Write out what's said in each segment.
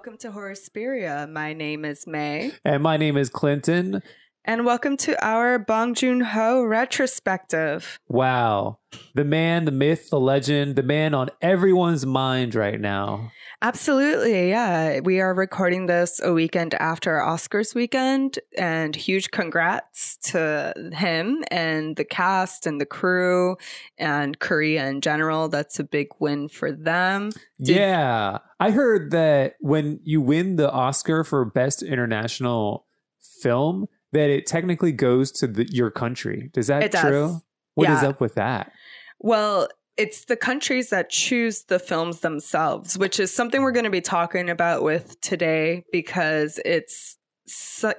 welcome to Horosperia. My name is May, And my name is Clinton. and welcome to our Bong Joon Ho retrospective. Wow. The man, the myth, the legend, the man on everyone's mind right now. Absolutely, yeah. We are recording this a weekend after Oscars weekend, and huge congrats to him and the cast and the crew and Korea in general. That's a big win for them. Did- yeah. I heard that when you win the Oscar for Best International Film, that it technically goes to the, your country. Does that It does. true? What is Yeah. up with that? Well, it's the countries that choose the films themselves, which is something we're going to be talking about with today because it's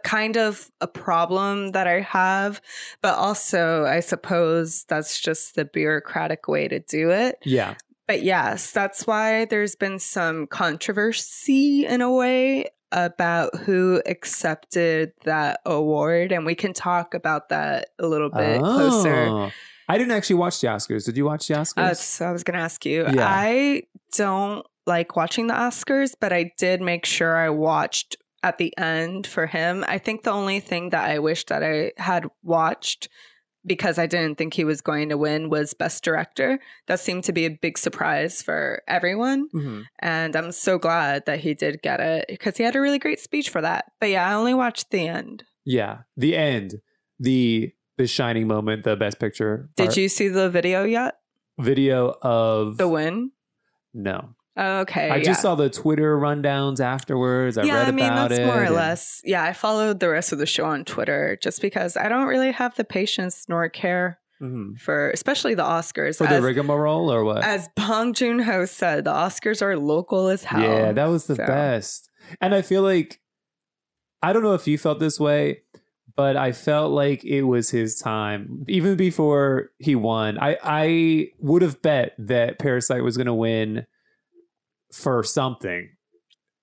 kind of a problem that I have, but also I suppose that's just the bureaucratic way to do it. Yeah. But yes, that's why there's been some controversy in a way about who accepted that award and we can talk about that a little bit closer. Oh. I didn't actually watch the Oscars. Did you watch the Oscars? Uh, so I was going to ask you. Yeah. I don't like watching the Oscars, but I did make sure I watched at the end for him. I think the only thing that I wish that I had watched because I didn't think he was going to win was Best Director. That seemed to be a big surprise for everyone. Mhm. And I'm so glad that he did get it because he had a really great speech for that. But yeah, I only watched the end. Yeah. The end. The the shining moment, the best picture. Did part. you see the video yet? video of The win? No. Oh, okay. I yeah. just saw the Twitter rundowns afterwards. I yeah, read I mean about that's it. more or less. Yeah, I followed the rest of the show on Twitter just because I don't really have the patience nor care Mhm. for, especially the Oscars. For the as, rigmarole or what? as Bong Joon Ho said, the Oscars are local as hell. Yeah, that was the So- best. And I feel like I don't know if you felt this way, but I felt like it was his time. Even before he won, I I would have bet that Parasite was going to win for something.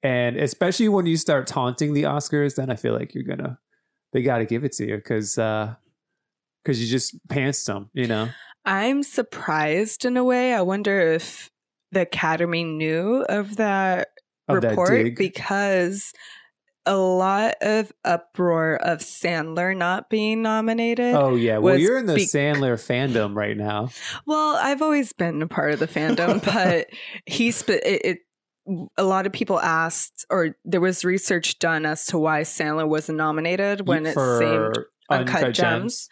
And especially when you start taunting the Oscars, then I feel like you're going to they got to give it to you cuz uh cuz you just pantsed them, you know. I'm surprised in a way. I wonder if the Academy knew of that Of report dig. because a lot of uproar of Sandler not being nominated. Oh yeah, well you're in the bec- Sandler fandom right now. Well, I've always been a part of the fandom, but he sp- it, it. A lot of people asked, or there was research done as to why Sandler wasn't nominated when it for seemed Uncut, Gems.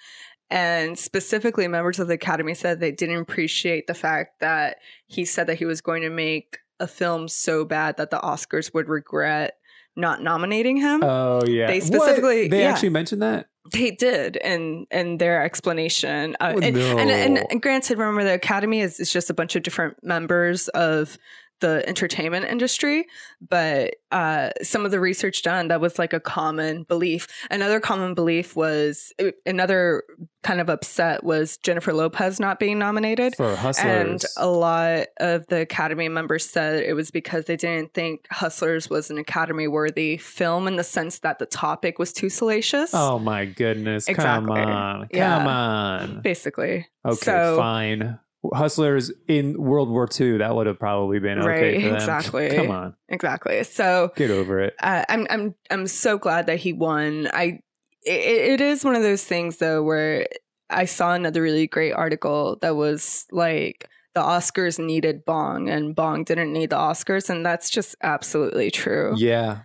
And specifically, members of the Academy said they didn't appreciate the fact that he said that he was going to make a film so bad that the Oscars would regret not nominating him. Oh yeah, They What? specifically- they yeah. actually mentioned that. They did, and and their explanation. Uh, Oh, and, and, and and granted, remember the Academy is, is just a bunch of different members of the entertainment industry, but uh, some of the research done that was like a common belief. Another common belief was uh, another kind of upset was Jennifer Lopez not being nominated. for hustlers. And a lot of the Academy members said it was because they didn't think Hustlers was an Academy worthy film in the sense that the topic was too salacious. oh my goodness! Exactly. Come on, Yeah. come on. basically. Okay, So- fine. Hustlers in World War II, that would have probably been okay Right, for them. exactly. Come on, Exactly. So get over it. uh, I'm I'm I'm so glad that he won. I it, it is one of those things though where I saw another really great article that was like the Oscars needed Bong and Bong didn't need the Oscars and that's just absolutely true. Yeah,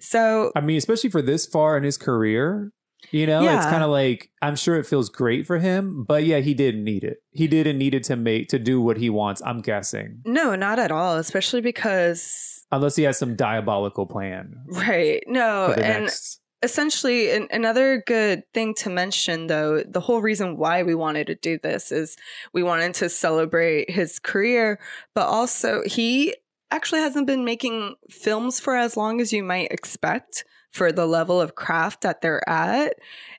So I mean, especially for this far in his career, you know, it's kind of like I'm sure it feels great for him, but yeah, he didn't need it. He didn't need it to make to do what he wants. I'm guessing, no, not at all, especially because unless he has some diabolical plan right. No, and next. essentially an, another good thing to mention though the whole reason why we wanted to do this is we wanted to celebrate his career but also he actually hasn't been making films for as long as you might expect for the level of craft that they're at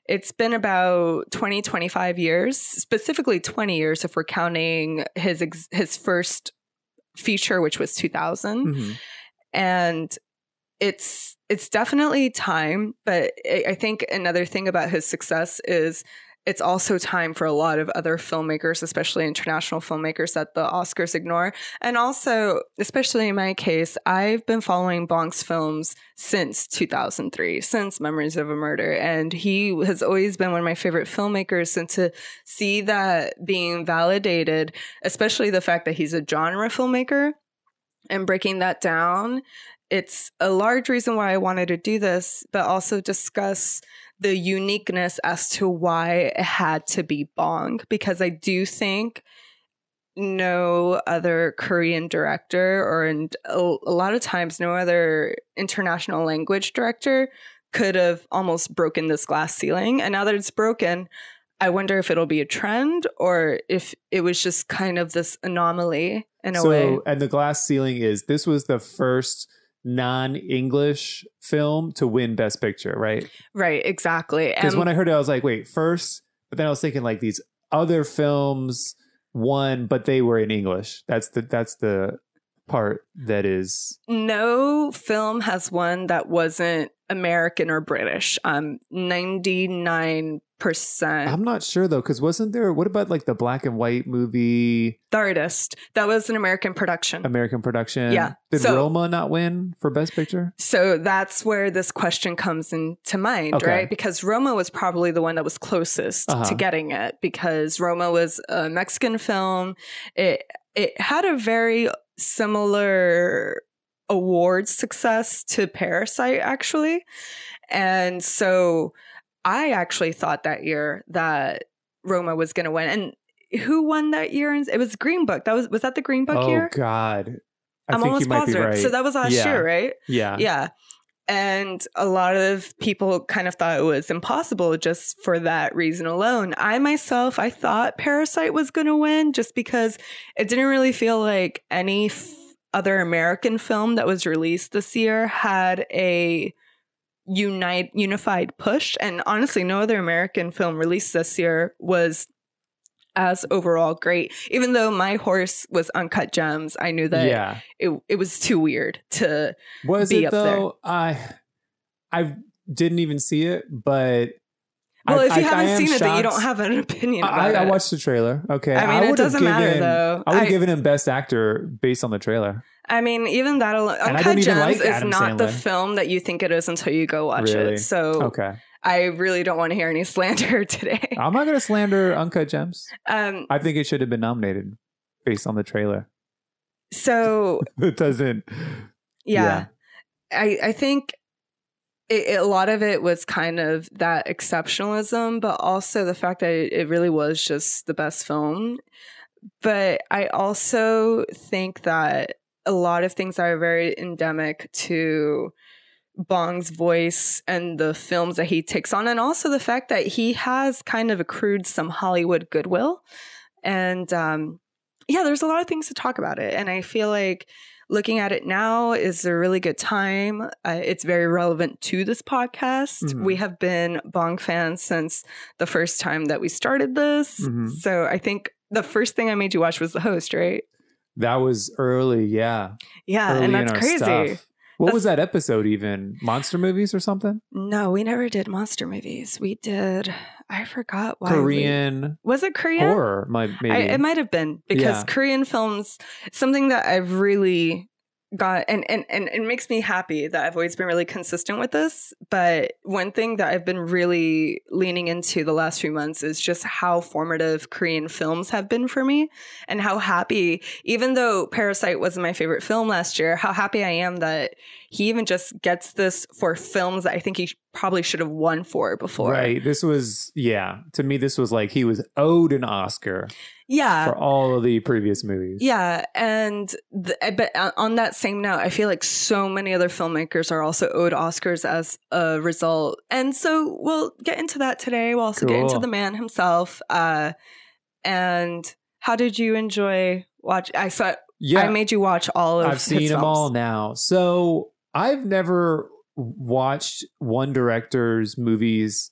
it's been about 20 25 years specifically 20 years if we're counting his ex- his first feature which was 2000 Mhm. and it's it's definitely time but I think another thing about his success is it's also time for a lot of other filmmakers, especially international filmmakers that the Oscars ignore. And also, especially in my case, I've been following Bong's films since 2003, since Memories of a Murder. And he has always been one of my favorite filmmakers. And to see that being validated, especially the fact that he's a genre filmmaker and breaking that down, it's a large reason why I wanted to do this, but also discuss the uniqueness as to why it had to be Bong because I do think no other Korean director or in a, a lot of times no other international language director could have almost broken this glass ceiling and now that it's broken I wonder if it'll be a trend or if it was just kind of this anomaly in a so, way. and the glass ceiling is this was the first non-English film to win Best Picture, right? Right, exactly. Because when I heard it, I was like, wait, first, but then I was thinking like these other films won, but they were in English. That's the that's the part that is no film has one that wasn't American or British. Um, ninety nine percent. I'm not sure though, because wasn't there what about like the black and white movie The artist that was an American production. American production? Yeah. Did So- Roma not win for Best Picture? So that's where this question comes into mind, Okay. right? Because Roma was probably the one that was closest Uh-huh. to getting it because Roma was a Mexican film. It it had a very similar award success to Parasite actually. And so I actually thought that year that Roma was going to win. And who won that year? It was Green Book. That was was that the Green Book oh year? Oh God. I I'm think almost you might be positive. right. So that was last Yeah. year, right? yeah. Yeah. And a lot of people kind of thought it was impossible just for that reason alone. I myself, I thought Parasite was going to win just because it didn't really feel like any f- other American film that was released this year had a unite unified push and honestly no other American film released this year was as overall great even though my horse was uncut gems i knew that yeah. it, it was too weird to Was be it up there. though? I I didn't even see it, but Well, I- if you I- I haven't am seen it, then you don't have an opinion about I, I watched the trailer. Okay, I mean, it doesn't matter though. I would have given him Best Actor based on the trailer. I mean, even that alone, Uncut Gems like is Adam not the film that you think it is until you go watch Really? it. So Okay, I really don't want to hear any slander today. I'm not going to slander Uncut Gems. Um, I think it should have been nominated based on the trailer. so It doesn't. yeah, I I think it, it- a lot of it was kind of that exceptionalism, but also the fact that it, it really was just the best film. But I also think that a lot of things are very endemic to Bong's voice and the films that he takes on, and also the fact that he has kind of accrued some Hollywood goodwill. And um, yeah, there's a lot of things to talk about it. And I feel like looking at it now is a really good time. Uh, it's very relevant to this podcast. Mhm. We have been Bong fans since the first time that we started this. Mhm. So I think the first thing I made you watch was the host, right? That was early, yeah. Yeah, early and that's crazy. stuff. What was that episode even? Monster movies or something? No, we never did monster movies. We did. I forgot why. we- Korean was it Korean? horror, maybe. I, it might have been because Yeah. Korean films, something that I've really got, and, and and it makes me happy that I've always been really consistent with this. But one thing that I've been really leaning into the last few months is just how formative Korean films have been for me, and how happy, even though Parasite wasn't my favorite film last year, how happy I am that he even just gets this for films that I think he probably should have won for before. Right. This was yeah. To me, this was like he was owed an Oscar Yeah. for all of the previous movies. Yeah, and the, but uh, on that same note, I feel like so many other filmmakers are also owed Oscars as a result, and so we'll get into that today. We'll also get into the man himself. Uh, and how did you enjoy watch? I saw. Yeah. I made you watch all of. I've seen them all now. So I've never watched one director's movies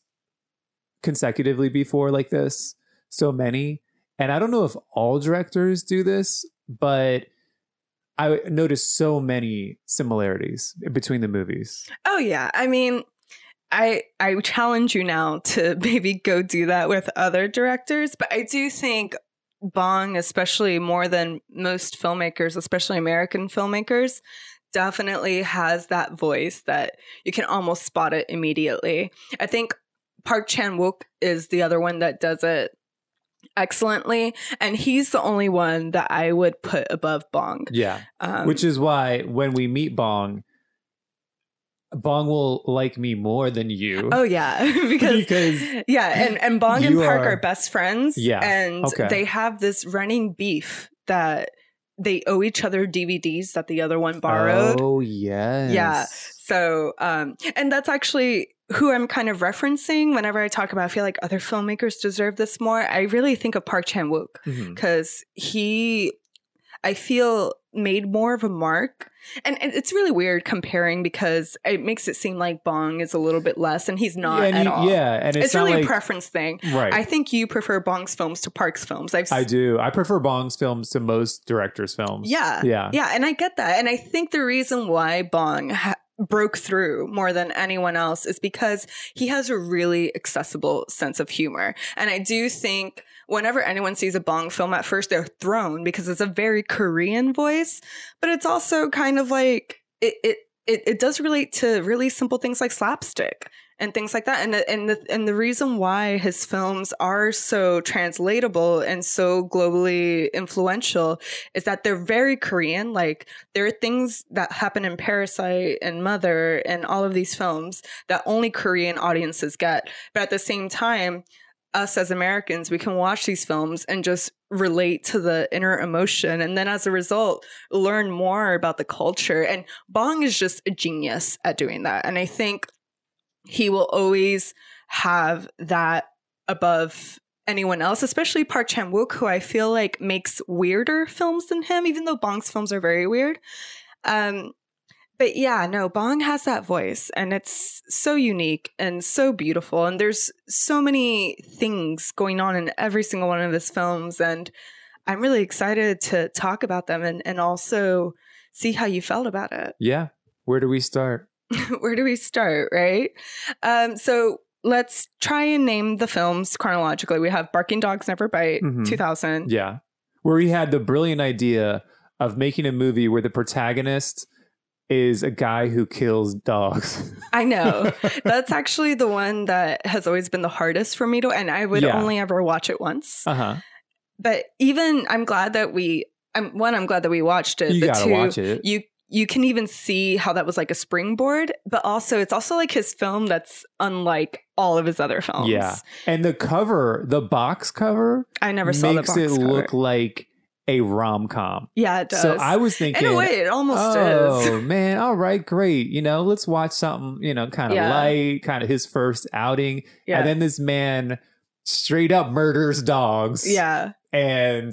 consecutively before like this. So many. And I don't know if all directors do this, but I noticed so many similarities between the movies. Oh yeah, I mean, I I challenge you now to maybe go do that with other directors, but I do think Bong, especially more than most filmmakers, especially American filmmakers, definitely has that voice that you can almost spot it immediately. I think Park Chan Wook is the other one that does it excellently, and he's the only one that I would put above Bong. Yeah. Um, Which is why when we meet Bong, Bong will like me more than you. oh yeah, because because yeah, and and Bong and Park are- are, best friends. Yeah, and okay. they have this running beef that they owe each other DVDs that the other one borrowed. Oh yes. Yeah. So, um, and that's actually who I'm kind of referencing whenever I talk about. I feel like other filmmakers deserve this more. I really think of Park Chan Wook Mhm. because he, I feel, made more of a mark. And, and it's really weird comparing because it makes it seem like Bong is a little bit less, and he's not Yeah, and at you- all. yeah, and it's, it's, really like a preference thing. right. I think you prefer Bong's films to Park's films. I've I do. I prefer Bong's films to most directors' films. Yeah. Yeah. Yeah, and I get that. And I think the reason why Bong ha- broke through more than anyone else is because he has a really accessible sense of humor. And I do think whenever anyone sees a Bong film at first, they're thrown because it's a very Korean voice, but it's also kind of like it, it it, it does relate to really simple things like slapstick and things like that. And the, and the and the reason why his films are so translatable and so globally influential is that they're very Korean. Like there are things that happen in Parasite and Mother and all of these films that only Korean audiences get. But at the same time, us as Americans, we can watch these films and just relate to the inner emotion. And then as a result, learn more about the culture. And Bong is just a genius at doing that. And I think he will always have that above anyone else, especially Park Chan Wook, who I feel like makes weirder films than him, even though Bong's films are very weird. Um, but yeah, no, Bong has that voice and it's so unique and so beautiful. And there's so many things going on in every single one of his films. And I'm really excited to talk about them and, and also see how you felt about it. Yeah. Where do we start? Where do we start, right? Um, so let's try and name the films chronologically. We have Barking Dogs Never Bite, Mhm. 2000. Yeah. Where he had the brilliant idea of making a movie where the protagonist is a guy who kills dogs. I know. That's actually the one that has always been the hardest for me to, and I would Yeah. only ever watch it once. Uh huh. But even, I'm glad that we, I'm one, I'm glad that we watched it. You but gotta two, watch it. You you can even see how that was like a springboard, but also it's also like his film that's unlike all of his other films. Yeah. And the cover, the box cover, I never saw the makes box it cover. look like a rom com. yeah, it does. So I was thinking, in a way, it almost oh is. man, all right, great. You know, let's watch something, you know, kind of Yeah. light, kind of his first outing. Yeah, And then this man straight up murders dogs. yeah, And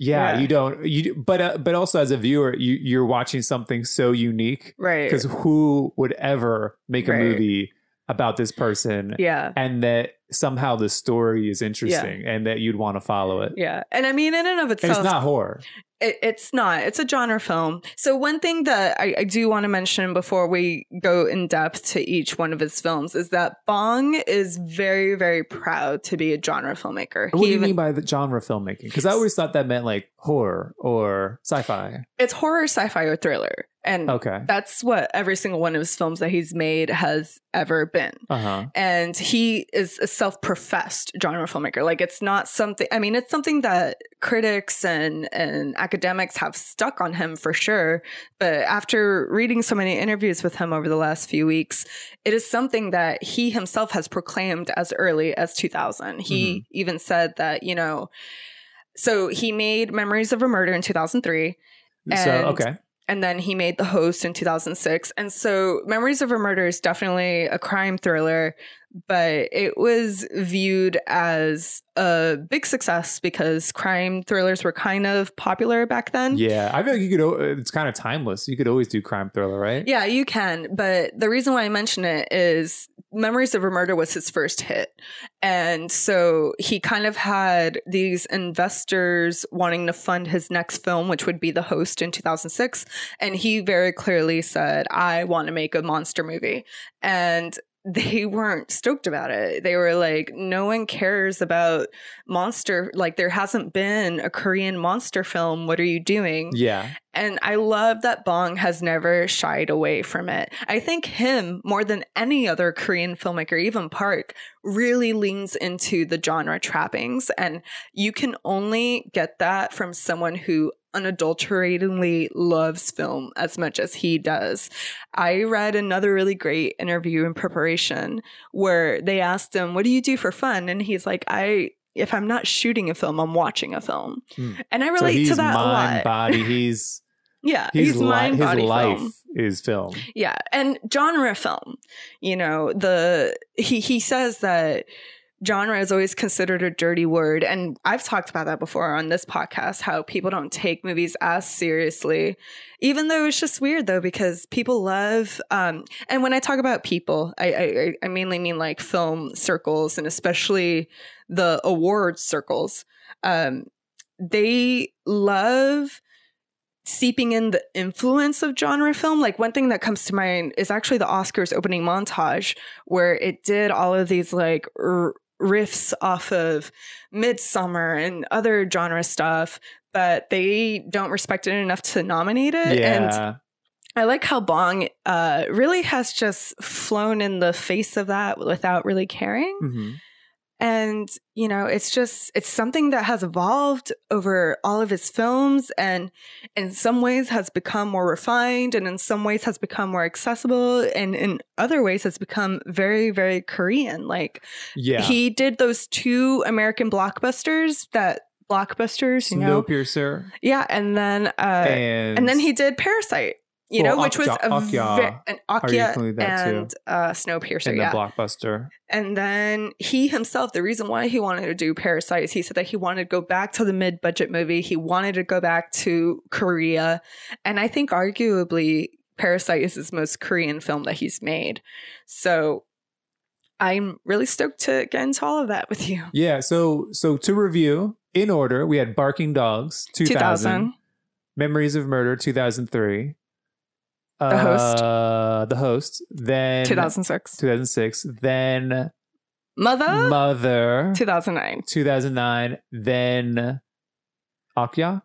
yeah, Yeah. you don't you but uh, but also as a viewer, you you're watching something so unique right. because who would ever make a Right. movie about this person Yeah, and that somehow the story is interesting and that you'd want to follow it. yeah, and I mean, in and of And itself, it's not horror. It, it's not. It's a genre film. So one thing that I, I do want to mention before we go in depth to each one of his films is that Bong is very, very proud to be a genre filmmaker. What do you even- mean by the genre filmmaking? Because I always thought that meant like horror or sci-fi. it's horror, sci-fi, or thriller, and Okay. that's what every single one of his films that he's made has ever been. Uh huh. and he is a self-professed genre filmmaker like it's not something i mean it's something that critics and and academics have stuck on him for sure but after reading so many interviews with him over the last few weeks it is something that he himself has proclaimed as early as 2000 he even said that you know so he made memories of a murder in 2003 So okay. And then he made The Host in 2006. And so Memories of a Murder is definitely a crime thriller, but it was viewed as a big success because crime thrillers were kind of popular back then. Yeah, I feel like you could, it's kind of timeless. You could always do crime thriller, right? Yeah, you can. But the reason why I mention it is Memories of a Murder was his first hit. And so he kind of had these investors wanting to fund his next film, which would be The Host in 2006. And he very clearly said, I want to make a monster movie. And they weren't stoked about it. They were like, no one cares about monster. Like, there hasn't been a Korean monster film. What are you doing? Yeah. And I love that Bong has never shied away from it. I think him, more than any other Korean filmmaker, even Park, really leans into the genre trappings. And you can only get that from someone who unadulteratedly loves film as much as he does. I read another really great interview in preparation where they asked him, What do you do for fun? And he's like, I if I'm not shooting a film, I'm watching a film. Hmm. And I relate he's to that a lot. body. He's yeah, he's, he's, li- mind his body life film. is film. Yeah, and genre film. You know, the he he says that genre is always considered a dirty word and I've talked about that before on this podcast how people don't take movies as seriously. Even though it's just weird though because people love um and when I talk about people, I I, I mainly mean like film circles and especially the award circles. Um they love seeping in the influence of genre film. Like one thing that comes to mind is actually the Oscars opening montage, where it did all of these like r- riffs off of Midsommar and other genre stuff, but they don't respect it enough to nominate it. And I like how Bong uh, really has just flown in the face of that without really caring Mhm. And you know it's just it's something that has evolved over all of his films and in some ways has become more refined and in some ways has become more accessible and in other ways has become very very korean like Yeah. he did those two american blockbusters that blockbusters you know Snowpiercer. yeah and then uh and, and then he did parasite you Well, know which was a ve- an Are you Okja including that too? and uh snowpiercer in yeah the blockbuster. and then he himself, the reason why he wanted to do Parasite is he said that he wanted to go back to the mid budget movie. He wanted to go back to Korea. And I think arguably Parasite is his most Korean film that he's made. So I'm really stoked to get into all of that with you. Yeah. So so to review in order, we had Barking Dogs, 2000, 2000. Memories of Murder, 2003. The Host. Uh, the host. Then 2006. 2006. Then Mother. Mother, 2009. 2009. Then Okja.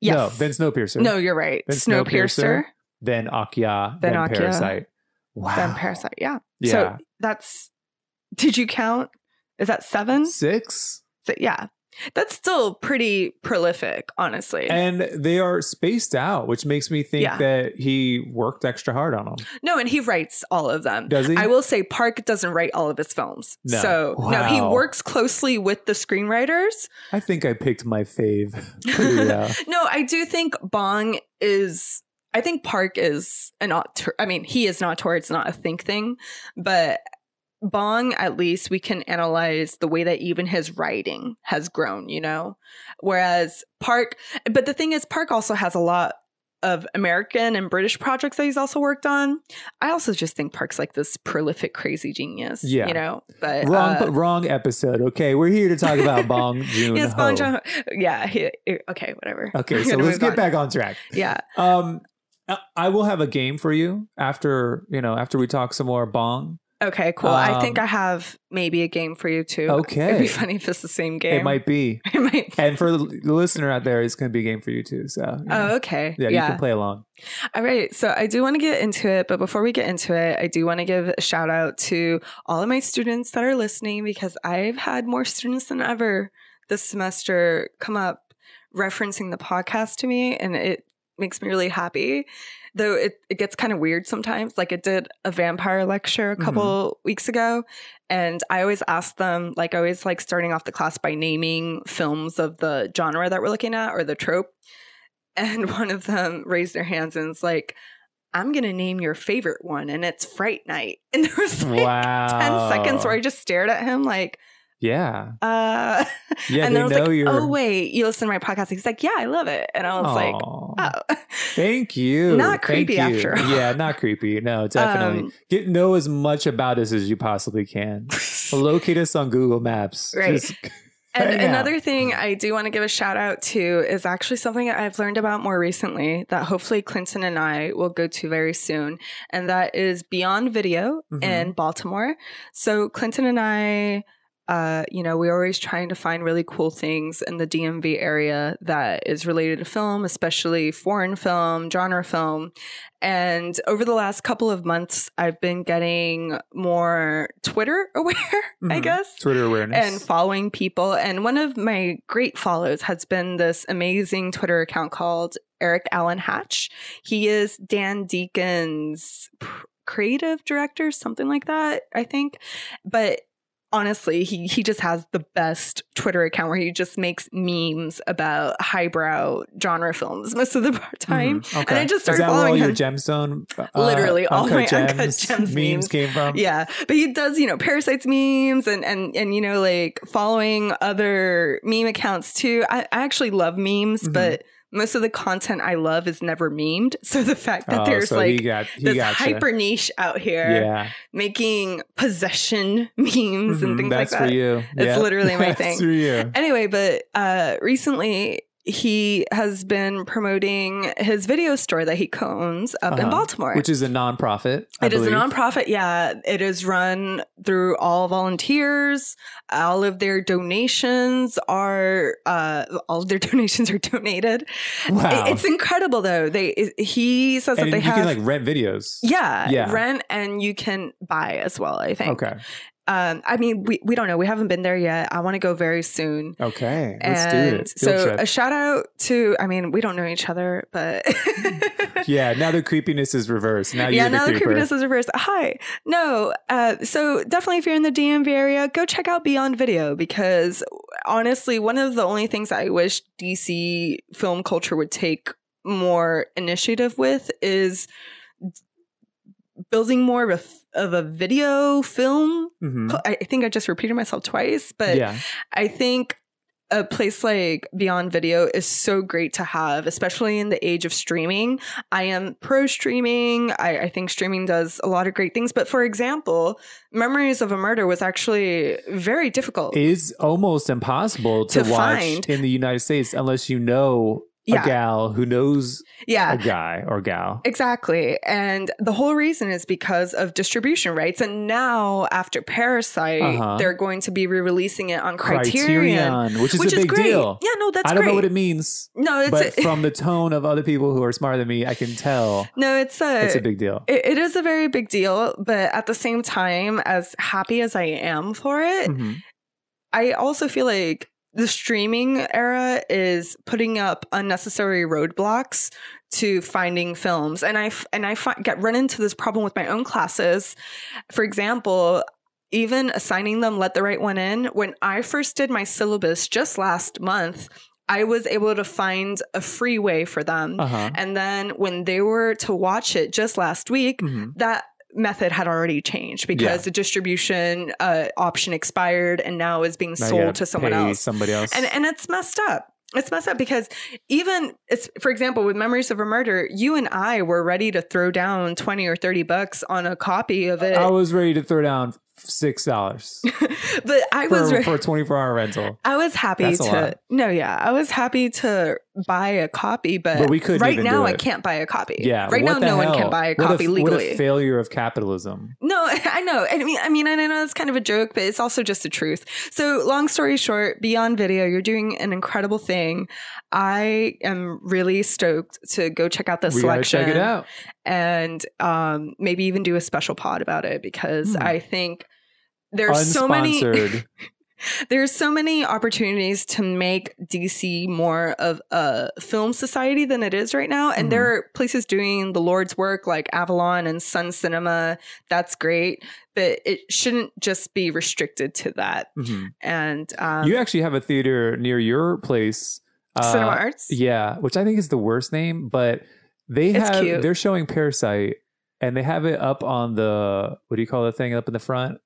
Yes. No, then Snowpiercer. No, you're right. Then Snowpiercer. Then Okja. Then Then, Okja. Parasite. Wow. Then Parasite. Yeah. Yeah. So that's, did you count? Is that seven? Six. So, yeah. That's still pretty prolific, honestly. And they are spaced out, which makes me think Yeah. that he worked extra hard on them. no, and he writes all of them. Does he? I will say Park doesn't write all of his films. No. So, no, he works closely with the screenwriters. I think I picked my fave. no, I do think Bong is I think Park is an auteur. I mean, he is an auteur. It's not a think thing, but Bong, at least we can analyze the way that even his writing has grown, you know? Whereas Park, but the thing is, Park also has a lot of American and British projects that he's also worked on. I also just think Park's like this prolific, crazy genius, Yeah. you know? But wrong, uh, but wrong episode. Okay, we're here to talk about Bong Joon yes, Bong Joon-ho. Yeah, he, okay, whatever. Okay, so let's get on. back on track. Yeah. Um, I will have a game for you after you know after we talk some more Bong. Okay, cool. I think Um, I have maybe a game for you too. Okay. It'd be funny if it's the same game. It might be, It might. and for the listener out there, it's going to be a game for you too. So you know. Oh, okay. yeah, Yeah. you can play along. All right. So I do want to get into it, but before we get into it, I do want to give a shout out to all of my students that are listening because I've had more students than ever this semester come up referencing the podcast to me, and it makes me really happy. Though it, it gets kind of weird sometimes. Like it did a vampire lecture a mm-hmm. couple weeks ago. And I always ask them, like, I always like starting off the class by naming films of the genre that we're looking at or the trope. And one of them raised their hands and was like, I'm going to name your favorite one. And it's Fright Night. And there was like wow, 10 seconds where I just stared at him, like, yeah, uh, yeah. and then I was know like, you're. oh, wait, you listen to my podcast. He's like, yeah, I love it. And I was like, oh. Thank you. Not creepy you. after all. Yeah, not creepy. No, definitely. Um, Get know as much about us as you possibly can. Locate us on Google Maps. Right. Just- And out. another thing I do want to give a shout out to is actually something that I've learned about more recently that hopefully Clinton and I will go to very soon. And that is Beyond Video Mhm. in Baltimore. So Clinton and I, uh, you know, we're always trying to find really cool things in the DMV area that is related to film, especially foreign film, genre film. And over the last couple of months, I've been getting more Twitter aware, I Mhm. guess Twitter awareness. and following people. And one of my great follows has been this amazing Twitter account called Eric Allen Hatch. He is Dan Deacon's pr- creative director, something like that, I think. But honestly, he he just has the best Twitter account where he just makes memes about highbrow genre films most of the time. Mhm. Okay. I just started Is that where all following your him. gemstone, uh, Literally, all my gems, Uncut Gems memes, memes. came from? Yeah, but he does, you know, parasites memes and and and you know, like following other meme accounts too. I, I actually love memes, Mhm. but most of the content I love is never memed. So the fact that Oh, there's so he like got, he this gotcha. hyper niche out here Yeah, making possession memes and Mhm, things like that. That's for you. It's Yeah. literally my That's thing. for you. Anyway, but uh, recently he has been promoting his video store that he co-owns up in Uh-huh. Baltimore. Which is a nonprofit. I It is a nonprofit. Yeah, it is run through all volunteers. All of their donations are uh, all of their donations are donated. Wow. It- it's incredible though. They it- he says and that they you have can like rent videos. yeah, Yeah. rent and you can buy as well. I think. Okay. Um, I mean, we we don't know. We haven't been there yet. I want to go very soon. Okay. Let's and do it. Field so trip. a shout out to. I mean, we don't know each other, but yeah. Now the creepiness is reversed. Now yeah, you're the now the creeper. creepiness is reversed. Hi. No. Uh, so definitely if you're in the DMV area, go check out Beyond Video because honestly, one of the only things I wish DC film culture would take more initiative with is building more of a, of a video film. Mhm. I I think I just repeated myself twice, but yeah. I think a place like Beyond Video is so great to have, especially in the age of streaming. I am pro streaming. I, I think streaming does a lot of great things. But for example, Memories of a Murder was actually very difficult. It is almost impossible to, To watch find. in the United States unless you know Yeah. a gal who knows yeah. a guy or gal. Exactly. And the whole reason is because of distribution rights. And now, after Parasite, Uh-huh. they're going to be re releasing it on Criterion, which is which a is big great. deal. Yeah, no, that's great. I don't great. know what it means, no, it's but a, from the tone of other people who are smarter than me, I can tell no, it's a, it's a big deal. It, it is a very big deal, but at the same time, as happy as I am for it, Mhm. I also feel like the streaming era is putting up unnecessary roadblocks to finding films, and i and I fi- get run into this problem with my own classes. For example. Even assigning them let the right one in. When I first did my syllabus just last month, I was able to find a free way for them. Uh-huh. And then when they were to watch it just last week, Mhm. that method had already changed because Yeah. the distribution uh, option expired and now is being Now sold gotta someone else. Somebody else. And and it's messed up. It's messed up because even it's for example with Memories of a Murder, you and I were ready to throw down twenty or thirty bucks on a copy of it, I was ready to throw down six dollars but I was for, re- for a 24 hour rental. I was happy That's to no, yeah, I was happy to buy a copy, but, But we couldn't right now I can't buy a copy. Yeah. right now no one can buy a What copy f- legally. What a failure of capitalism. No, I know. I mean, I mean, I know it's kind of a joke, but it's also just the truth. So, long story short, Beyond Video, you're doing an incredible thing. I am really stoked to go check out the we selection check it out. and um, maybe even do a special pod about it because Hmm. I think there's so many there's so many opportunities to make DC more of a film society than it is right now. And Mhm. there are places doing the Lord's work like Avalon and Suns Cinema. That's great. But it shouldn't just be restricted to that. Mhm. And um, you actually have a theater near your place. uh, Cinema Arts. Yeah, which I think is the worst name, but they It's have cute. they're showing Parasite and they have it up on the what do you call the thing up in the front?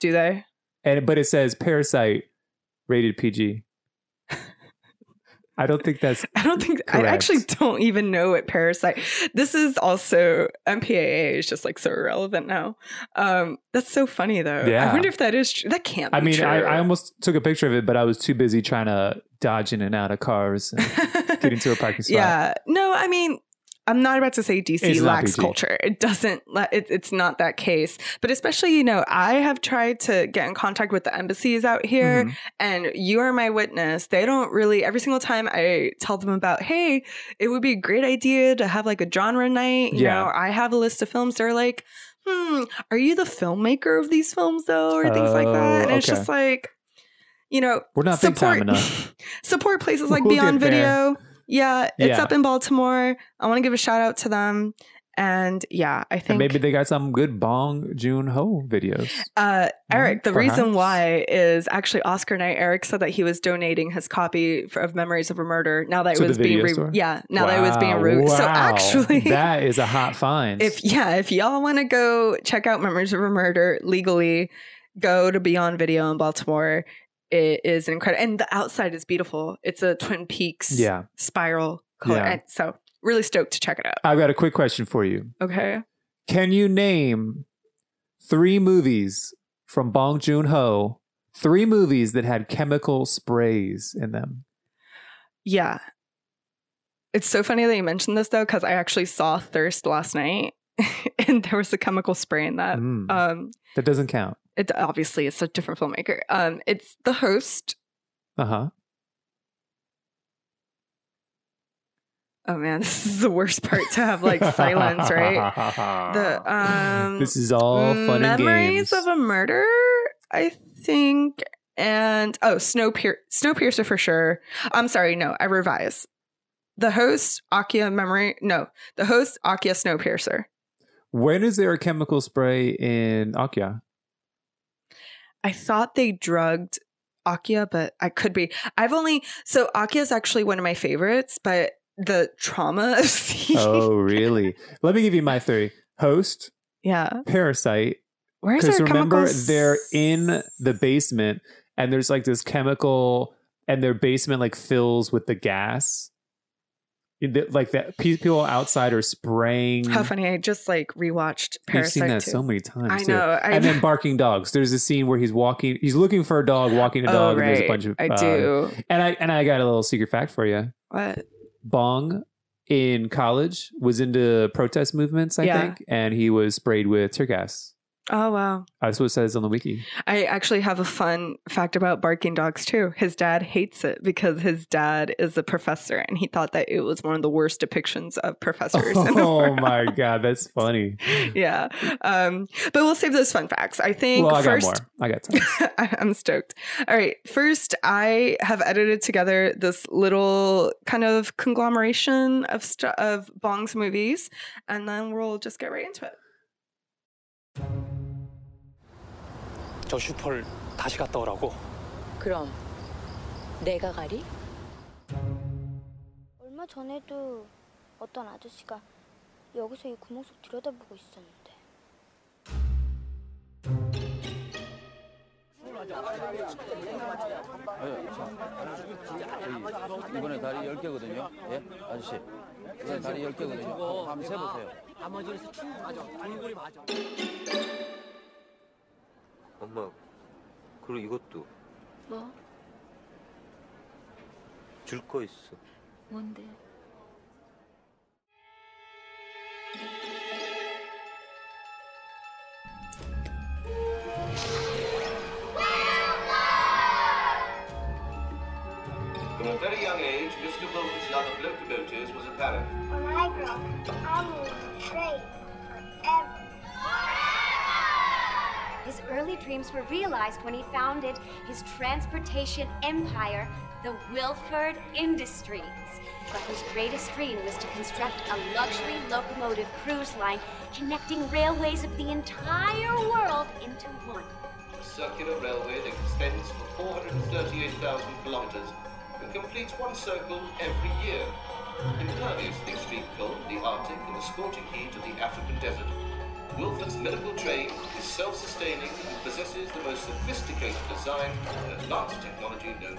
Do they? And but it says Parasite rated PG. I don't think that's. I don't think I actually don't even know what parasite. This is also MPAA is just like so irrelevant now. Um, that's so funny though. Yeah. I wonder if that is true. That can't. I be mean, true. I, I almost took a picture of it, but I was too busy trying to dodge in and out of cars and get into a parking spot. yeah. No, I mean, I'm not about to say DC It's lacks culture. It doesn't. It, it's not that case. But especially, you know, I have tried to get in contact with the embassies out here, Mhm. and you are my witness. They don't really. Every single time I tell them about, hey, it would be a great idea to have like a genre night. You Yeah. know, I have a list of films. They're like, hmm, are you the filmmaker of these films though, or things like that? And Oh, it's just like. You know, We're not time enough. support places like We'll Beyond Video. there. Yeah, it's Yeah. up in Baltimore. I want to give a shout out to them. And yeah, I think And maybe they got some good Bong Joon Ho videos. uh, Eric, the reason why is actually Oscar night. Eric said that he was donating his copy for, of Memories of a Murder now that To it was being re- yeah now that it was being Wow, so actually that is a hot find. if yeah if y'all want to go check out Memories of a Murder legally, go to Beyond Video in Baltimore. It is incredible, and the outside is beautiful. It's a Twin Peaks yeah, spiral color, Yeah. so really stoked to check it out. I've got a quick question for you. Okay. Can you name three movies from Bong Joon Ho? Three movies that had chemical sprays in them. Yeah. It's so funny that you mentioned this though, because I actually saw Thirst last night and there was a chemical spray in that. Mm, Um that doesn't count. It obviously it's a different filmmaker. Um it's the host. Uh huh. Oh man, this is the worst part to have like silence, right? The um this is all fun and Memories games. of a Murder, I think. And oh, Snowpier- Snowpiercer for sure. I'm sorry, no, I revise. The host, Okja Memory. No, the host, Okja Snowpiercer. when is there a chemical spray in Okja? I thought they drugged Okja, but I could be. I've only so Okja is actually one of my favorites, but the trauma of seeing, Oh, really? Let me give you my three. Host, yeah. Parasite. Where's Because remember, chemicals? they're in the basement, and there's like this chemical, and their basement like fills with the gas. Like that, people outside are spraying. How funny! I just like rewatched You've seen that too. so many times. I too. know. I and know. then barking dogs. There's a scene where he's walking. He's looking for a dog, walking a dog oh, dog, right. and there's a bunch of. I uh, do. And I and I got a little secret fact for you. What? Bong in college was into protest movements, I Yeah. think, and he was sprayed with tear gas. Oh wow! That's what it says on the wiki. I actually have a fun fact about barking dogs too. His dad hates it because his dad is a professor, and he thought that it was one of the worst depictions of professors. in the Oh my god, that's funny. yeah. Um, but we'll save those fun facts. I think Well, I got first. more. I got time. I- I'm stoked. All right. First, I have edited together this little kind of conglomeration of stu- of Bong's movies, and then we'll just get right into it. 저 슈퍼를 다시 갔다 오라고. 그럼 내가 가리? 얼마 전에도 어떤 아저씨가 여기서 이 구멍 속 들여다보고 있었는데. 이번에 다리 10개거든요. 예? 아저씨. 이번에 다리 10개거든요. 한번 세보세요. 엄마 그리고 이것도 뭐? 줄 거 있어 뭔데? From a very young age, Mr. Wilford's love of locomotives was apparent. When I grow up, I will train forever. Early dreams were realized when he founded his transportation empire, the Wilford Industries. But his greatest dream was to construct a luxury locomotive cruise line connecting railways of the entire world into one. A circular railway that extends for 438,000 kilometers and completes one circle every year. Impervious to extreme cold, the Arctic, and the scorching heat of the African desert, Wilford's medical train is self-sustaining and possesses the most sophisticated design and advanced technology known.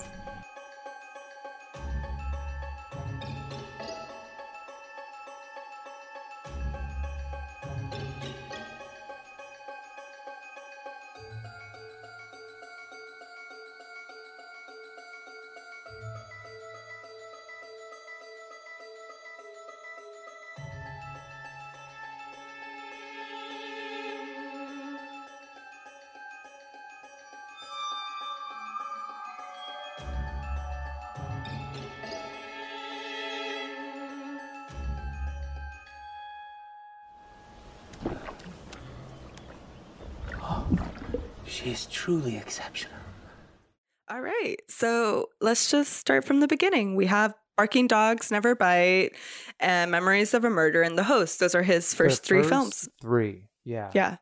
She is truly exceptional. All right. So let's just start from the beginning. We have Barking Dogs Never Bite and Memories of a Murder and The Host. Those are his The first three first films. Three. Yeah. Yeah.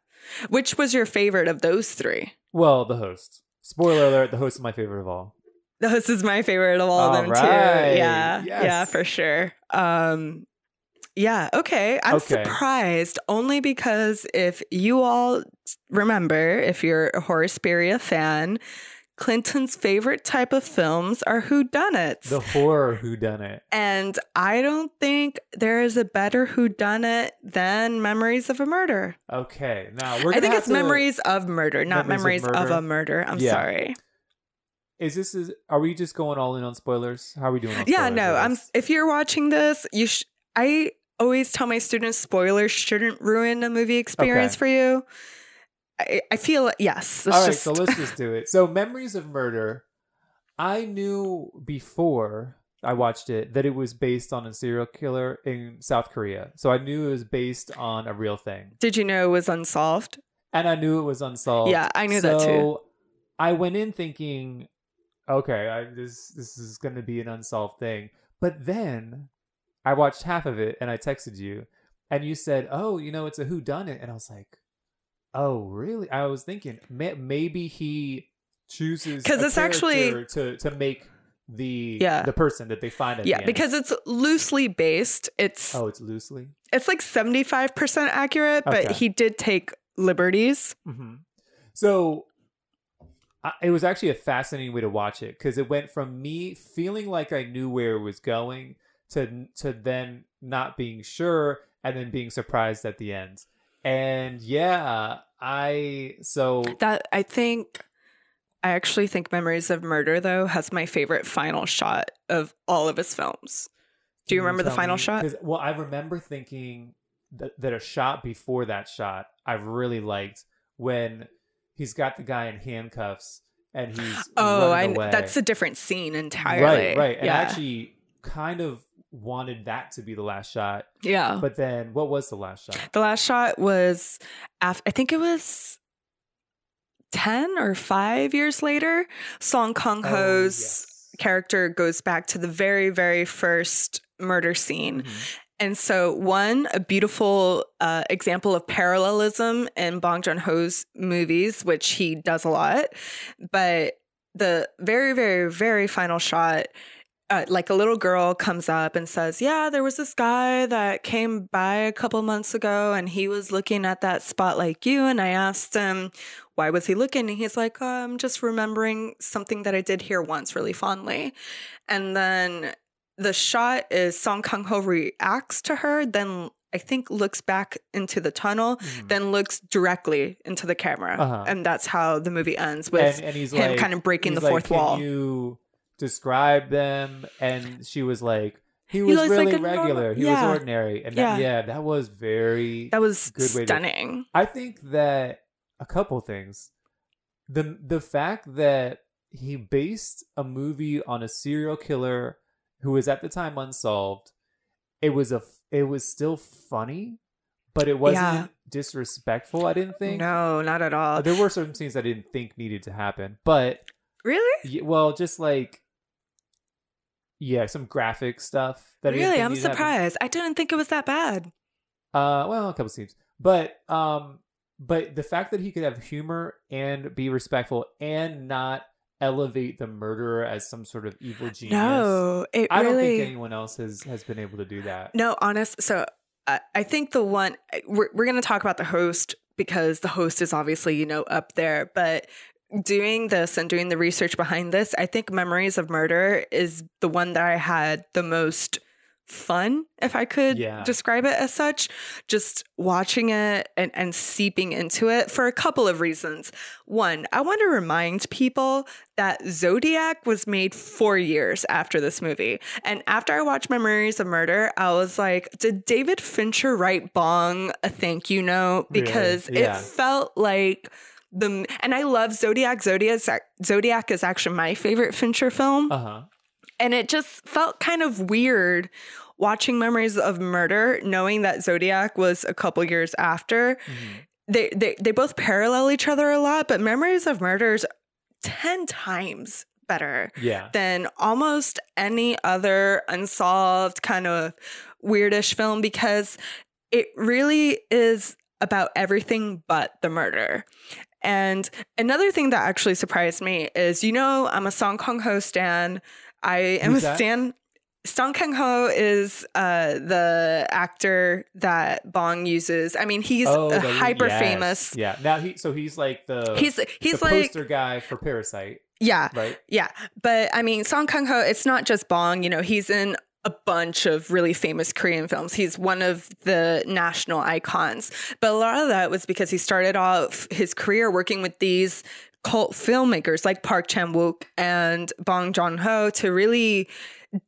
Which was your favorite of those three? Well, the host. Spoiler alert: the host is my favorite of all. The Host is my favorite of all All of them right. too. Yeah. Yeah, for sure. Um yeah, okay. I'm Okay. surprised only because if you all remember, if you're a Horosperia fan, Clinton's favorite type of films are whodunits. The horror whodunit. And I don't think there is a better whodunit than Memories of a Murder. Okay, now we're. I think it's to- Memories of Murder, not Memories Memories of of, a Murder. I'm Yeah. sorry. Is this is? Are we just going all in on spoilers? How are we doing? On Yeah, no. I'm. If you're watching this, you. Sh- I always tell my students spoilers shouldn't ruin a movie experience Okay. for you. I, I feel yes. All right, just, so let's just do it. So, Memories of Murder. I knew before I watched it that it was based on a serial killer in South Korea. So I knew it was based on a real thing. Did you know it was unsolved? and I knew it was unsolved. Yeah, I knew that too. So I went in thinking, okay, I, this this is going to be an unsolved thing. But then I watched half of it and I texted you, and you said, "Oh, you know, it's a who done it," and I was like, "Oh, really?" I was thinking may- maybe he chooses because it's actually- to to make the Yeah. the person that they find the Yeah, end. because it's loosely based. It's oh, it's loosely. it's like 75% accurate, but he did take liberties. hmm So I, it was actually a fascinating way to watch it because it went from me feeling like I knew where it was going to to then not being sure and then being surprised at the end. And yeah, I so That I think I actually think Memories of Murder though has my favorite final shot of all of his films. Do you Can remember the final me- shot? Well, I remember thinking that, that a shot before that shot I really liked when he's got the guy in handcuffs and he's Oh, I, away. that's a different scene entirely. Right, right. And yeah. Actually kind of wanted that to be the last shot. yeah. But then what was the last shot? The last shot was, after, I think it was 10 or 5 years later. Song Kang Oh, Ho's yes. character goes back to the very, very first murder scene. Mhm. And so, one, a beautiful uh, example of parallelism in Bong Joon Ho's movies, which he does a lot. But the very, very, very final shot, uh, like a little girl comes up and says, Yeah, there was this guy that came by a couple months ago and he was looking at that spot like you. And I asked him, Why was he looking? And he's like, oh, I'm just remembering something that I did here once really fondly. And then the shot is Song Kang Ho reacts to her, then I think looks back into the tunnel, Mhm. then looks directly into the camera. Uh-huh. And that's how the movie ends with and, and he's him like, kind of breaking he's the like, fourth "Can wall. you describe them? And she was like, he was like really normal- regular. He yeah. was ordinary. And that, yeah, that was very that was good way to- stunning. I think that a couple things. The the fact that he based a movie on a serial killer who was at the time unsolved, it was a it was still funny, but it wasn't Yeah. disrespectful, I didn't think. No, not at all. There were certain scenes I didn't think needed to happen, but really? well, just like yeah, some graphic stuff that Really? I'm happen. surprised. I didn't think it was that bad. Uh, well, a couple scenes, but um, but the fact that he could have humor and be respectful and not elevate the murderer as some sort of evil genius. No, it I don't think anyone else has has been able to do that. No, honest. So I, I think the one we're we're to talk about the host because the host is obviously you know up there, but doing this and doing the research behind this, I think Memories of Murder is the one that I had the most fun, if I could Yeah. describe it as such. Just watching it and, and seeping into it for a couple of reasons. One, I want to remind people that Zodiac was made four years after this movie. And after I watched Memories of Murder, I was like, did David Fincher write Bong a thank you note? Really? Because Yeah. it felt like the and I love Zodiac. Zodiac Zodiac is actually my favorite Fincher film. Uh huh. And it just felt kind of weird watching Memories of Murder, knowing that Zodiac was a couple years after. Mm-hmm. they, they they both parallel each other a lot, but Memories of Murder is ten times better Yeah. than almost any other unsolved kind of weirdish film because it really is about everything but the murder. And another thing that actually surprised me is, you know, I'm a Song Kang Ho stan. I am Who's a that? stan. Song Kang Ho is uh, the actor that Bong uses. I mean, he's Oh, the- hyper yes. famous. Yeah. Now he so he's like the He's he's the like poster guy for Parasite, yeah, right? yeah, but I mean, Song Kang Ho, it's not just Bong, you know, he's in a bunch of really famous Korean films. He's one of the national icons. But a lot of that was because he started off his career working with these cult filmmakers like Park Chan Wook and Bong Joon Ho to really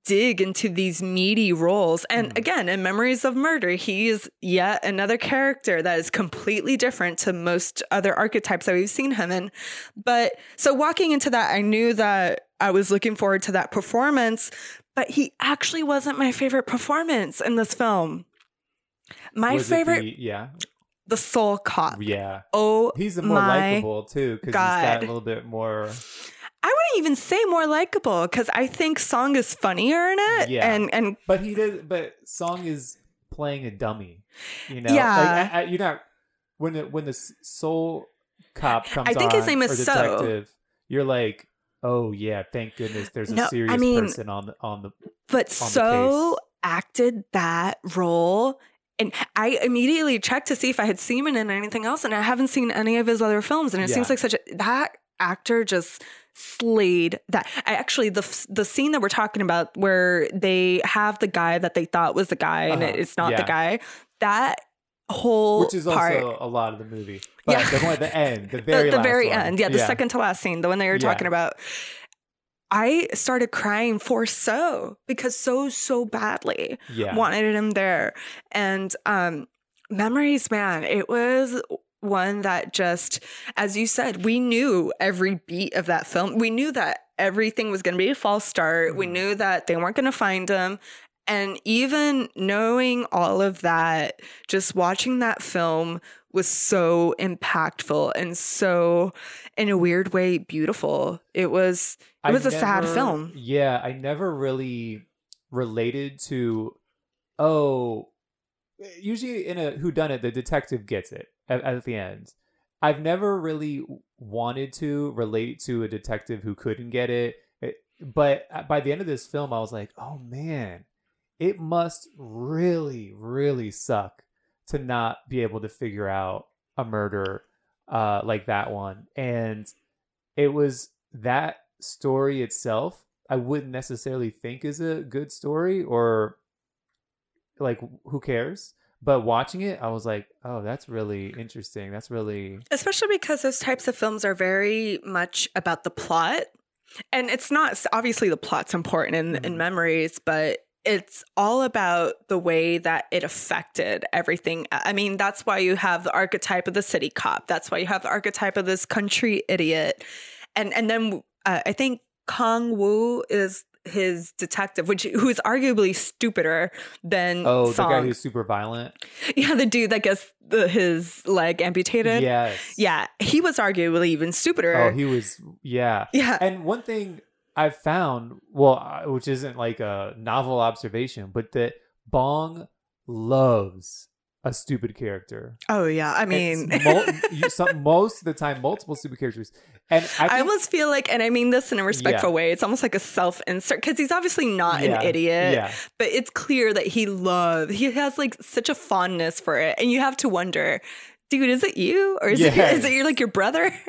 dig into these meaty roles. And mm. again, in Memories of Murder, he is yet another character that is completely different to most other archetypes that we've seen him in. But so walking into that, I knew that I was looking forward to that performance, but he actually wasn't my favorite performance in this film. My Was favorite, the- yeah. the Seoul cop. Yeah. Oh, He's more likable too because he's got a little bit more. I wouldn't even say more likable because I think Song is funnier in it. Yeah. And and But he did. But Song is playing a dummy. You know. Yeah. Like, I, I, you're not when the when the Seoul cop comes. I think his name is So. detective, You're like, oh yeah, thank goodness there's a No, I serious mean- person on the on the. but the so case. acted that role. And I immediately checked to see if I had seen him in anything else, and I haven't seen any of his other films. And it seems like such a that actor just slayed that. I actually the the scene that we're talking about where they have the guy that they thought was the guy, and Uh-huh. it's not Yeah. the guy. That whole Which is part, also a lot of the movie. But Yeah. the one at the end, the the, very the last very one. end, yeah, the second to last scene, the one they were Yeah. talking about. I started crying for so because so so badly Yeah. wanted him there, and um, memories, man, it was one that just, as you said, we knew every beat of that film. We knew that everything was going to be a false start. We Mhm. knew that they weren't going to find him. And even knowing all of that, just watching that film was so impactful and so, in a weird way, beautiful. It was. It I was a sad film. Yeah, I never really related to. Oh, usually in a who done it, the detective gets it at, at the end. I've never really wanted to relate to a detective who couldn't get it, It- but uh, by the end of this film, I was like, oh man, it must really, really suck to not be able to figure out a murder uh, like that one. And it was that story itself i wouldn't necessarily think is a good story or like who cares but watching it i was like oh that's really interesting that's really Especially because those types of films are very much about the plot. And it's not obviously the plot's important in, in Mhm. memories, but it's all about the way that it affected everything. I mean, that's why you have the archetype of the city cop. That's why you have the archetype of this country idiot. And and then uh, I think Kong Wu is his detective, which who is arguably stupider than oh Song. the guy who's super violent yeah, the dude that gets the, his leg amputated. yes Yeah, he was arguably even stupider. oh he was yeah yeah, and one thing i've found well uh, which isn't like a novel observation but that bong loves a stupid character oh yeah. I mean, mul- you- some, most of the time multiple stupid characters and i, I, think, almost feel like, and I mean this in a respectful Yeah. way. It's almost like a self insert because he's obviously not Yeah, an idiot, yeah but it's clear that he loves. He has like such a fondness for it, and you have to wonder, dude, is it you or is it is it your like your brother?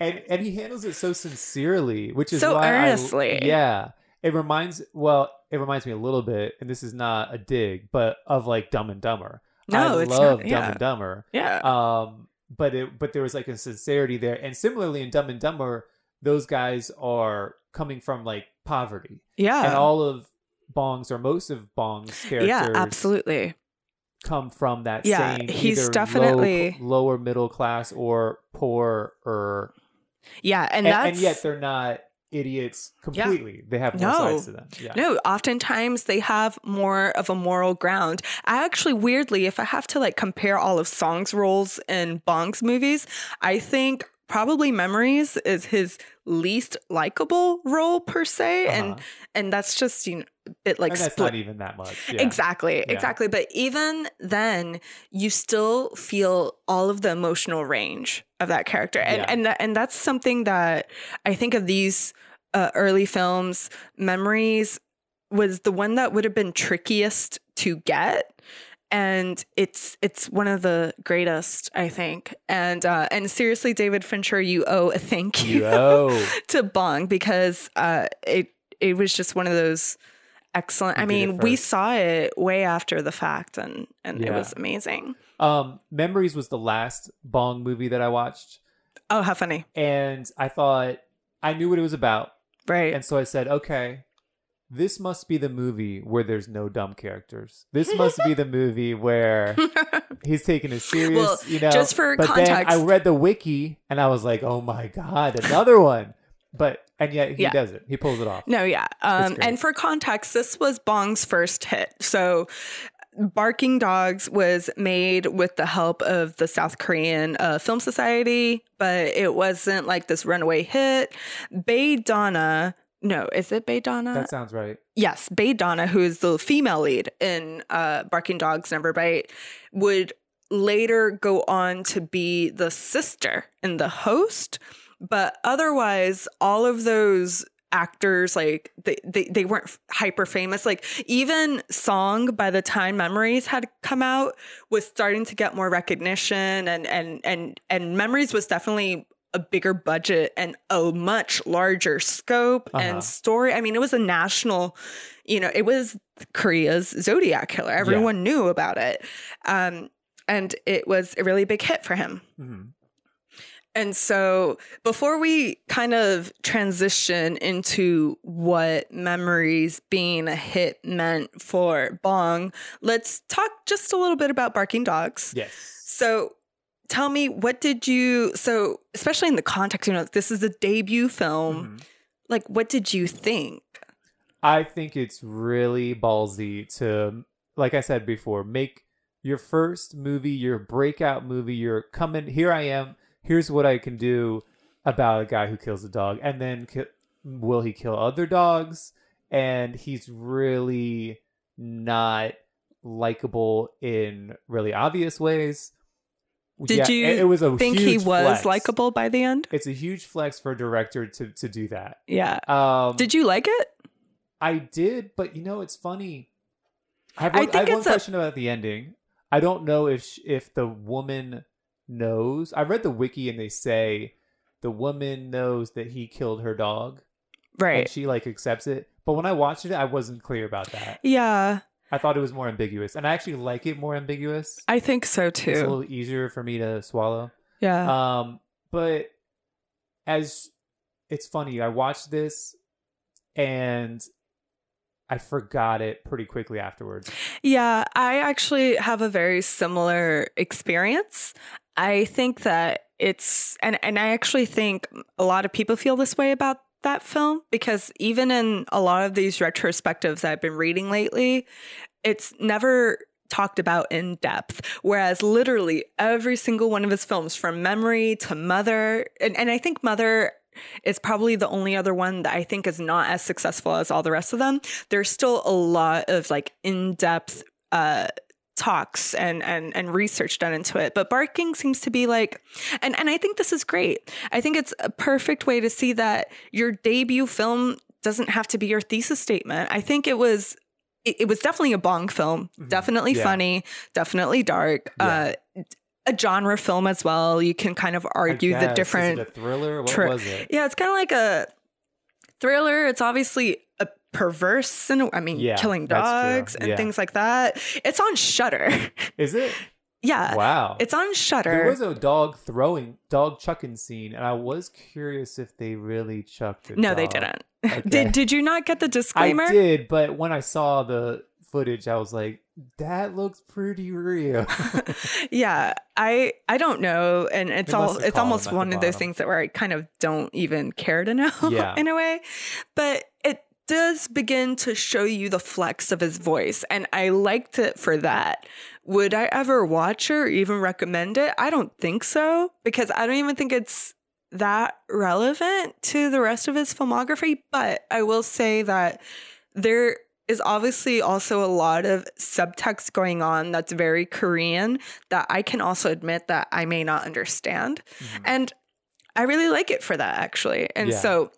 and and he handles it so sincerely, which is So why I- earnestly. yeah, it reminds well, it reminds me a little bit, and this is not a dig, but of like Dumb and Dumber. No, I it's love not- Dumb and Dumber. yeah, Um, but it but there was like a sincerity there, and similarly in Dumb and Dumber, those guys are coming from like poverty, yeah, and all of Bong's or most of Bong's characters, yeah, absolutely. come from that Yeah, same he's either low- definitely- lower middle class or poor or Yeah, and, and, and yet they're not idiots completely. They have more No. sides to them. Yeah. No, oftentimes they have more of a moral ground. I actually, weirdly, if I have to like compare all of Song's roles in Bong's movies, I think probably Memories is his least likable role per se, and Uh-huh. and that's just you know a bit like and that's split. not even that much. Yeah. Exactly, Yeah. exactly. But even then, you still feel all of the emotional range of that character, and Yeah. and that, and that's something that I think of these uh, early films. Memories was the one that would have been trickiest to get. And it's it's one of the greatest, I think. And uh, and seriously, David Fincher, you owe a thank you You to Bong because uh, it it was just one of those excellent. You I mean, we saw it way after the fact, and and it was amazing. Um, Memories was the last Bong movie that I watched, Oh, how funny! and I thought I knew what it was about, Right? and so I said, okay. This must be the movie where there's no dumb characters. This must be the movie where he's taking it serious. Well, you know, just for but then I read the wiki and I was like, "Oh my god, another one!" But and yet he Yeah. does it. He pulls it off. No, yeah. Um, and for context, this was Bong's first hit. So, Barking Dogs was made with the help of the South Korean uh, Film Society, but it wasn't like this runaway hit. Bae Donna, no, is it Donna? That sounds right. yes, Donna, who is the female lead in uh, Barking Dogs Never Bite, would later go on to be the sister in The Host. But otherwise, all of those actors like they, they they weren't hyper famous like even song by the time memories had come out was starting to get more recognition and and and and memories was definitely a bigger budget and a much larger scope Uh-huh. and story. I mean, it was a national, you know, it was Korea's Zodiac killer. Everyone knew about it. Um, and it was a really big hit for him. Mhm. And so, before we kind of transition into what memories being a hit meant for Bong, let's talk just a little bit about Barking Dogs. Yes. So tell me, what did you, so especially in the context, you know, this is a debut film. Mhm. Like, what did you think? I think it's really ballsy to, like I said before, make your first movie, your breakout movie. You're coming. Here I am. Here's what I can do about a guy who kills a dog, and then ki- will he kill other dogs? And he's really not likable in really obvious ways. Did Yeah, you it, was a think he was likable by the end? It's a huge flex for a director to to do that. Yeah. Um, Did you like it? I did, but you know, it's funny. I have one, I think have one a- question about the ending. I don't know if sh- if the woman knows. I read the wiki and they say the woman knows that he killed her dog, Right. and she like accepts it. But when I watched it, I wasn't clear about that. yeah, I thought it was more ambiguous, and I actually like it more ambiguous. I think so too. It's a little easier for me to swallow. Yeah. Um, but as it's funny, I watched this and I forgot it pretty quickly afterwards. Yeah, I actually have a very similar experience. I think that it's and and I actually think a lot of people feel this way about that film because even in a lot of these retrospectives I've been reading lately, it's never talked about in depth. Whereas literally every single one of his films from memory to mother and, and i think mother is probably the only other one that i think is not as successful as all the rest of them. There's still a lot of like in-depth uh talks and and and research done into it but barking seems to be like and and i think this is great i think it's a perfect way to see that your debut film doesn't have to be your thesis statement i think it was it, it was definitely a bong film definitely Yeah. funny definitely dark Yeah. uh a genre film as well you can kind of argue the different a thriller. What Tr- was it? yeah, it's kind of like a thriller. It's obviously perverse, and I mean, Yeah, killing dogs and Yeah. things like that. It's on Shutter. Is it? yeah, Wow. it's on Shutter. there was a dog throwing, dog chucking scene, and I was curious if they really chucked it. no, they didn't. Okay. Did Did you not get the disclaimer? I did, but when I saw the footage, I was like, that looks pretty real. yeah, I I don't know, and it's They all it's almost him at the one of those things that where I kind of don't even care to know Yeah. in a way, but does begin to show you the flex of his voice, and I liked it for that. Would I ever watch or even recommend it? I don't think so because I don't even think it's that relevant to the rest of his filmography. But I will say that there is obviously also a lot of subtext going on that's very Korean that I can also admit that I may not understand. Mm-hmm. And I really like it for that actually. And Yeah. so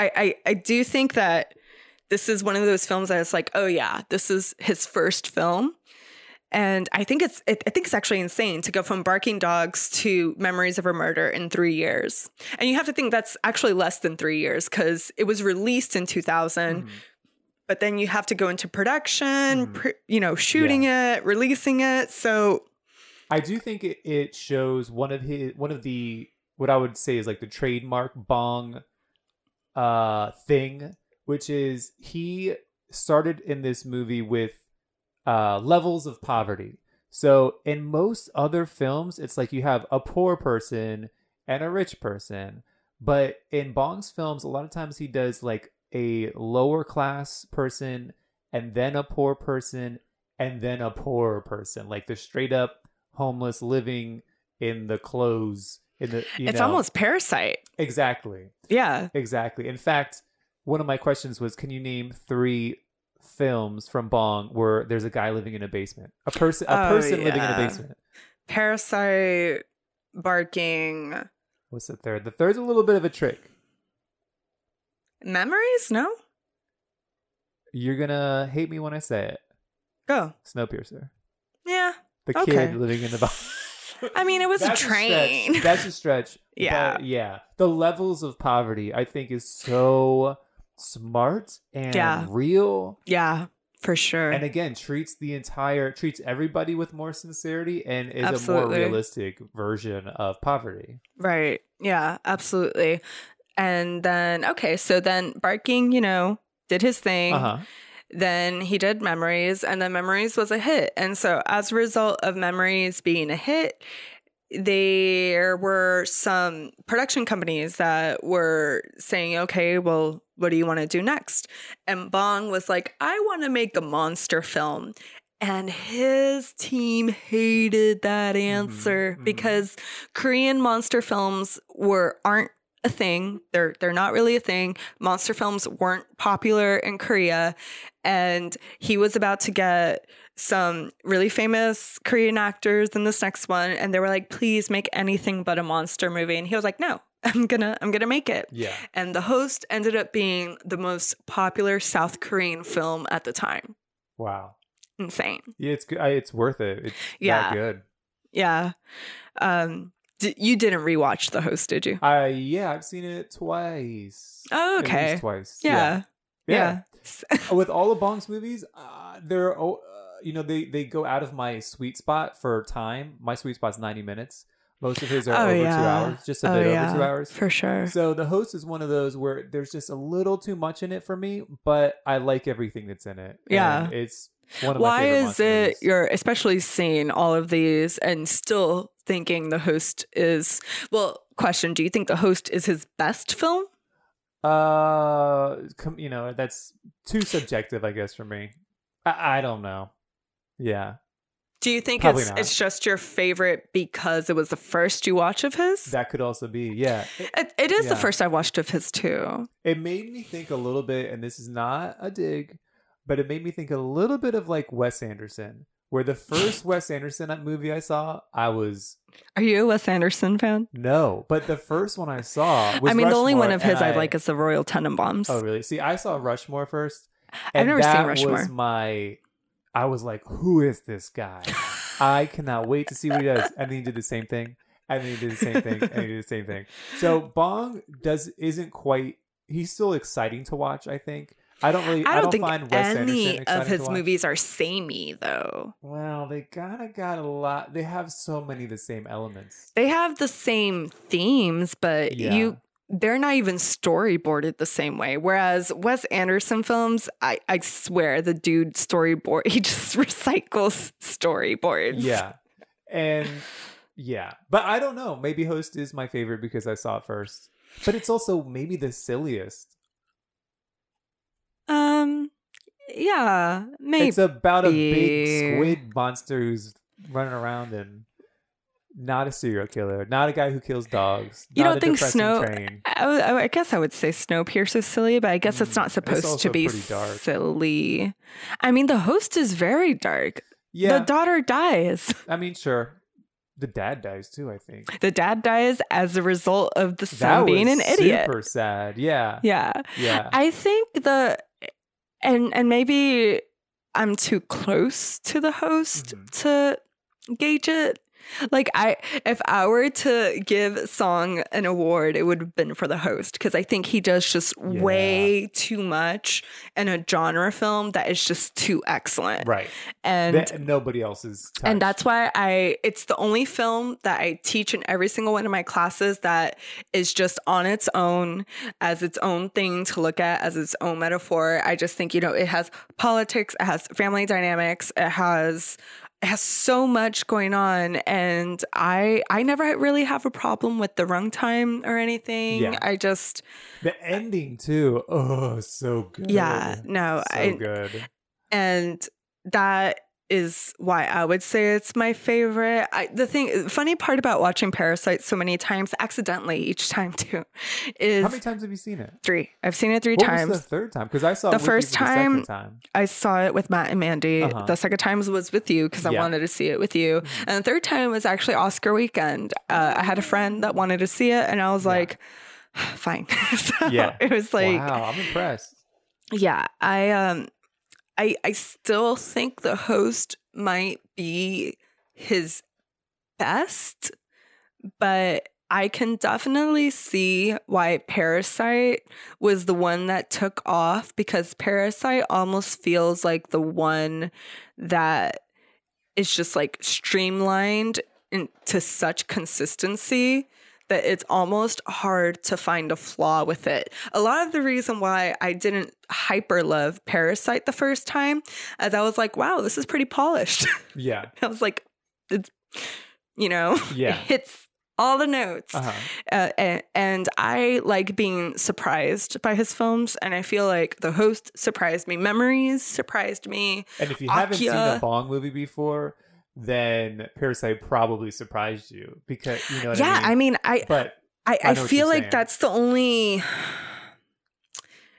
I, I I do think that this is one of those films that it's like, oh yeah, this is his first film. And I think it's it, I think it's actually insane to go from Barking Dogs to Memories of a Murder in three years. And you have to think that's actually less than three years because it was released in 2000. Mm-hmm. But then you have to go into production, mm-hmm. pr- you know, shooting it, releasing it. So I do think it, it shows one of his one of the what I would say is like the trademark Bong uh thing, which is he started in this movie with uh levels of poverty. So in most other films, it's like you have a poor person and a rich person. But in Bong's films, a lot of times he does like a lower class person and then a poor person and then a poorer person. Like the straight up homeless living in the clothes in the it's know. almost Parasite. exactly Yeah. exactly in fact one of my questions was can you name three films from bong where there's a guy living in a basement a person a Oh, person living in a basement Parasite, Barking, what's the third the third's a little bit of a trick Memories? No? you're gonna hate me when i say it Go. snowpiercer Yeah. the Okay. kid living in the box I mean, it was a train. stretch. That's a stretch. Yeah. But yeah. The levels of poverty, I think, is so smart and Yeah. real. yeah, for sure. And again, treats the entire treats everybody with more sincerity and is a more realistic version of poverty. Right. Yeah, absolutely. And then, okay, so then Barking, you know, did his thing. Uh-huh. Then he did Memories, and then Memories was a hit. And so, as a result of Memories being a hit, there were some production companies that were saying, okay, well, what do you want to do next? And Bong was like, I want to make a monster film. And his team hated that answer mhm. because Korean monster films were aren't a thing. They're they're not really a thing. Monster films weren't popular in Korea, and he was about to get some really famous Korean actors in this next one, and they were like, "Please make anything but a monster movie." And he was like, "No, I'm gonna I'm gonna make it." Yeah. And the host ended up being the most popular South Korean film at the time. Wow. Insane. Yeah, it's good. It's worth it. It's Yeah. good. Yeah. Um, d- you didn't rewatch The Host, did you? I yeah, I've seen it twice. Oh, okay. twice. Yeah. Yeah. Yeah. with all of Bong's movies, uh, they're oh, uh, you know they they go out of my sweet spot for time. My sweet spot's ninety minutes. Most of his are Oh, over two hours, just a Oh, bit yeah, over two hours. For sure. So the host is one of those where there's just a little too much in it for me, but I like everything that's in it. Yeah. And it's one of Why is it movies. you're especially seeing all of these and still thinking The Host is well, question, do you think The Host is his best film? Uh, you know that's too subjective, I guess, for me. I, I don't know. Yeah, Do you think Probably it's not. it's just your favorite because it was the first you watch of his? that could also be. Yeah, It- it, it is the first I watched of his too. it made me think a little bit, and this is not a dig, but it made me think a little bit of like Wes Anderson, where the first Wes Anderson movie I saw, I was Are you a Wes Anderson fan? no, but the first one I saw was I mean, the only one of his and I like is the Royal Tenenbaums. Oh, really? See, I saw Rushmore first. I've never seen that Rushmore. Was my, I was like, who is this guy? I cannot wait to see what he does. And then he did the same thing. And then he did the same thing. And he did the same thing. So Bong does isn't quite. He's still exciting to watch. I think. I don't really. I don't, think find Wes any of his movies are samey though. Well, they kind of got a lot. They have so many of the same elements. They have the same themes, but Yeah. you they're not even storyboarded the same way. Whereas Wes Anderson films, I, I swear the dude storyboard he just recycles storyboards. Yeah. And yeah. But I don't know. Maybe Host is my favorite because I saw it first. But it's also maybe the silliest. Um yeah, maybe. It's about a big squid monster who's running around and not a serial killer, not a guy who kills dogs. You not don't a think Snow? Train. I, I guess I would say Snow Snowpiercer's silly, but I guess it's not supposed Mm, also to be dark. silly. I mean, the host is very dark. Yeah. The daughter dies. I mean, sure. The dad dies too, I think. The dad dies as a result of the son being an idiot. Super sad. Yeah. Yeah. Yeah. I think the and and maybe I'm too close to the host Mm-hmm. to gauge it. Like I if I were to give Song an award, it would have been for the host because I think he does just way too much in a genre film that is just too excellent. Right. And That nobody else is. and that's why I it's the only film that I teach in every single one of my classes that is just on its own as its own thing to look at as its own metaphor. I just think, you know, it has politics, it has family dynamics, it has has so much going on and I I never really have a problem with the runtime or anything. Yeah. I just the ending too. Oh, so good. Yeah, no, so I- good. and that is why I would say it's my favorite. I, the thing, funny part about watching Parasite so many times, accidentally each time too, is How many times have you seen it? three. I've seen it three what times. was the third time? Because I saw The it with you first for the second time, time. I saw it with Matt and Mandy. Uh-huh. The second time was with you because I Yeah. Mm-hmm. wanted to see it with you. And the third time was actually Oscar weekend. Uh, I had a friend that wanted to see it, and I was like, fine. so Yeah. it was like, wow, I'm impressed. yeah, I um I I still think the host might be his best, but I can definitely see why Parasite was the one that took off because Parasite almost feels like the one that is just like streamlined into such consistency that it's almost hard to find a flaw with it. A lot of the reason why I didn't hyper love Parasite the first time, as I was like, wow, this is pretty polished. Yeah. I was like, it's, you know, Yeah. it hits all the notes. Uh-huh. Uh, and, and I like being surprised by his films, and I feel like The Host surprised me. Memories surprised me. And if you haven't seen a Akira- Bong movie before, then Parasite probably surprised you because you know. What yeah, I I mean. mean, I but I, I I, feel like saying. that's the only.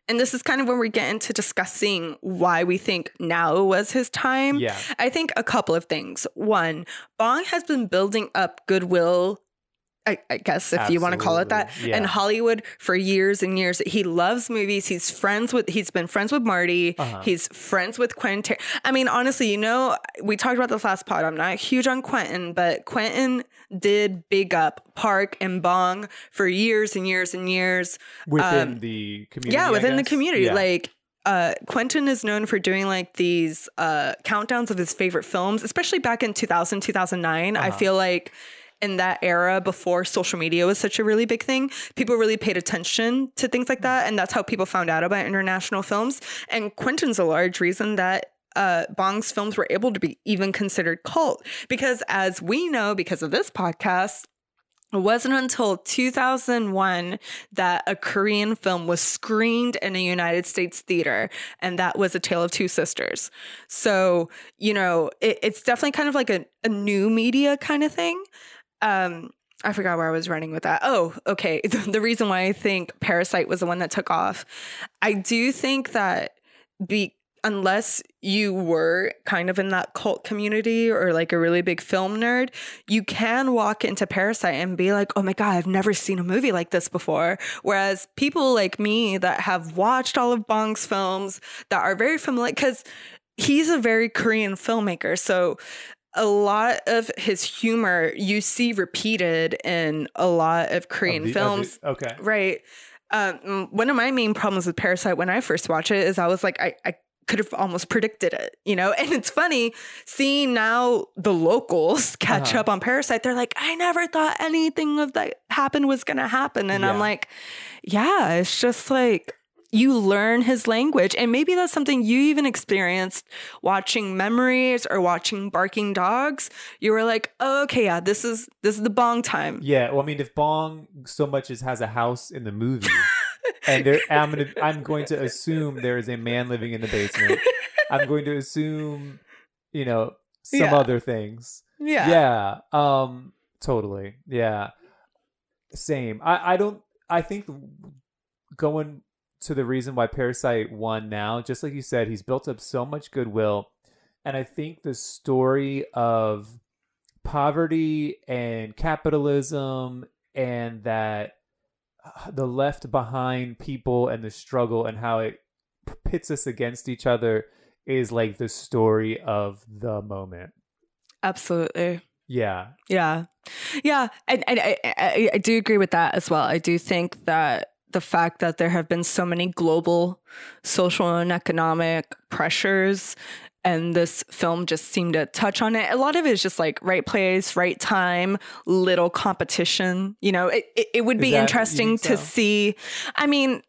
And this is kind of when we get into discussing why we think now was his time. Yeah. I think a couple of things. One, Bong has been building up goodwill. I, I guess if you want to call it that, Absolutely, in. Hollywood for years and years. He loves movies. He's friends with. He's been friends with Marty. Uh-huh. He's friends with Quentin. I mean, honestly, you know, we talked about this last pod. I'm not huge on Quentin, but Quentin did big up Park and Bong for years and years and years. within Um, the community. yeah, within the community. Yeah. Like uh Quentin is known for doing like these uh countdowns of his favorite films, especially back in 2000, 2009. I Uh-huh. feel like in that era before social media was such a really big thing, people really paid attention to things like that. And that's how people found out about international films. And Quentin's a large reason that uh, Bong's films were able to be even considered cult. Because as we know, because of this podcast, it wasn't until 2001 that a Korean film was screened in a United States theater, and that was A Tale of Two Sisters. So, you know, it, it's definitely kind of like a, a new media kind of thing. Um, I forgot where I was running with that. Oh, okay. The, the reason why I think Parasite was the one that took off, I do think that be unless you were kind of in that cult community or like a really big film nerd, you can walk into Parasite and be like, oh my God, I've never seen a movie like this before. Whereas people like me that have watched all of Bong's films that are very familiar, because he's a very Korean filmmaker. So a lot of his humor you see repeated in a lot of Korean Of the- of films. the- okay. Right. Um, one of my main problems with Parasite when I first watched it is I was like, I, I could have almost predicted it, you know? And it's funny seeing now the locals catch Uh-huh. up on Parasite. They're like, I never thought anything of that happened was going to happen. And I'm like, yeah, it's just like you learn his language. And maybe that's something you even experienced watching Memories or watching Barking Dogs. You were like, oh, okay, yeah, this is this is the bong time. Yeah, well, I mean, if Bong so much as has a house in the movie, and there, I'm gonna, I'm going to assume there is a man living in the basement. I'm going to assume, you know, some Yeah. other things. Yeah. Yeah. Um. Totally. Yeah. Same. I. I don't. I think going to the reason why Parasite won now, just like you said, he's built up so much goodwill, and I think the story of poverty and capitalism and that uh, the left behind people and the struggle and how it pits us against each other is like the story of the moment. Absolutely. Yeah. Yeah. Yeah. And, and I, I, I do agree with that as well. I do think that the fact that there have been so many global social and economic pressures and this film just seemed to touch on it. A lot of it is just like right place, right time, little competition. You know, it, it, it would be interesting think to so? see. I mean,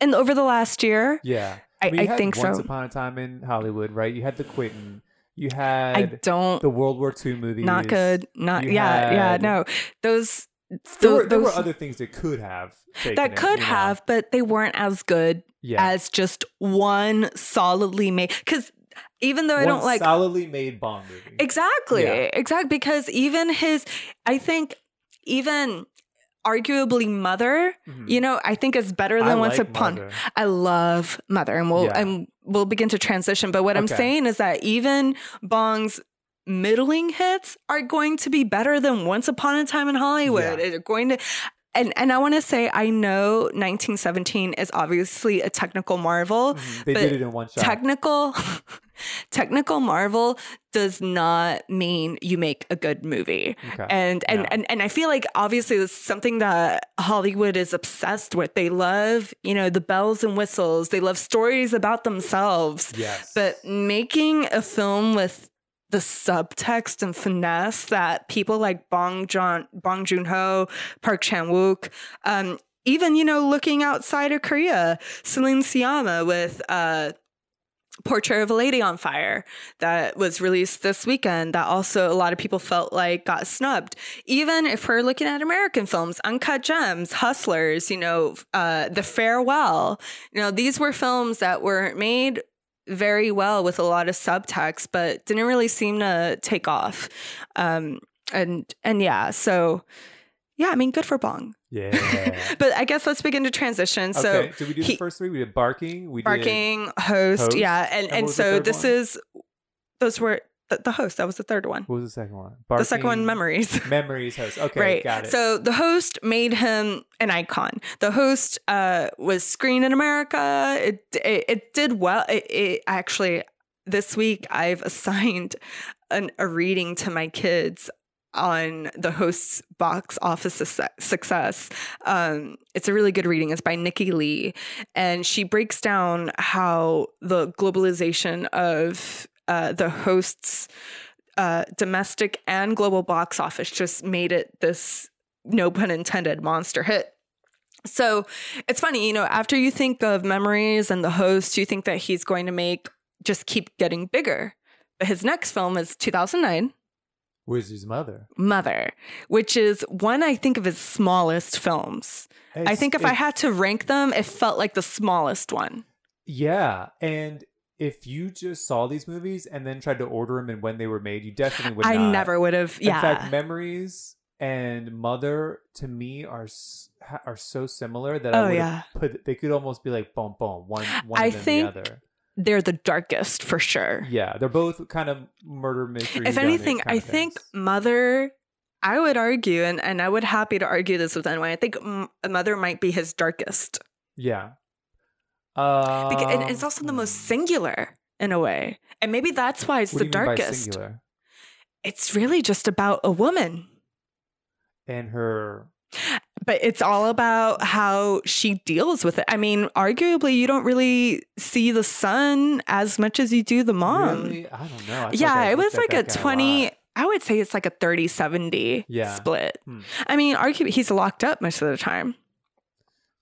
and over the last year, Yeah. I- mean, you I had think Once so. Upon a Time in Hollywood, right? You had the Quentin. You had I don't, the World War II movies. not good. Not, You yeah, yeah, no. Those, There, were, there were other things that could have taken that it, could know? have, but they weren't as good Yeah. as just one solidly made. Because even though I don't like solidly made Bong movie. exactly, Yeah. exactly, because even his, I think even arguably Mother, Mhm. you know, I think is better I than Once like Upon. Mother. I love Mother, and we'll Yeah. and we'll begin to transition. But what I'm saying is that even Bong's middling hits are going to be better than Once Upon a Time in Hollywood. Yeah. They're going to. And, and I want to say I know 1917 is obviously a technical marvel, Mhm. They but did it in one shot. technical technical marvel does not mean you make a good movie Okay. and and, Yeah. and and i feel like obviously it's something that hollywood is obsessed with they love you know the bells and whistles they love stories about themselves yes. but making a film with the subtext and finesse that people like Bong Joon Bong Joon Ho, Park Chan Wook, um, even you know looking outside of Korea, Celine Sciamma with uh, Portrait of a Lady on Fire that was released this weekend. That also a lot of people felt like got snubbed. Even if we're looking at American films, Uncut Gems, Hustlers, you know, uh, The Farewell, you know, these were films that were made very well with a lot of subtext, but didn't really seem to take off. Um, and and yeah, so yeah, I mean, good for Bong. yeah. But I guess let's begin to transition. So okay. Did we do he- the first three? We did barking. We did barking host, Host? yeah, and And and what was the so this one? is those were the, the host. That was the third one. What was the second one? The second one, memories. Memories host. Okay, right. got it. So the host made him an icon. The host uh, was screened in America. It it, it did well. It, it actually this week I've assigned an, a reading to my kids on the host's box office success- success. Um, it's a really good reading. It's by Nikki Lee, and she breaks down how the globalization of uh, the host's uh, domestic and global box office just made it this no pun intended monster hit. So it's funny, you know, after you think of memories and the host, you think that he's going to make just keep getting bigger. But his next film is 2009, Where's his mother? Mother, which is one I think of his smallest films. I think if I had to rank them, it felt like the smallest one. Yeah, and if you just saw these movies and then tried to order them and when they were made, you definitely would. Have. I not. never would have. In Yeah. fact, memories and mother to me are are so similar that I Oh, would yeah. put. They could almost be like boom, boom, one one I think the other. They're the darkest for sure. Yeah, they're both kind of murder mystery. if anything, I think. Mother. I would argue, and, and I would happy to argue this with anyone. I think M- Mother might be his darkest, Yeah. Um, Beca- and it's also the most singular in a way, and maybe that's why it's the do you mean by darkest. singular? It's really just about a woman. And her but it's all about how she deals with it. I mean, arguably, you don't really see the son as much as you do the mom. Really? I don't know. I Yeah, like it was like a 20, lot. I would say it's like a 30 70 Yeah. split. Hmm. I mean, arguably, he's locked up most of the time.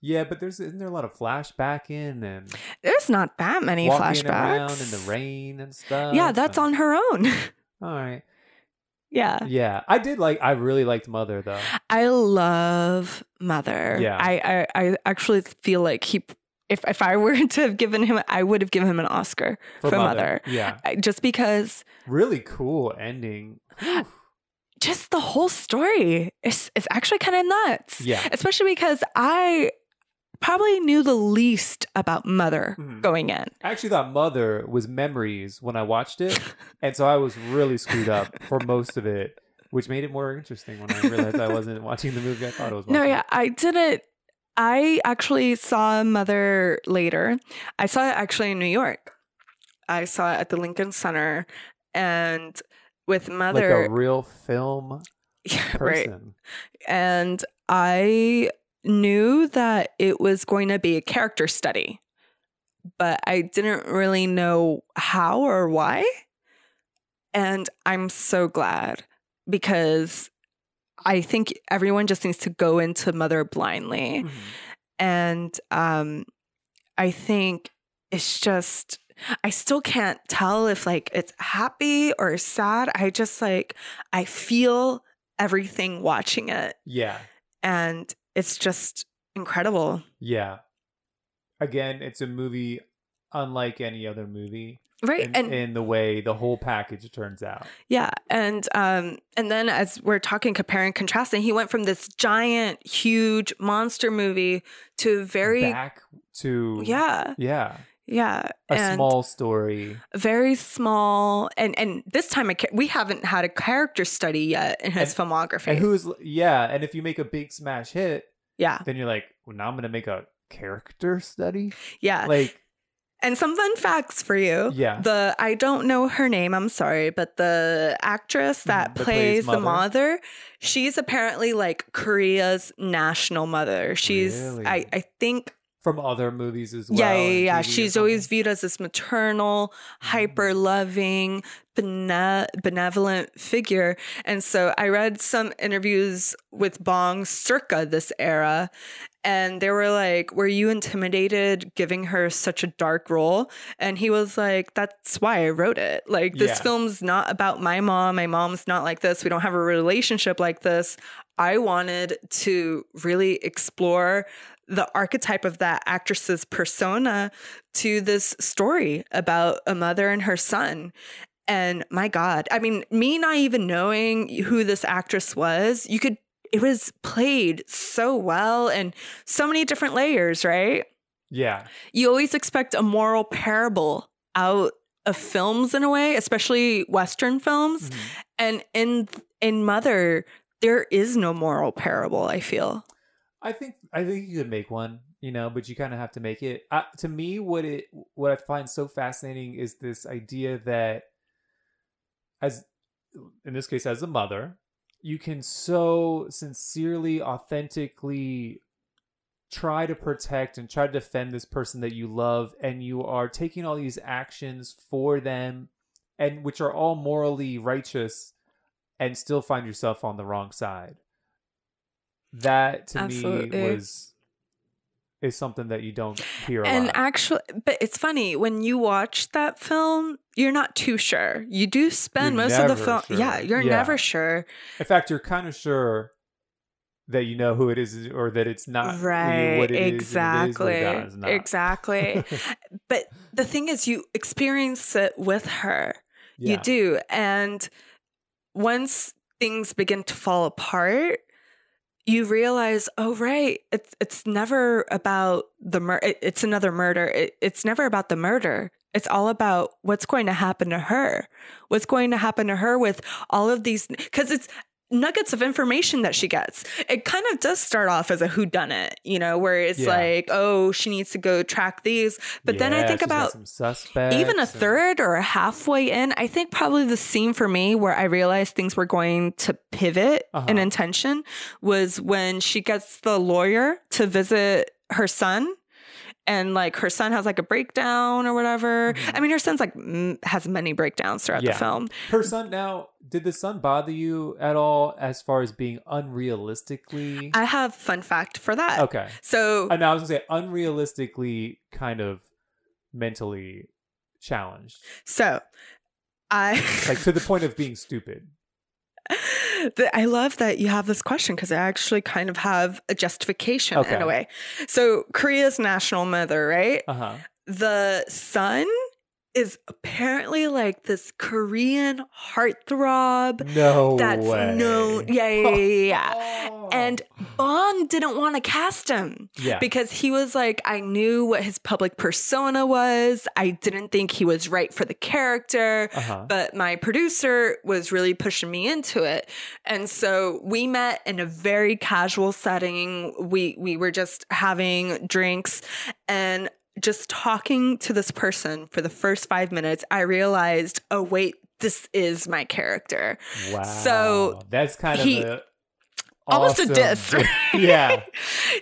Yeah, but there's isn't there a lot of flashbacking and There's not that many walking flashbacks. around in the rain and stuff? yeah, that's and- on her own. All right. yeah. Yeah, I did like. I really liked Mother though. I love Mother. Yeah. I, I, I actually feel like he, if, if I were to have given him, I would have given him an Oscar for, Mother. Yeah, I- Just because really cool ending. Just the whole story is, is actually kind of nuts. Yeah. Especially because I probably knew the least about Mother Mhm. going in. I actually thought Mother was memories when I watched it, and so I was really screwed up for most of it, which made it more interesting when I realized I wasn't watching the movie I thought I was. No, yeah, I didn't. I actually saw Mother later. I saw it actually in New York. I saw it at the Lincoln Center, and with Mother. like a real film Yeah, right? person. And I knew that it was going to be a character study, but I didn't really know how or why. And I'm so glad because I think everyone just needs to go into Mother blindly. Mhm. And um, I think it's just, I still can't tell if like it's happy or sad. I just like, I feel everything watching it. Yeah, And it's just incredible. yeah. Again, it's a movie unlike any other movie. Right. in, and in the way the whole package turns out. yeah. And um, and then as we're talking comparing and contrasting, he went from this giant, huge monster movie to very Back to yeah, yeah, yeah. a and small story. very small and and this time cha- we haven't had a character study yet in his filmography And who's yeah, and if you make a big smash hit, yeah then you're like, well, now I'm gonna make a character study. yeah Like, and some fun facts for you Yeah. the i don't know her name i'm sorry but the actress that Mhm, that plays, plays the Mother. mother she's apparently like korea's national mother she's Really? i i think from other movies as well. yeah, yeah, yeah. She's always viewed as this maternal, mm-hmm. hyper loving, bene- benevolent figure. And so I read some interviews with Bong circa this era, and they were like, Were you intimidated giving her such a dark role? And he was like, That's why I wrote it. Like, this Yeah. film's not about my mom. My mom's not like this. We don't have a relationship like this. I wanted to really explore the archetype of that actress's persona to this story about a mother and her son. And my God, I mean, me not even knowing who this actress was, you could, it was played so well and so many different layers, right? Yeah, You always expect a moral parable out of films in a way, especially Western films. Mhm. And in in Mother, there is no moral parable, I feel. I think I think you could make one, you know, but you kind of have to make it. To me, what it what I find so fascinating is this idea that, as in this case, as a mother, you can so sincerely, authentically try to protect and try to defend this person that you love, and you are taking all these actions for them, and which are all morally righteous, and still find yourself on the wrong side that to Absolutely. me was is something that you don't hear a And actually, but it's funny when you watch that film, you're not too sure. You do spend You're most of the film. sure. Yeah, you're Yeah. never sure. In fact, you're kind of sure that you know who it is or that it's not right. what it is, is exactly. what it is exactly. but the thing is, you experience it with her. You do. And once things begin to fall apart, you realize, oh right, it's it's never about the mur- it, it's another murder. It, it's never about the murder. It's all about what's going to happen to her. What's going to happen to her with all of these cuz it's nuggets of information that she gets. It kind of does start off as a whodunit, you know, where it's Yeah. like, oh, she needs to go track these. But then I think about some even a and- third or a halfway in, I think probably the scene for me where I realized things were going to pivot Uh-huh. in intention was when she gets the lawyer to visit her son. And like her son has like a breakdown or whatever. I mean, her son's like m- has many breakdowns throughout Mm-hmm. Yeah. the film. Her son now, did the son bother you at all as far as being unrealistically? I have fun fact for that. okay. So now I was gonna say unrealistically kind of mentally challenged. so I Like to the point of being stupid. I love that you have this question because I actually kind of have a justification in a way. So Korea's national mother, right? Uh-huh. The son is apparently like this Korean heartthrob No that's way. known. Yeah, yeah, yeah, yeah. yeah. And Bong didn't want to cast him yeah. because he was like, I knew what his public persona was. I didn't think he was right for the character uh-huh. but my producer was really pushing me into it and so we met in a very casual setting we we were just having drinks and just talking to this person for the first 5 minutes i realized oh wait this is my character wow. so that's kind he- of a almost a awesome- diss right? yeah.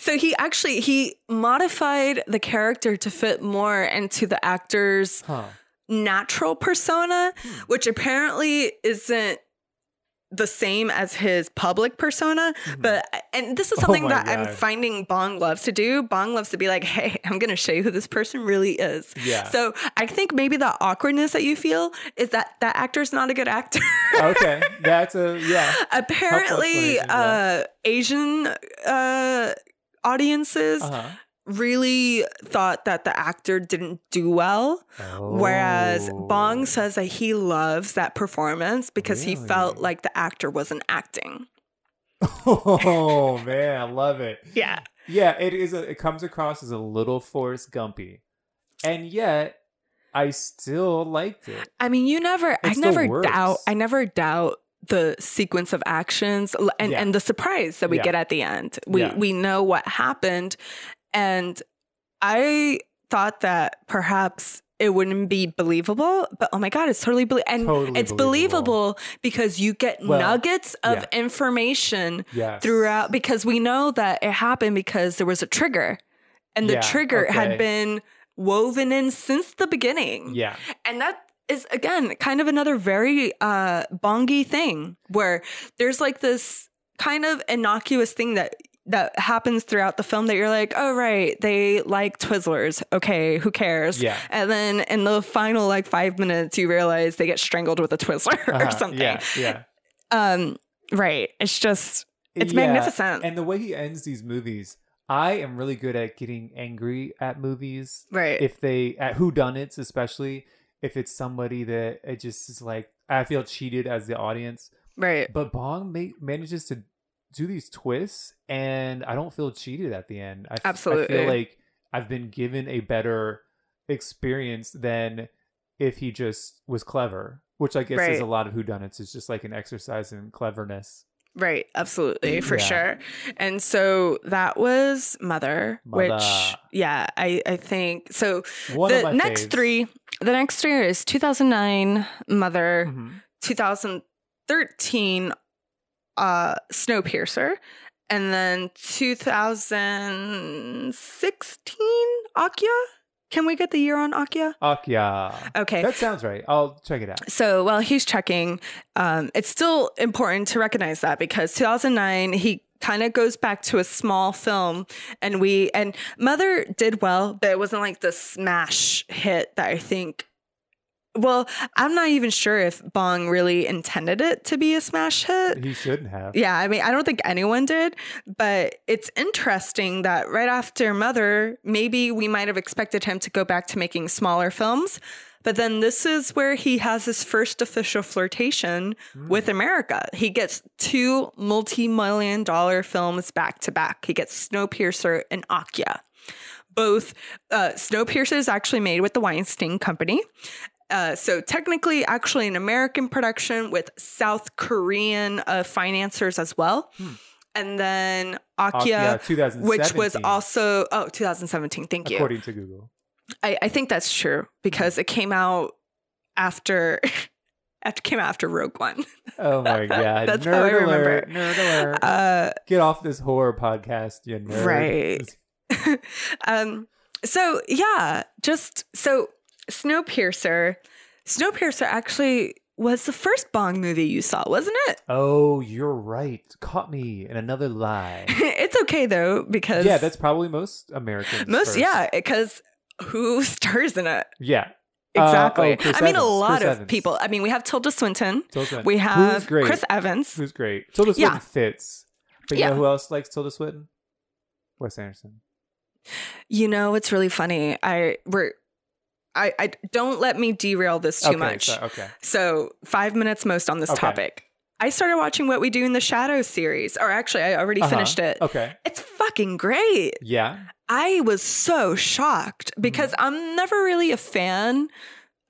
so he actually he modified the character to fit more into the actor's Huh. natural persona, Hmm. which apparently isn't the same as his public persona. But and this is Mm-hmm. Oh something my that I'm finding Bong loves to do. Bong loves to be like, hey, I'm gonna show you who this person really is. Yeah. So I think maybe the awkwardness that you feel is that that actor's not a good actor. Okay. That's a yeah. Apparently, uh, Asian uh, audiences Uh-huh. Really thought that the actor didn't do well. Whereas Bong Oh. says that he loves that performance because he felt like the actor wasn't acting. Oh man, I love it. Yeah. Yeah, it is. A, it comes across as a little Forrest Gumpy, and yet I still liked it. I mean, you never, I It never works. doubt, I never doubt the sequence of actions and, Yeah. and the surprise that we Yeah. get at the end. We, Yeah. we know what happened. And I thought that perhaps it wouldn't be believable, but oh my God, it's totally, belie- and Totally it's believable. believable because you get Well, nuggets of yeah. information Yes. throughout because we know that it happened because there was a trigger and the Yeah, trigger okay. had been woven in since the beginning Yeah. and that is again kind of another very uh bongy thing where there's like this kind of innocuous thing that that happens throughout the film that you're like oh right they like twizzlers okay who cares Yeah. and then in the final like five minutes you realize they get strangled with a twizzler or Uh-huh. something Yeah. Yeah. um right it's just it's Yeah, magnificent And the way he ends these movies, I am really good at getting angry at movies. right If they at whodunits, especially if it's somebody that it just is like I feel cheated as the audience. right But Bong ma- manages to do these twists, and I don't feel cheated at the end. I, f- I Absolutely. feel like I've been given a better experience than if he just was clever, which I guess is a lot of whodunits. It's just like an exercise in cleverness. Right, absolutely, for Yeah. sure. And so that was Mother, which yeah, I I think so. One the next faves. three, the next three is 2009 Mother, Mhm. 2013 uh Snowpiercer, and then 2016 Okja. Can we get the year on Okja? Okja. Okay. That sounds right. I'll check it out. So while he's checking, um, it's still important to recognize that because 2009, he kind of goes back to a small film and we, and Mother did well, but it wasn't like the smash hit that I think. Well, I'm not even sure if Bong really intended it to be a smash hit. He shouldn't have. Yeah, I mean, I don't think anyone did, but it's interesting that right after Mother, maybe we might have expected him to go back to making smaller films. But then this is where he has his first official flirtation with America. He gets two multi million dollar films back to back. He gets Snowpiercer and Okja. Both uh, Snowpiercer is actually made with the Weinstein Company. Uh, so technically, actually, an American production with South Korean uh, financiers as well. And then Okja, Okja, which was also oh 2017. Thank you. according to Google. I, I think that's true because it came out after after came out after Rogue One. Oh my god! That's nerd how I remember. alert! Nerd alert! Uh, Get off this horror podcast, you nerd. Right. um, so yeah, just so Snowpiercer. Snowpiercer actually was the first Bong movie you saw, wasn't it? Oh, you're right. Caught me in another lie. it's okay though because yeah, that's probably most Americans. most first. yeah because who stars in it Yeah. Uh, exactly? oh, Chris I mean, a lot Chris of Evans. people. I mean, we have Tilda Swinton. Tilda Swinton. We have. Chris Evans. Who's great. Tilda Swinton Yeah. fits. But you Yeah. know who else likes Tilda Swinton? Wes Anderson. You know, it's really funny. I we're I I don't let me derail this too okay, much. so- okay. So five minutes most on this Okay. topic. I started watching What We Do in the Shadows series, or actually, I already Uh-huh. finished it. Okay. It's fucking great. Yeah. I was so shocked because Mm-hmm. I'm never really a fan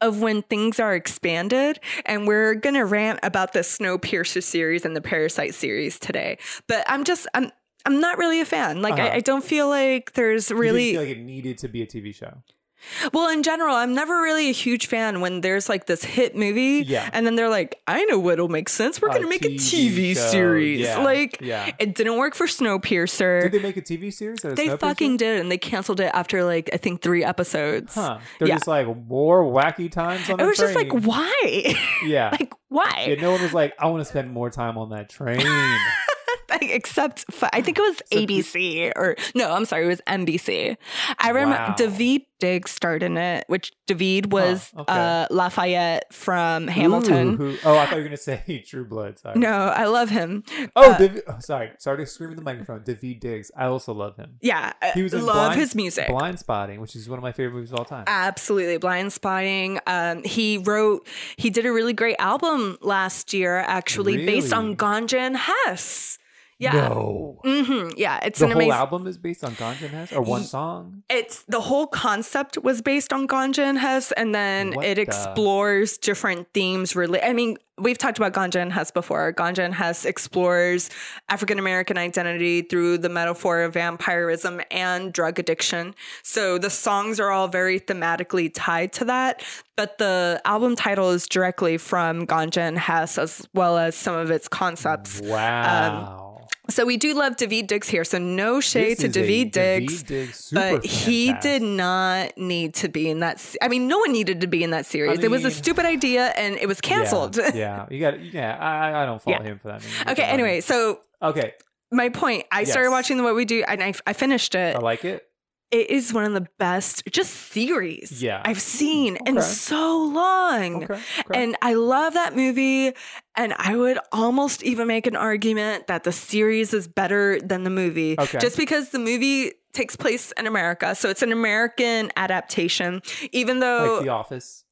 of when things are expanded. And we're gonna rant about the Snowpiercer series and the Parasite series today. But I'm just I'm I'm not really a fan. Like Uh-huh. I, I don't feel like there's really feel like it needed to be a TV show. Well, in general, I'm never really a huge fan when there's like this hit movie, Yeah. and then they're like, "I know what'll make sense. We're A gonna make a TV TV show. series." Yeah. Like, Yeah. it didn't work for Snowpiercer. Did they make a TV series? of They fucking did, and they canceled it after like I think three episodes. Huh. They're Yeah. just like more wacky times on It was just like, why? Yeah. like, why? Yeah, no one was like, I want to spend more time on that train. Except I think it was ABC or no, I'm sorry, it was NBC. I remember Wow. Daveed Diggs starred in it, which Daveed was okay. uh, Lafayette from Hamilton. Ooh, who- oh, I thought you were gonna say True Blood. Sorry. No, I love him. Oh, Uh, Daveed, oh, sorry. Sorry to scream in the microphone. Daveed Diggs. I also love him. yeah, He was in love Blind, his music. Blind Spotting, which is one of my favorite movies of all time. Absolutely, blind spotting. Um, he wrote, he did a really great album last year, actually based on Really? Ganja and Hess. Yeah, No. hmm yeah, it's The an whole amazing. album is based on Ganja and Hess, or one song. It's the whole concept was based on Ganja and Hess, and then What it the- explores different themes. Really, I mean, we've talked about Ganja and Hess before. Ganja and Hess explores African American identity through the metaphor of vampirism and drug addiction. So the songs are all very thematically tied to that. But the album title is directly from Ganja and Hess, as well as some of its concepts. Wow. So we do love Daveed Diggs here. So no shade This to Daveed Diggs. Daveed Diggs super But he fan did not need to be in that. se- I mean, no one needed to be in that series. it was a stupid idea, and it was canceled. Yeah, yeah. you got. Yeah, I, I don't fault Yeah. him for that. movie. okay. Um, Anyway, so Okay, my point. I started watching the What We Do, and I, I finished it. I like it. It is one of the best just series Yeah. I've seen in so long. Okay, okay. And I love that movie. And I would almost even make an argument that the series is better than the movie. Okay. Just because the movie takes place in America. So it's an American adaptation. Even though like The Office.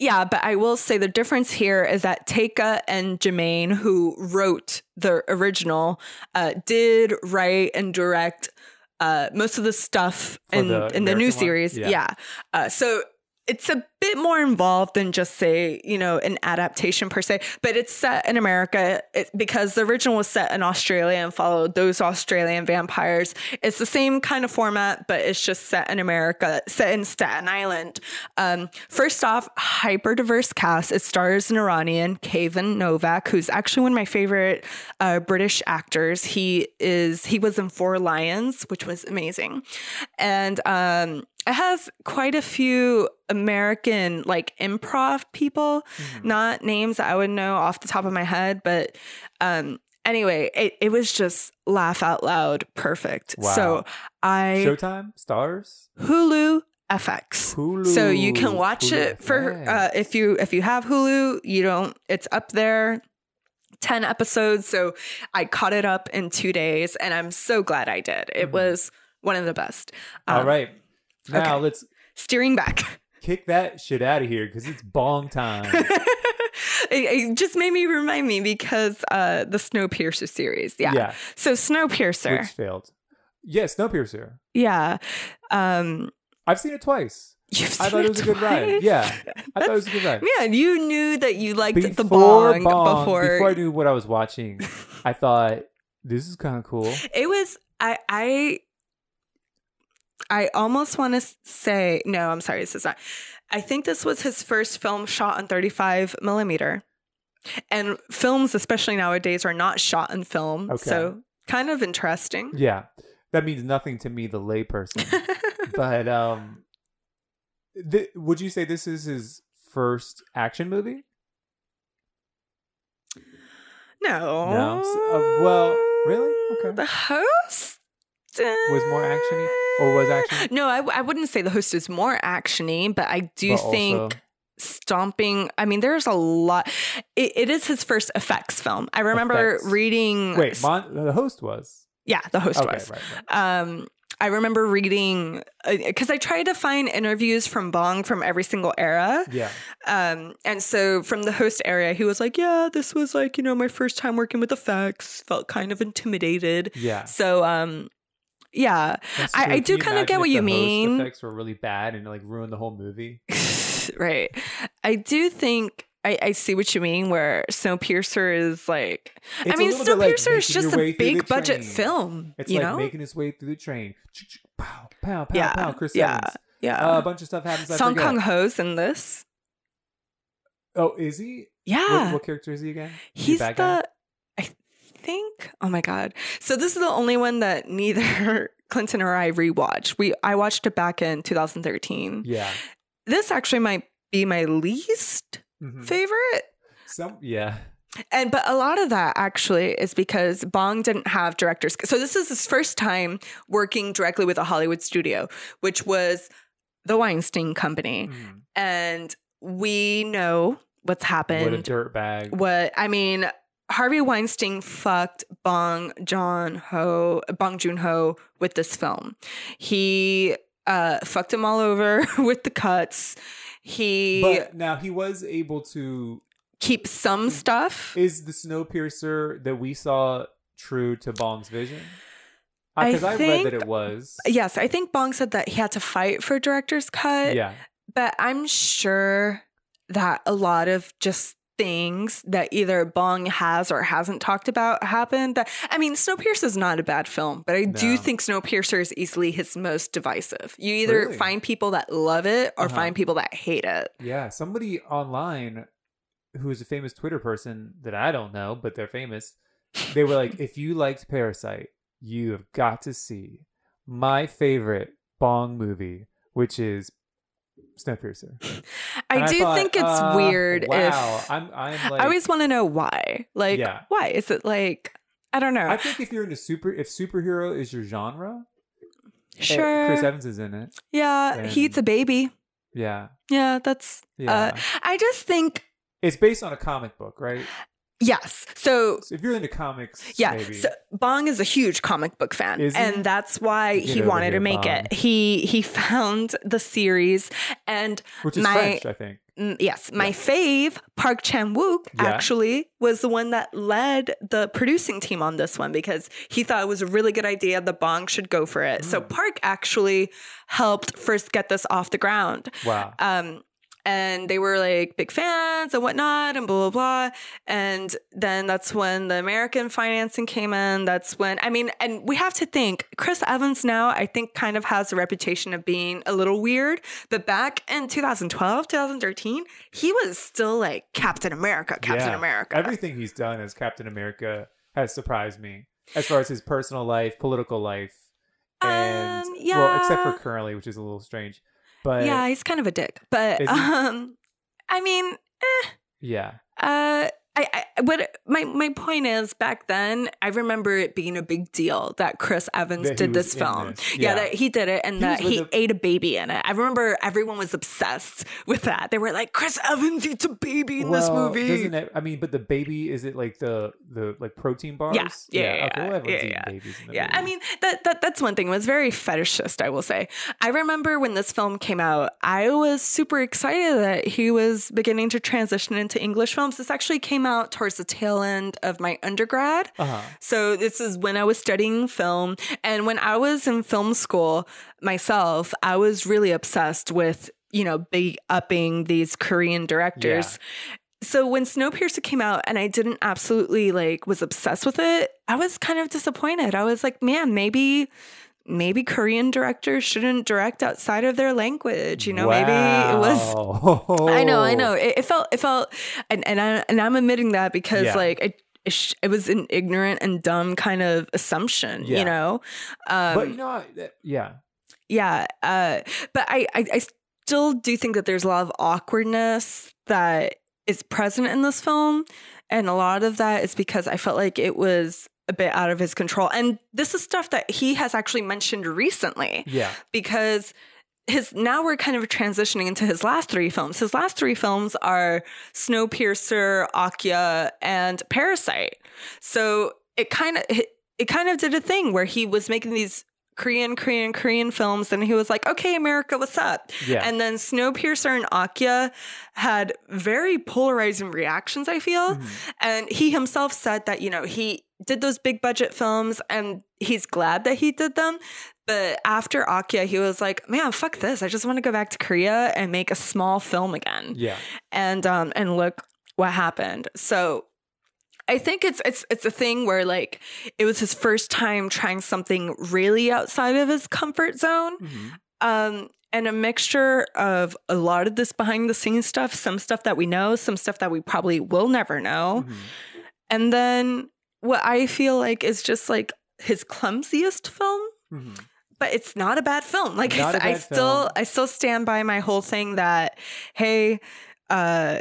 yeah, but I will say the difference here is that Taika and Jermaine, who wrote the original, uh, did write and direct uh, most of the stuff in the in the new one? series. Yeah. Yeah, Uh, so it's a bit more involved than just say you know an adaptation per se, but it's set in America because the original was set in Australia and followed those Australian vampires. It's the same kind of format, but it's just set in America, set in Staten Island. Um, first off, hyper diverse cast. It stars an Iranian, Kayvan Novak, who's actually one of my favorite uh, British actors. He is he was in Four Lions, which was amazing, and um, it has quite a few American like improv people, not names that I would know off the top of my head, but um anyway, it, it was just laugh out loud perfect. Wow. So I Showtime, Stars, Hulu FX. Hulu. So you can watch Hulu it for uh, if you if you have Hulu, you don't it's up there. 10 episodes, so I caught it up in 2 days and I'm so glad I did. It was one of the best. All Um, right, now okay. let's Steering back. kick that shit out of here because it's bong time. it, it just made me remind me because uh the Snowpiercer series. Yeah. Yeah. So Snowpiercer. which failed. Yeah, Snowpiercer. yeah. Um I've seen it twice. You've I thought it was a good ride. Yeah, I thought it was a good ride. Man, you knew that you liked the Before bong, Bong, before, before I knew what I was watching, I thought this is kind of cool. it was. I I I almost want to say no. I'm sorry. This is not. I think this was his first film shot on 35 millimeter, and films, especially nowadays, are not shot in film. Okay. So kind of interesting. Yeah, that means nothing to me, the layperson. but um, th- would you say this is his first action movie? no. No. S- uh, well, really? Okay. The host Was more actiony, or was action? No, I, I wouldn't say the host is more actiony, but I do But also- think stomping. I mean, there's a lot. It, it is his first effects film. I remember Effects. reading. Wait, Mon- the host was. yeah, the host okay, was. right, right. Um, I remember reading because I tried to find interviews from Bong from every single era. Yeah. Um, and so from the host area, he was like, "Yeah, this was like you know my first time working with effects. Felt kind of intimidated. Yeah. So um, yeah, I. I do kind of get what the you mean. Effects were really bad and like ruined the whole movie. right. I do think I, I see what you mean. Where Snowpiercer is like, It's I mean, bit like Snowpiercer is just a the big budget film. It's you like know, making its way through the train. Pow, pow, pow, pow, yeah, pow. Chris yeah, Evans. yeah. Uh, a bunch of stuff happens. I Song. Kang Ho's in this. Oh, is he? Yeah, What, what character is he again? Is he a he's bad the. Think. Oh my god! So this is the only one that neither Clinton or I rewatched. We I watched it back in 2013. Yeah. This actually might be my least Mhm. favorite. Some. Yeah. And but a lot of that actually is because Bong didn't have directors. So this is his first time working directly with a Hollywood studio, which was the Weinstein Company. Mhm. And we know what's happened. What a dirt bag. What I mean, Harvey Weinstein fucked Bong Joon Ho, Bong Joon Ho with this film. He uh, fucked him all over with the cuts. He But now he was able to. keep some stuff. Is the Snowpiercer that we saw true to Bong's vision? I Because I, read think- that it was. Yes, I think Bong said that he had to fight for director's cut. Yeah. But I'm sure that a lot of just things that either Bong has or hasn't talked about happened. That I mean, Snowpiercer is not a bad film, but I do No. think Snowpiercer is easily his most divisive. You either Really? find people that love it or Uh-huh. find people that hate it. Yeah, somebody online who is a famous Twitter person that I don't know, but they're famous. They were like, if you liked Parasite, you have got to see my favorite Bong movie, which is Snowpiercer. I And do thought, think it's uh, weird Wow, if I'm, I'm like, I always want to know why. Like, Yeah. why is it like I don't know. I think if you're into super, if superhero is your genre, eh, sure. Chris Evans is in it. yeah, he eats a baby. Yeah, Yeah, that's. yeah. Uh, I just think it's based on a comic book, right? Yes. So So if you're into comics, yeah, so Bong is a huge comic book fan, and that's why Get he wanted here, to make Bong. it. He he found the series, and which is my French, I think. Mm, yes, my fave, Park Chan Wook, Yeah. actually was the one that led the producing team on this one because he thought it was a really good idea. The Bong should go for it. So Mm. Park actually helped first get this off the ground. Wow. Um, and they were like big fans and whatnot and blah blah blah. And then that's when the American financing came in. That's when I mean, and we have to think Chris Evans now, I think kind of has a reputation of being a little weird. But back in 2012, 2013, he was still like Captain America, Captain Yeah. America. Everything he's done as Captain America has surprised me, as far as his personal life, political life, and Um, well, except for currently, which is a little strange. But yeah, he's kind of a dick. But um I mean, eh. yeah, Uh, I, I what my my point is back then I remember it being a big deal that Chris Evans That did this film. this. Yeah. Yeah. that he did it and He that he the- ate a baby in it. I remember everyone was obsessed with that. They were like, Chris Evans eats a baby in this movie. doesn't it? I mean, but the baby is it like the the like protein bars? Yeah, yeah, yeah, okay, well, everyone's yeah, yeah. babies in the Yeah, I mean that, that that's one thing. It was very fetishist, I will say. I remember when this film came out, I was super excited that he was beginning to transition into English films. This actually came out towards the tail end of my undergrad. Uh-huh. So this is when I was studying film and when I was in film school myself, I was really obsessed with you know, big upping these Korean directors. So when Snowpiercer came out and I didn't absolutely like was obsessed with it, I was kind of disappointed. I was like, man, maybe maybe Korean directors shouldn't direct outside of their language. You know, maybe it was. I know, I know. It, it felt, it felt, and and I and I'm admitting that because Yeah. like it, it, it was an ignorant and dumb kind of assumption, Yeah. you know. Um, But you know, yeah, yeah, uh, but I, I I still do think that there's a lot of awkwardness that is present in this film, and a lot of that is because I felt like it was a bit out of his control. And this is stuff that he has actually mentioned recently yeah, because his now we're kind of transitioning into his last three films. His last three films are Snowpiercer, Okja, and Parasite. So it kind of it kind of did a thing where he was making these Korean, Korean, Korean films, and he was like, "Okay, America, what's up?" Yeah. And then Snowpiercer and Okja had very polarizing reactions. I feel, mm-hmm. and he himself said that you know he did those big budget films, and he's glad that he did them. But after Okja, he was like, "Man, fuck this! I just want to go back to Korea and make a small film again." yeah, and um and look what happened. So I think it's it's it's a thing where like it was his first time trying something really outside of his comfort zone. Um and a mixture of a lot of this behind the scenes stuff, some stuff that we know, some stuff that we probably will never know. Mm-hmm. And then what I feel like is just like his clumsiest film Mhm. but it's not a bad film. Like I, a I bad still film. I still stand by my whole thing that hey, uh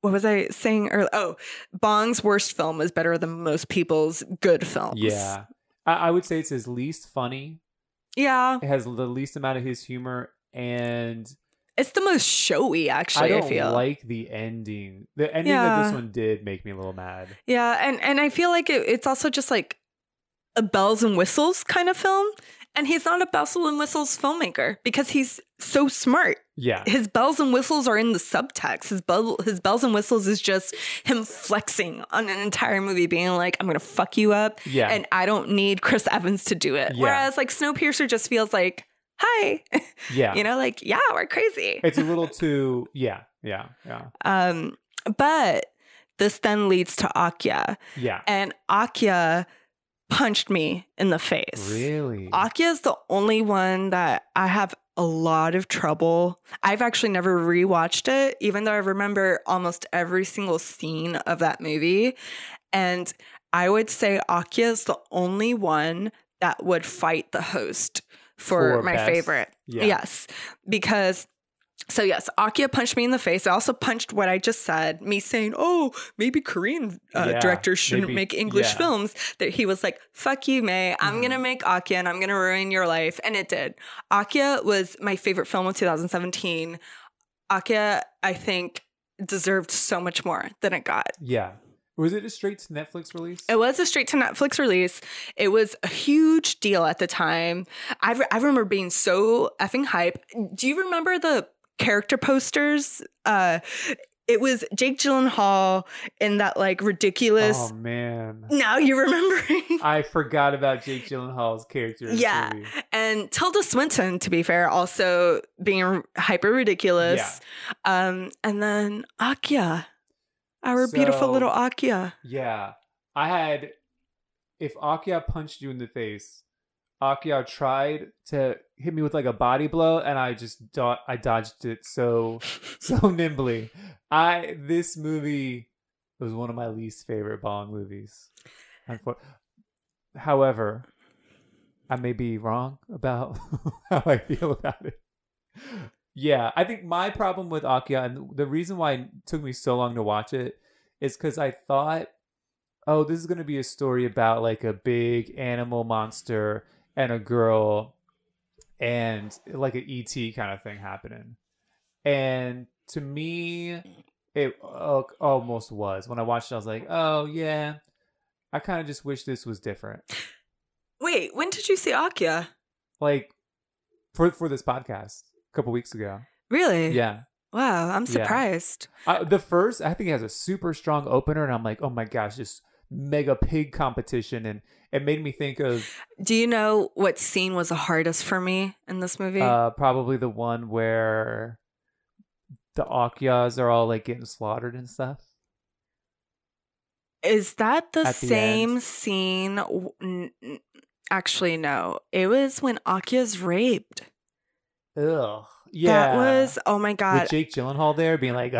what was I saying earlier? Oh, Bong's worst film is better than most people's good films. yeah. I, I would say it's his least funny. Yeah. It has the least amount of his humor, and It's the most showy, actually, I I, don't feel. like the ending. The ending of this one did make me a little mad. yeah, and, and I feel like it, it's also just like a bells and whistles kind of film. And he's not a bells and whistles filmmaker because he's so smart. Yeah, his bells and whistles are in the subtext. His bell, his bells and whistles is just him flexing on an entire movie, being like, "I'm gonna fuck you up," Yeah. and I don't need Chris Evans to do it. Yeah. Whereas like Snowpiercer just feels like, "Hi," yeah. you know, like, "Yeah, we're crazy." it's a little too. Yeah, yeah, yeah, Um, but this then leads to Okja, yeah. and Okja punched me in the face. Really? Okja is the only one that I have a lot of trouble. I've actually never rewatched it, even though I remember almost every single scene of that movie. And I would say Okja is the only one that would fight the host for, For my best? favorite. Yeah. Yes. Because so yes, Okja punched me in the face. I also punched what I just said, me saying, "Oh, maybe Korean uh, Yeah, directors shouldn't maybe- make English yeah. films." That he was like, "Fuck you, May. I'm Mm-hmm. gonna make Okja, and I'm gonna ruin your life," and it did. Okja was my favorite film of 2017. Okja, I think, deserved so much more than it got. yeah. Was it a straight to Netflix release? It was a straight to Netflix release. It was a huge deal at the time. I, re- I remember being so effing hype. Do you remember the character posters? Uh, it was Jake Gyllenhaal in that like ridiculous. Oh man, now you're remembering. I forgot about Jake Gyllenhaal's character. Yeah. And Tilda Swinton, to be fair, also being hyper ridiculous. Um, and then Okja, our beautiful little Okja. Yeah. I had if Okja punched you in the face, Okja tried to hit me with like a body blow and I just do- I dodged it so so nimbly. I this movie was one of my least favorite Bong movies. Unfor- However, I may be wrong about how I feel about it. Yeah, I think my problem with Okja and the reason why it took me so long to watch it is because I thought, oh, this is going to be a story about like a big animal monster and a girl and like an ET kind of thing happening. And to me, it uh, almost was. When I watched it, I was like, oh, yeah, I kind of just wish this was different. Wait, when did you see Okja? Like for for this podcast couple weeks ago. Really? Yeah. Wow, I'm Yeah. surprised. Uh, the first, I think, it has a super strong opener, and I'm like, oh my gosh, just mega pig competition, and it made me think of Do you know what scene was the hardest for me in this movie? uh, probably the one where the Okjas are all like getting slaughtered and stuff. Is that the the same end. scene? W- n- n- Actually, no. It was when Okja's raped. Ugh. Yeah. That was oh my god. with Jake Gyllenhaal there being like, I,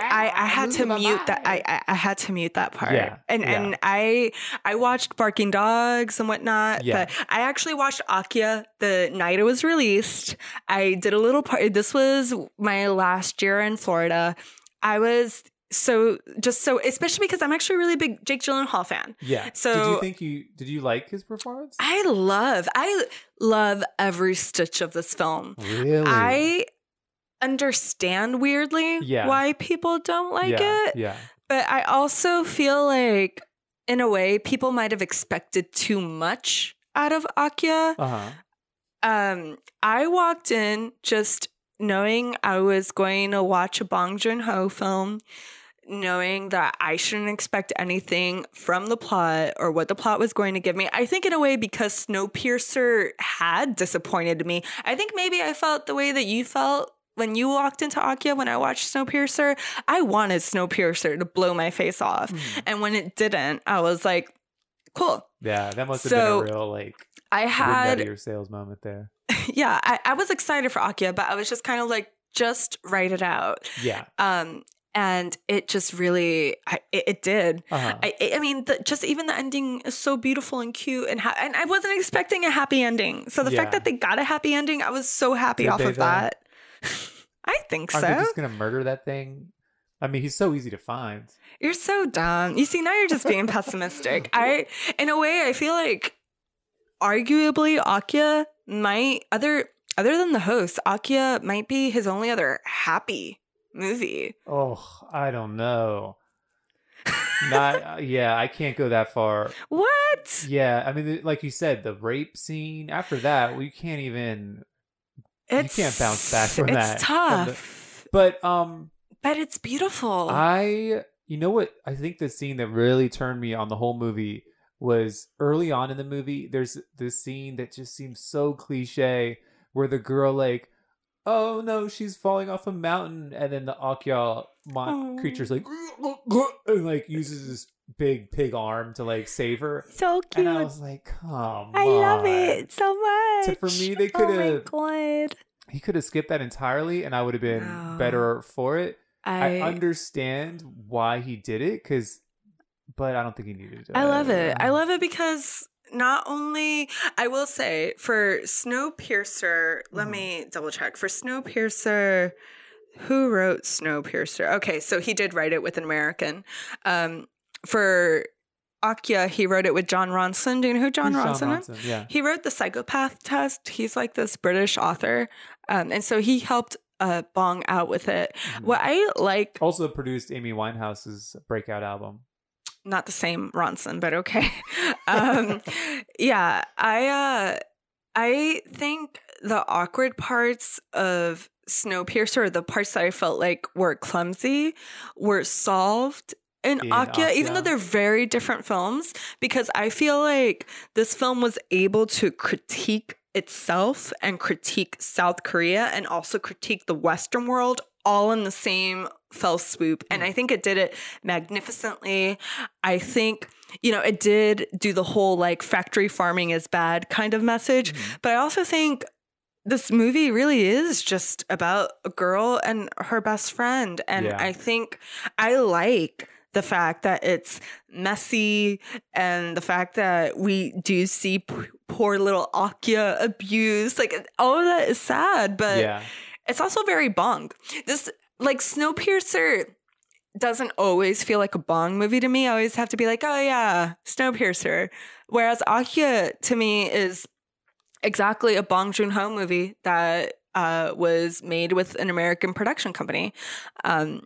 "Ah, I I had to mute that. I. I I had to mute that part. Yeah, And yeah. and I I watched Barking Dogs and whatnot. Yeah. But I actually watched Okja the night it was released. I did a little part. This was my last year in Florida. I was so just so especially because I'm actually a really big Jake Gyllenhaal fan. Yeah. So did you think you did you like his performance? I love I love every stitch of this film. really? I understand weirdly Yeah. why people don't like yeah, it. Yeah. But I also feel like, in a way, people might have expected too much out of Okja. Uh huh. Um, I walked in just knowing I was going to watch a Bong Joon Ho film, knowing that I shouldn't expect anything from the plot or what the plot was going to give me. I think, in a way, because Snowpiercer had disappointed me, I think maybe I felt the way that you felt. When you walked into Okja, when I watched Snowpiercer, I wanted Snowpiercer to blow my face off. Hmm. And when it didn't, I was like, cool. Yeah, that must have been a real like I had your sales moment there. yeah, I, I was excited for Okja, but I was just kind of like, just write it out. Yeah. Um, and it just really, I, it, it did. Uh-huh. I, I mean, the, just even the ending is so beautiful and cute, and ha- and I wasn't expecting a happy ending. So the Yeah. fact that they got a happy ending, I was so happy Did off of that. I think Aren't so. they just gonna murder that thing? I mean, he's so easy to find. You're so dumb. You see, now you're just being pessimistic. I, in a way, I feel like arguably Okja might other other than the host, Okja might be his only other happy movie. Oh, I don't know. Not uh, yeah, I can't go that far. What? Yeah, I mean, like you said, the rape scene. After that, we can't even. It's, you can't bounce back from it's that, the- tough, But um, but it's beautiful. I you know what I think the scene that really turned me on the whole movie was early on in the movie. There's this scene that just seems so cliche where the girl like, oh no, she's falling off a mountain, and then the Okja mon- Oh. creature's like, and like uses his big pig arm to like save her. so cute. And I was like, come I love it so much. So for me, they Oh my coulda- god. He could have skipped that entirely, and I would have been No. better for it. I, I understand why he did it, because, but I don't think he needed to. I love it. I love it because not only I will say for Snowpiercer, let Mhm. me double check. For Snowpiercer, who wrote Snowpiercer? Okay, so he did write it with an American. Um, for Okja, he wrote it with Jon Ronson. Do you know who Jon Who's Ronson is? Ronson? Yeah. He wrote the Psychopath Test. He's like this British author, um, and so he helped uh, Bong out with it. Mhm. What I like Also produced Amy Winehouse's breakout album. Not the same Ronson, but okay. um, yeah, I uh, I think the awkward parts of Snowpiercer, the parts that I felt like were clumsy, were solved in, In Okja, even though they're very different films, because I feel like this film was able to critique itself and critique South Korea and also critique the Western world all in the same fell swoop. And I think it did it magnificently. I think, you know, it did do the whole like factory farming is bad kind of message. Mm-hmm. But I also think this movie really is just about a girl and her best friend. And Yeah. I think I like the fact that it's messy and the fact that we do see p- poor little Okja abused. Like all of that is sad, but yeah. it's also very bong. This like Snowpiercer doesn't always feel like a bong movie to me. I always have to be like, oh yeah, Snowpiercer. Whereas Okja to me is exactly a Bong Joon Ho movie that uh, was made with an American production company. Um,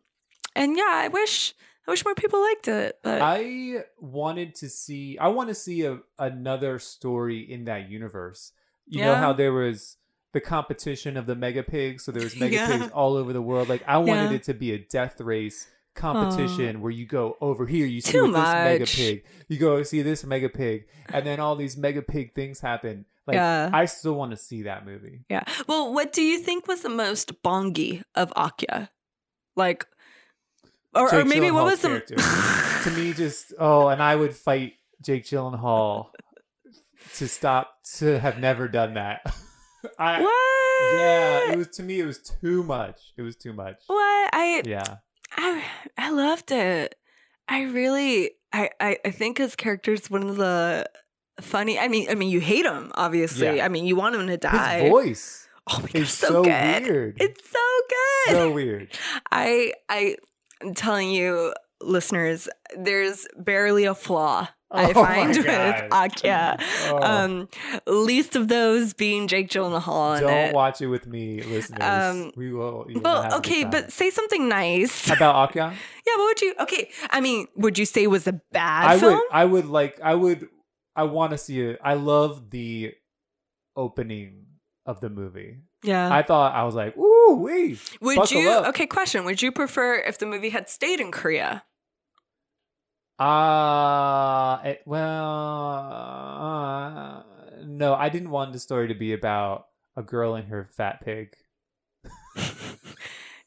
and yeah, I wish I wish more people liked it, but I wanted to see. I want to see a, another story in that universe. You know how there was the competition of the mega pigs, so there was mega Yeah. pigs all over the world. Like I wanted Yeah. it to be a death race competition where you go over here, you see this mega pig, you go see this mega pig, and then all these mega pig things happen. Like Yeah. I still want to see that movie. yeah. Well, what do you think was the most bongy of Okja? Like, or, or maybe what was the character. to me just oh and i would fight jake gyllenhaal to stop to have never done that I, what? yeah it was to me it was too much it was too much What I yeah I I loved it. I really I I, I think his character is one of the funny. I mean I mean you hate him obviously. Yeah. I mean you want him to die. his voice oh my god, so, so, good. weird It's so good. so weird I I I'm telling you, listeners, there's barely a flaw I Oh find with God. Okja. Oh. Um, least of those being Jake Gyllenhaal. don't it. watch it with me listeners Um, we will Well, okay, but say something nice. about Okja yeah, what would you? Okay, I mean, would you say it was a bad I film? would I would like I would I want to see it. I love the opening of the movie. yeah. I thought I was like, ooh, wee. would you? up. Okay, question. Would you prefer if the movie had stayed in Korea? Uh, it, well, uh, no, I didn't want the story to be about a girl and her fat pig.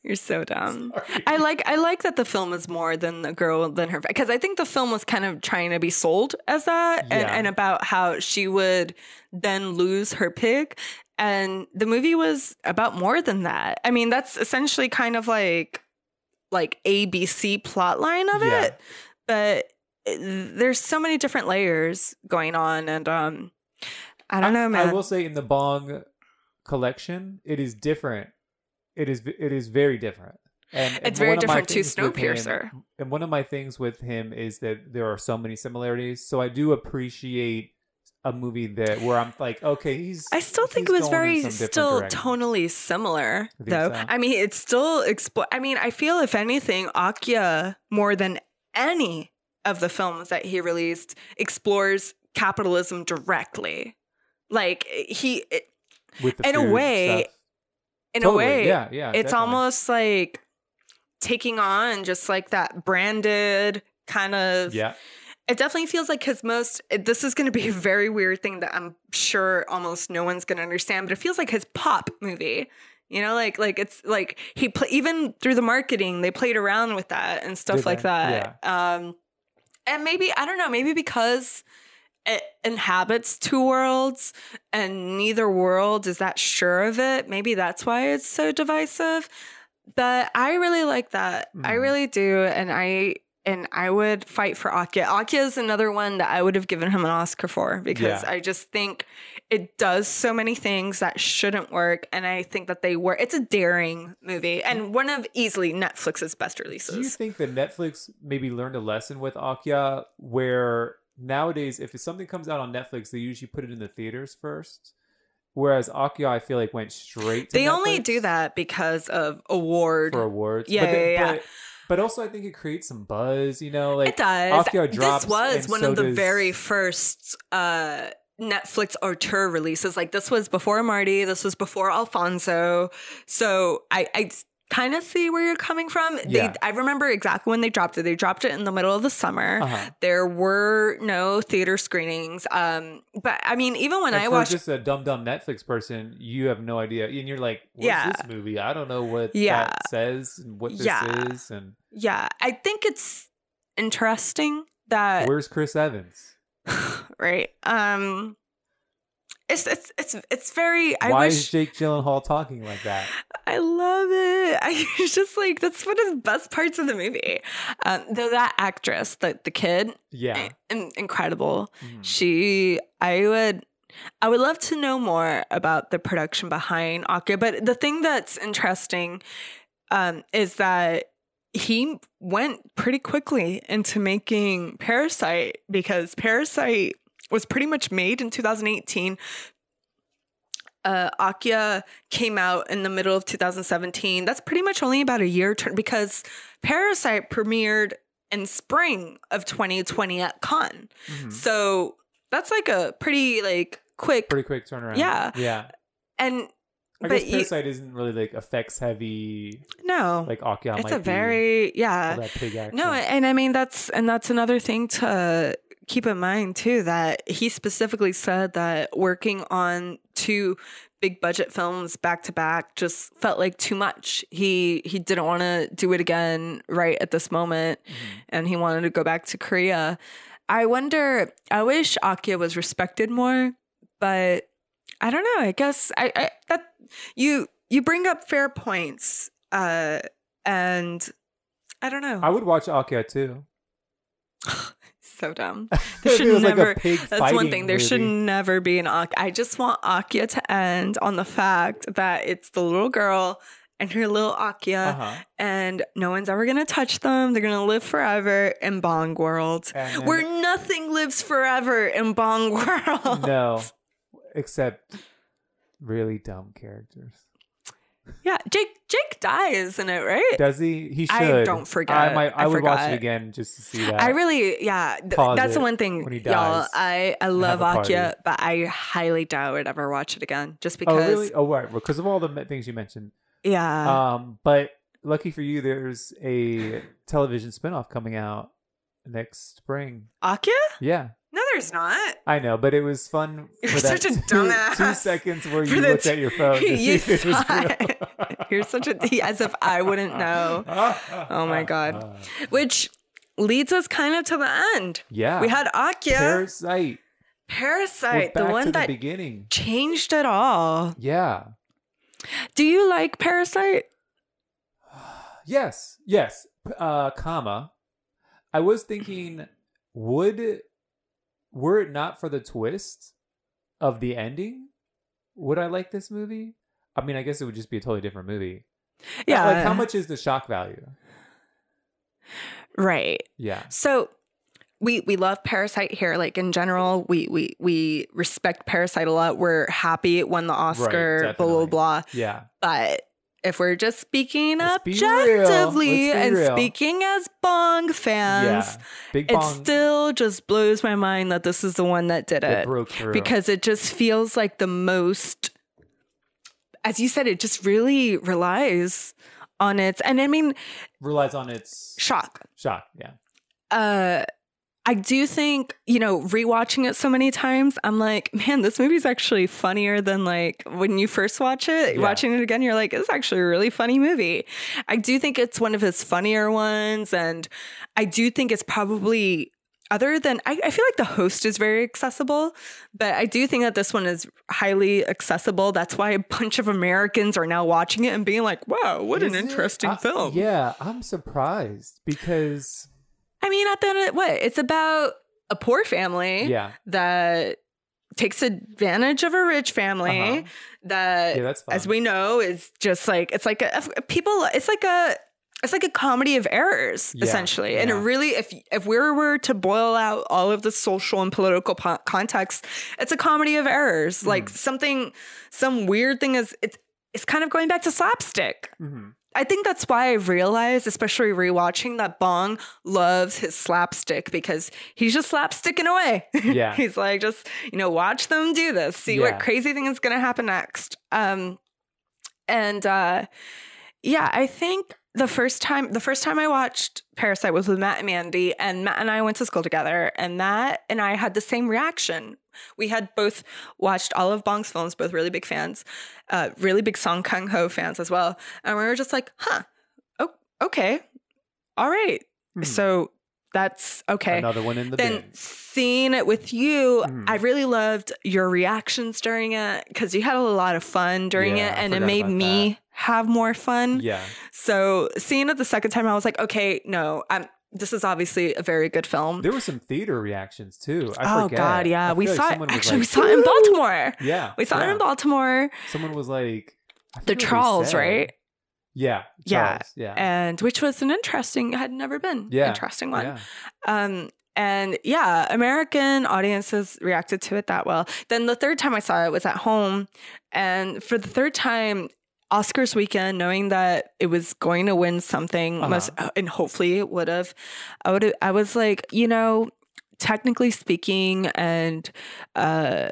You're so dumb. Sorry. I like I like that the film is more than the girl than her because I think the film was kind of trying to be sold as that and, Yeah. and about how she would then lose her pig and the movie was about more than that. I mean that's essentially kind of like like ABC plot line of Yeah. it, but there's so many different layers going on and um I don't know man. I will say in the Bong collection, it is different. It is it is very different. And, and It's very one of my different to things with him- Snowpiercer. And one of my things with him is that there are so many similarities. So I do appreciate a movie that where I'm like, okay, he's. I still think it was very still direction. tonally similar think though. so? I mean, it's still expo- I mean, I feel if anything, Okja more than any of the films that he released explores capitalism directly. Like he, it, with the in a way, stuff. in Totally, a way, yeah, yeah, it's definitely. almost like taking on just like that branded kind of yeah. it definitely feels like his most this is going to be a very weird thing that i'm sure almost no one's going to understand but it feels like his pop movie you know like like it's like he pl- even through the marketing they played around with that and stuff Did like they? that um and maybe i don't know maybe because it inhabits two worlds and neither world is that sure of it maybe that's why it's so divisive but i really like that i Mhm. really do and i and i would fight for Okja Okja is another one that i would have given him an oscar for because Yeah. i just think it does so many things that shouldn't work and i think that they work it's a daring movie and one of easily netflix's best releases Do you think that Netflix maybe learned a lesson with Okja where nowadays if something comes out on Netflix, they usually put it in the theaters first? Whereas Okja, I feel like went straight to they only do that because of award for awards. Yeah, but yeah, yeah. But, but also, I think it creates some buzz. You know, like it does. Drops. this was one so of the does- very first uh, Netflix auteur releases. Like this was before Marty. This was before Alfonso. So I, I kind of see where you're coming from. Yeah. They, I remember exactly when they dropped it. They dropped it in the middle of the summer. Uh-huh. There were no theater screenings. Um, but I mean, even when And I watched, just a dumb dumb Netflix person, you have no idea, and you're like, "What's Yeah. this movie? I don't know what Yeah. that says and what this Yeah. is." And yeah, I think it's interesting that where's Chris Evans? right. Um, it's it's it's it's very. I Why wish is Jake Gyllenhaal talking like that? I love it. I it's just like that's one of the best parts of the movie. Um, though that actress, the the kid, Yeah. in- incredible. Mhm. She, I would, I would love to know more about the production behind Okja. But the thing that's interesting um, is that he went pretty quickly into making Parasite because Parasite was pretty much made in 2018. Uh, Okja came out in the middle of 2017. That's pretty much only about a year turn because Parasite premiered in spring of 2020 at Cannes. Mhm. So that's like a pretty like quick Pretty quick turnaround. Yeah. Yeah. and I but guess you- isn't really like effects heavy no, like Okja it's a very yeah. No, and I mean that's and that's another thing to keep in mind too that he specifically said that working on two big budget films back to back just felt like too much. He he didn't want to do it again right at this moment mm-hmm. and he wanted to go back to Korea. I wonder I wish Okja was respected more, but I don't know. I guess I, I that you you bring up fair points uh and I don't know. I would watch Okja too. so dumb. There should like never. pig that's one thing. There should never be an Ak. I just want Okja to end on the fact that it's the little girl and her little Okja, Uh-huh. and no one's ever gonna touch them. They're gonna live forever in Bong World, And where nothing lives forever in Bong World. No, except really dumb characters. Yeah, Jake. Jake dies in it, right? Does he? He should. I don't forget. I might. I, I would watch forgot. it again just to see that. I really, yeah, th- that's the one thing, when he y'all. dies I I love. Okja, but I highly doubt I would ever watch it again, just because. Oh because. really? Oh right, because of all the things you mentioned. Yeah. Um, but lucky for you, there's a television spinoff coming out next spring. Okja? Yeah, No, there's not. I know, but it was fun You're that such a two, dumbass. two seconds where For you looked t- at your phone. You see if it was saw. You're such a as if I wouldn't know. Oh my god. Which leads us kind of to the end. Yeah, We had Okja, Parasite. Parasite, the one to that the beginning. changed it all. Yeah. Do you like Parasite? Yes, yes. Uh, comma. I was thinking, would were it not for the twist of the ending, would I like this movie? I mean, I guess it would just be a totally different movie. Yeah. Like, how much is the shock value? Right. Yeah. So we we love Parasite here. Like in general, we we we respect Parasite a lot. We're happy it won the Oscar. blah blah blah. Yeah. But if we're just speaking Let's objectively and real. speaking as Bong fans, yeah. Big it still just blows my mind that this is the one that did it it. Because it just feels like the most as you said, it just really relies on its and I mean relies on its shock. shock. Yeah. uh I do think, you know, rewatching it so many times, I'm like, man, this movie's actually funnier than like when you first watch it. Yeah. Watching it again, you're like, it's actually a really funny movie. I do think it's one of his funnier ones. And I do think it's probably, other than, I, I feel like the host is very accessible, but I do think that this one is highly accessible. That's why a bunch of Americans are now watching it and being like, wow, what an interesting I- film. Yeah, I'm surprised because I mean, at the end of what? It's about a poor family yeah, that takes advantage of a rich family Uh-huh. that, yeah, as we know, is just like it's like a people. It's like a it's like a comedy of errors Yeah, essentially and it really if if we were to boil out all of the social and political po- context it's a comedy of errors Hmm. like something some weird thing is it's it's kind of going back to slapstick Mhm. I think that's why I've realized, especially rewatching, that Bong loves his slapstick because he's just slapsticking away. Yeah. he's like, just, you know, watch them do this, see Yeah. what crazy thing is going to happen next. Um, and uh, yeah, I think the first time, the first time I watched Parasite was with Matt and Mandy, and Matt and I went to school together, and Matt and I had the same reaction. We had both watched all of Bong's films, both really big fans, uh, really big Song Kang Ho fans as well. And we were just like, huh, oh, okay, all right. Hmm. So that's okay. Another one in the then bin. seeing it with you, Mhm. I really loved your reactions during it because you had a lot of fun during Yeah, it, and it made me have more fun. Yeah. So seeing it the second time, I was like, okay, no, I'm. This is obviously a very good film. There were some theater reactions too. I oh forget. God, yeah, we feel like saw it. Actually, like, we saw it in Baltimore. Yeah, We saw it in Baltimore. Someone was like, The Charles, right? Yeah, Yeah, Charles, yeah, And which was an interesting, it had never been yeah, interesting one. Yeah. Um, and yeah, American audiences reacted to it that well. Then the third time I saw it was at home. And for the third time, Oscars weekend, knowing that it was going to win something, Uh-huh. most, and hopefully it would have, I would I was like, you know, technically speaking and uh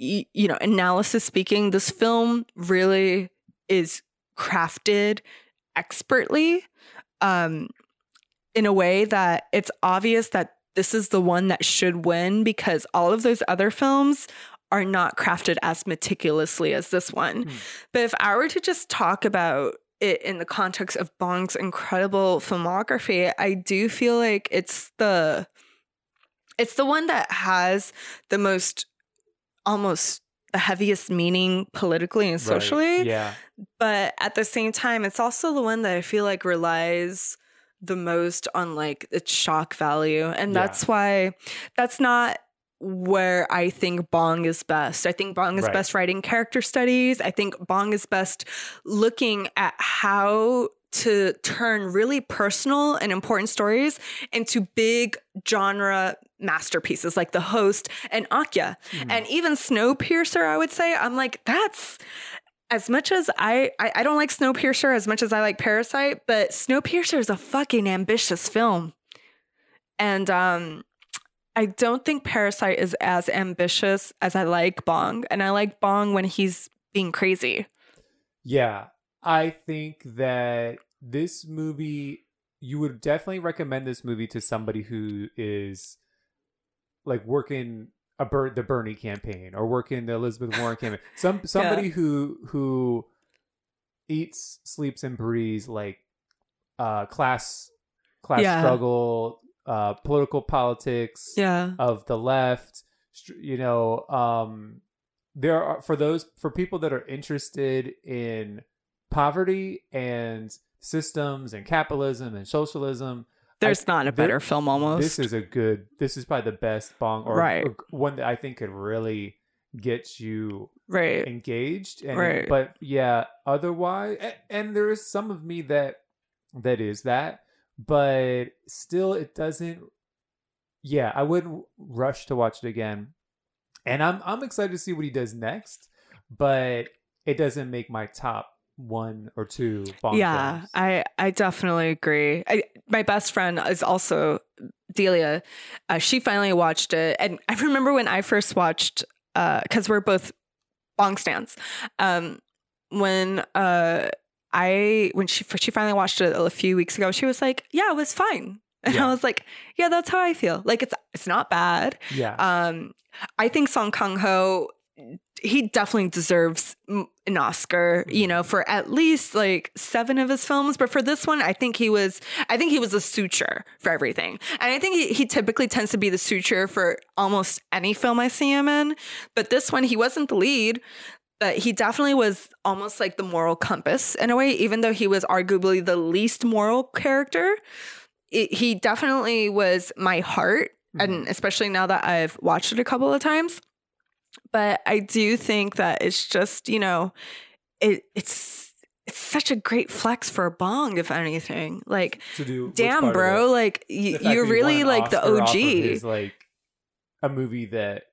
y- you know, analysis speaking, this film really is crafted expertly um in a way that it's obvious that this is the one that should win because all of those other films are not crafted as meticulously as this one. Hmm. But if I were to just talk about it in the context of Bong's incredible filmography, I do feel like it's the it's the one that has the most almost the heaviest meaning politically and Right. socially Yeah. but at the same time it's also the one that i feel like relies the most on like its shock value and Yeah. that's why that's not where i think bong is best i think bong is Right. best writing character studies i think bong is best looking at how to turn really personal and important stories into big genre masterpieces like the host and Okja and even snowpiercer i would say i'm like that's as much as I, I I don't like Snowpiercer as much as I like Parasite, but Snowpiercer is a fucking ambitious film. And um I don't think Parasite is as ambitious as I like Bong. And I like Bong when he's being crazy. Yeah, I think that this movie, you would definitely recommend this movie to somebody who is like working a Ber- the Bernie campaign or working the Elizabeth Warren campaign. Some somebody who who eats, sleeps, and breathes like uh, class class Yeah. struggle, uh, political politics Yeah. of the left you know um there are for those for people that are interested in poverty and systems and capitalism and socialism There's not a better film almost. this is a good this is probably the best bong or, Right. or one that i think could really get you right. engaged and Right. but yeah otherwise and, and there is some of me that that is that but still it doesn't yeah i wouldn't rush to watch it again and i'm i'm excited to see what he does next but it doesn't make my top one or two Bong yeah, films. I I definitely agree. I, my best friend is also Delia. Uh, she finally watched it, and I remember when I first watched because we're both Bong stands. Um, when uh, I when she she finally watched it a few weeks ago, she was like, "Yeah, it was fine," and Yeah. I was like, "Yeah, that's how I feel. Like it's it's not bad." yeah Um, I think Song Kang Ho, he definitely deserves an Oscar, you know, for at least like seven of his films. But for this one, I think he was, I think he was a suture for everything. And I think he, he typically tends to be the suture for almost any film I see him in. But this one, he wasn't the lead. But he definitely was almost like the moral compass in a way, even though he was arguably the least moral character. It, he definitely was my heart and mm-hmm. especially now that I've watched it a couple of times. But I do think that it's just, you know, it it's it's such a great flex for a bong, if anything. Like, to do damn, bro, like y- you're really like the Oscar off OG. of his, like a movie that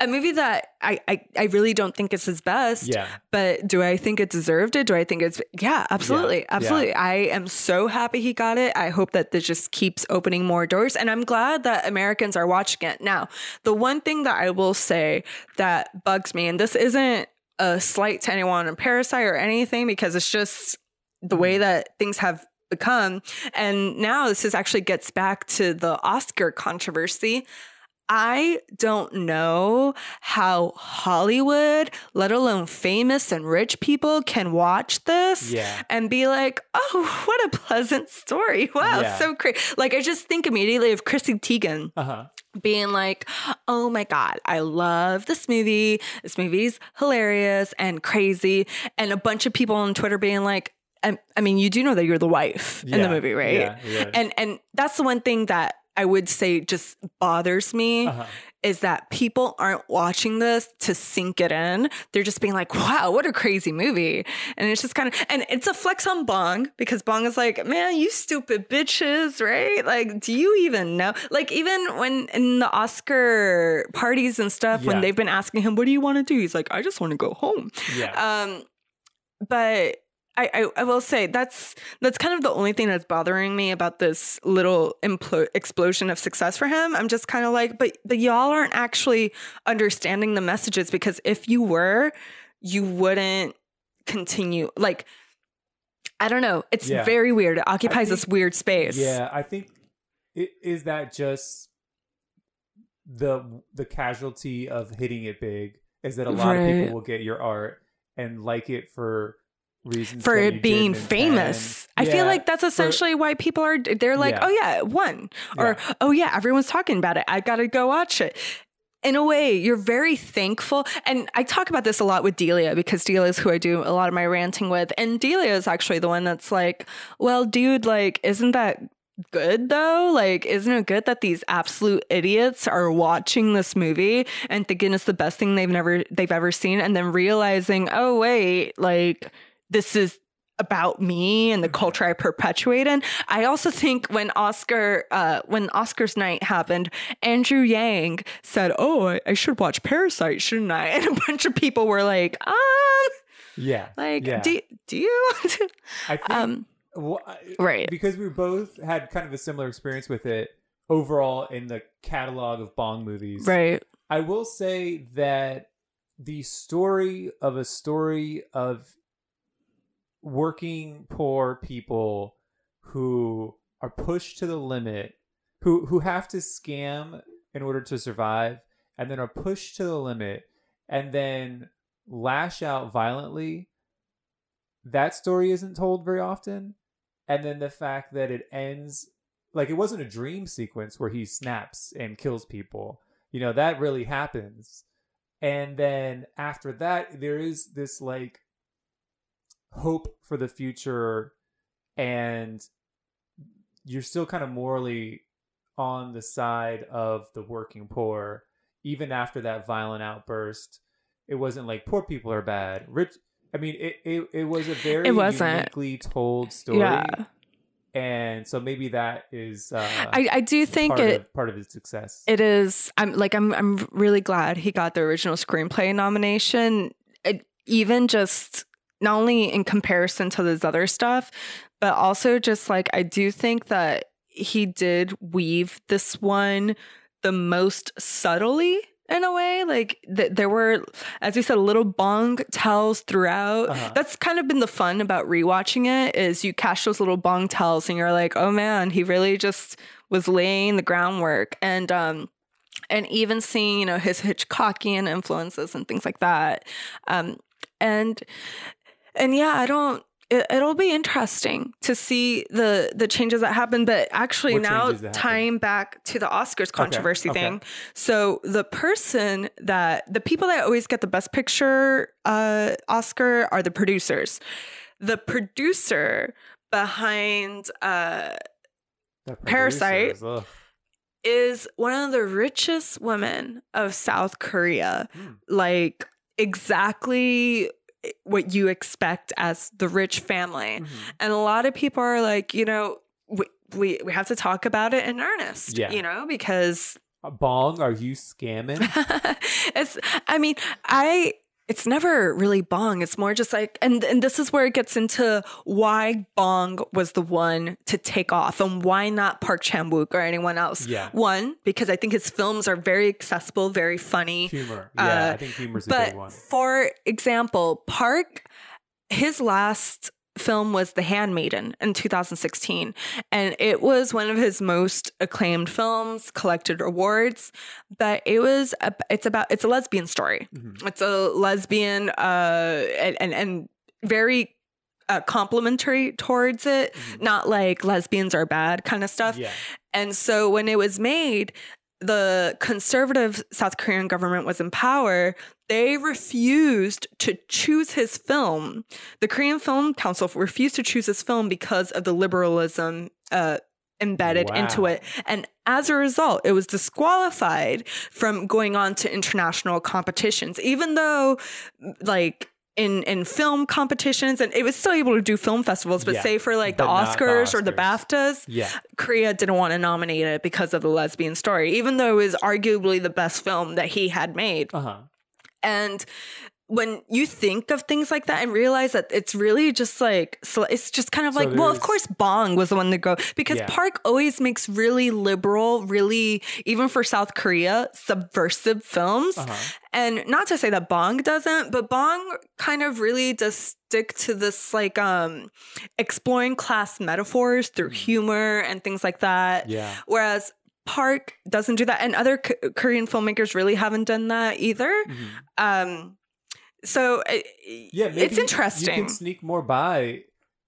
a movie that I, I I really don't think is his best. yeah But do I think it deserved it? Do I think it's yeah, absolutely. yeah. Absolutely. I am so happy he got it. I hope that this just keeps opening more doors and I'm glad that Americans are watching it. Now, the one thing that I will say that bugs me and this isn't a slight to anyone on Parasite or anything because it's just the way mm. that things have become and now this is actually gets back to the Oscar controversy. I don't know how Hollywood, let alone famous and rich people, can watch this yeah and be like, oh, what a pleasant story. Wow, Yeah. so great. Like, I just think immediately of Chrissy Teigen uh-huh being like, oh my God, I love this movie. This movie's hilarious and crazy. And a bunch of people on Twitter being like, I, I mean, you do know that you're the wife in the movie, right? yeah, yeah. And and that's the one thing that I would say just bothers me uh-huh is that people aren't watching this to sink it in. They're just being like, wow, what a crazy movie. And it's just kind of, and it's a flex on Bong because Bong is like, man, you stupid bitches, right? Like, do you even know? Like, even when in the Oscar parties and stuff, Yeah. when they've been asking him, what do you want to do? He's like, I just want to go home. yeah Um, but I, I, I will say that's that's kind of the only thing that's bothering me about this little implo- explosion of success for him. I'm just kind of like, but but y'all aren't actually understanding the messages because if you were, you wouldn't continue. Like, I don't know. It's Yeah. very weird. It occupies think- this weird space. Yeah, I think it is that just the the casualty of hitting it big is that a lot of people will get your art and like it for reasons for it being famous. I intend. feel like that's for- essentially why people are they're like, Yeah. "Oh yeah, it won." Or, Yeah. "Oh yeah, everyone's talking about it. I got to go watch it." In a way, you're very thankful. And I talk about this a lot with Delia because Delia is who I do a lot of my ranting with. And Delia is actually the one that's like, well, dude, like, isn't that good though? Like, isn't it good that these absolute idiots are watching this movie and thinking it's the best thing they've never they've ever seen and then realizing, oh wait, like this is about me and the culture I perpetuate in. I also think when Oscar, uh, when Oscars night happened, Andrew Yang said, "Oh, I, I should watch Parasite, shouldn't I?" And a bunch of people were like, "Um, yeah like, yeah. do do you?" I think um, Well, I- Right. because we both had kind of a similar experience with it overall in the catalog of Bong movies. right, I will say that the story of a story of working poor people who are pushed to the limit, who who have to scam in order to survive, and then are pushed to the limit, and then lash out violently. That story isn't told very often, and then the fact that it ends like it wasn't a dream sequence where he snaps and kills people. You know that really happens, and then after that, there is this like hope for the future and you're still kind of morally on the side of the working poor even after that violent outburst it wasn't like poor people are bad rich i mean it it, it was a very It wasn't. uniquely told story Yeah. and so maybe that is uh I I do think part it. of part of his success It is. I'm like I'm. I'm really glad he got the original screenplay nomination. It, even just not only in comparison to this other stuff, but also just like I do think that he did weave this one the most subtly in a way. Like th- there were, as you said, little bong tells throughout. Uh-huh. That's kind of been the fun about rewatching it. Is you catch those little bong tells and you're like, oh man, he really just was laying the groundwork and um and even seeing you know his hitchcockian influences and things like that um and and yeah i don't it, it'll be interesting to see the the changes that happen but actually What now tying back to the oscars controversy okay. thing so the person that the people that always get the best picture uh oscar are the producers the producer behind uh Parasite. ugh. is one of the richest women of South Korea. Hmm. Like exactly what you expect as the rich family. Mhm. And a lot of people are like, you know, we, we, we have to talk about it in earnest, Yeah. you know, because Uh, Bong, are you scamming? it's I mean, I it's never really Bong. It's more just like and and this is where it gets into why Bong was the one to take off and why not Park Chan-wook or anyone else. Yeah. One, because I think his films are very accessible, very funny. Humor. Yeah, Uh, I think humor's a But big one. for example, Park his last film was The Handmaiden in 2016 and it was one of his most acclaimed films collected awards but it was a, it's about it's a lesbian story Mhm. it's a lesbian uh and and, and very uh, complimentary towards it Mhm. not like lesbians are bad kind of stuff Yeah. and so when it was made, the conservative South Korean government was in power. They refused to choose his film. The Korean Film Council refused to choose his film because of the liberalism uh, embedded into it. And as a result, it was disqualified from going on to international competitions, even though, like, in, in film competitions and it was still able to do film festivals but Yeah, say for like the not the oscars or the baftas Yeah. Korea didn't want to nominate it because of the lesbian story, even though it was arguably the best film that he had made. Uh huh. And when you think of things like that and realize that it's really just like, so it's just kind of So like, well, of course, Bong was the one to go because Yeah. Park always makes really liberal, really, even for South Korea, subversive films. Uh huh. And not to say that Bong doesn't, but Bong kind of really does stick to this like um exploring class metaphors through humor and things like that. Yeah. Whereas Park doesn't do that, and other K- Korean filmmakers really haven't done that either. Um, so uh, Yeah, it's You can sneak more by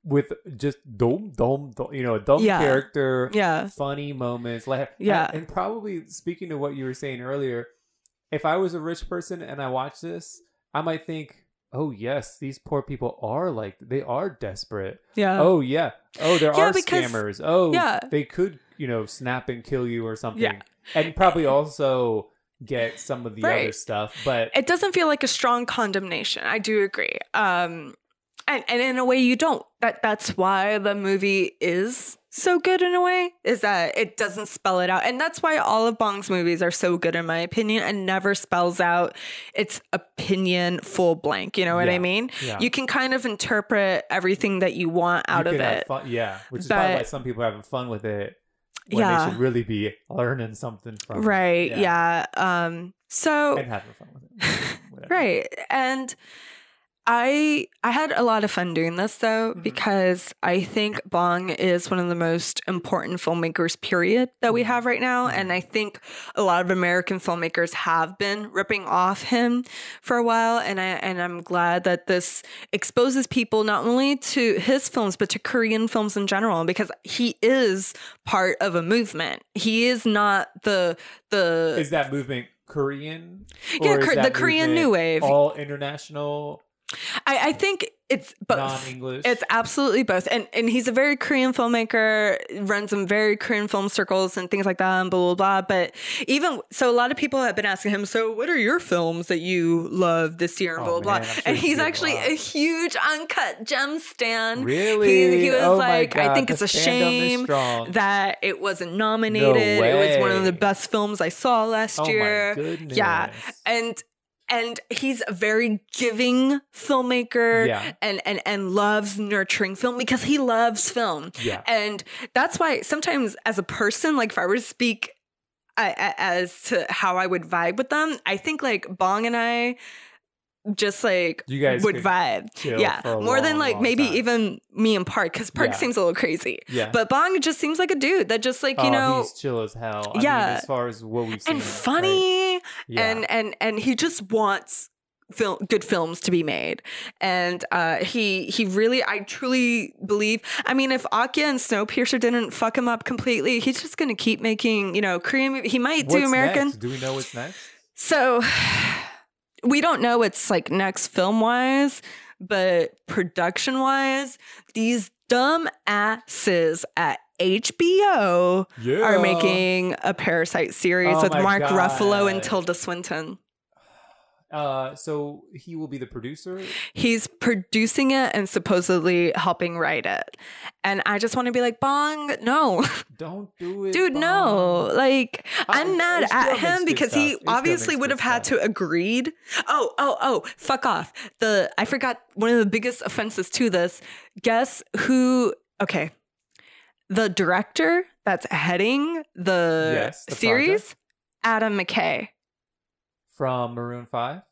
with just dome, dome, dome you know, a dumb Yeah. character, Yeah. funny moments, like Yeah. and, and probably speaking to what you were saying earlier, if I was a rich person and I watched this, I might think, oh yes, these poor people are like they are desperate. Yeah. Oh yeah. Oh, there Yeah, are because- scammers. Oh, yeah. They could, you know, snap and kill you or something. Yeah. And probably also get some of the other stuff, but it doesn't feel like a strong condemnation. I do agree. Um, and, and in a way, you don't. That that's why the movie is so good in a way is that it doesn't spell it out, and that's why all of Bong's movies are so good in my opinion, and never spells out its opinion full blank. You know what I mean? Yeah. You can kind of interpret everything that you want out you of it. Fun, yeah, which is probably why some people are having fun with it. When Yeah. they should really be learning something from. Right. Yeah. Um. So and having fun with it. Right. And I I had a lot of fun doing this though Mm-hmm. because I think Bong is one of the most important filmmakers period that Mm-hmm. we have right now and I think a lot of American filmmakers have been ripping off him for a while and I and I'm glad that this exposes people not only to his films but to Korean films in general because he is part of a movement. He is not the the Is that movement Korean? Yeah, the Korean New Wave. All international, I, I think it's both. non-English. It's absolutely both. And and he's a very Korean filmmaker, runs some very Korean film circles and things like that and blah blah blah. But even so a lot of people have been asking him, so what are your films that you love this year and Oh, blah blah man, blah. Sure and he's a actually lot. a huge uncut gem stan. Really? He, he was Oh like, I think it's a shame that it wasn't nominated. No it was one of the best films I saw last Oh my year. Yeah. And and he's a very giving filmmaker Yeah. and, and and loves nurturing film because he loves film. Yeah. And that's why sometimes as a person, like if I were to speak I, as to how I would vibe with them, I think like Bong and I just like You guys would vibe. Yeah. More than like maybe time. even me and Park, because Park Yeah. seems a little crazy. Yeah. But Bong just seems like a dude that just like, you oh, know, he's chill as hell. I Yeah. mean, as far as what we've seen, and right? funny Yeah. and and and he just wants film good films to be made and uh he he really i truly believe i mean if Okja and snowpiercer didn't fuck him up completely he's just gonna keep making you know korean he might do american next? Do we know what's next? so we don't know what's like next film wise but production wise these dumb asses at HBO Yeah. are making a Parasite series Oh with Mark Ruffalo and Tilda Swinton. Uh, so he will be the producer. He's producing it and supposedly helping write it. And I just want to be like, Bong, no. Don't do it, Dude, no. Like, I'm Uh, mad at him because he. Obviously would have had stuff. to agreed. Oh, oh, oh, fuck off. The I forgot one of the biggest offenses to this. Guess who okay. The director that's heading the, Yes, the series, Adam McKay. From Maroon Five.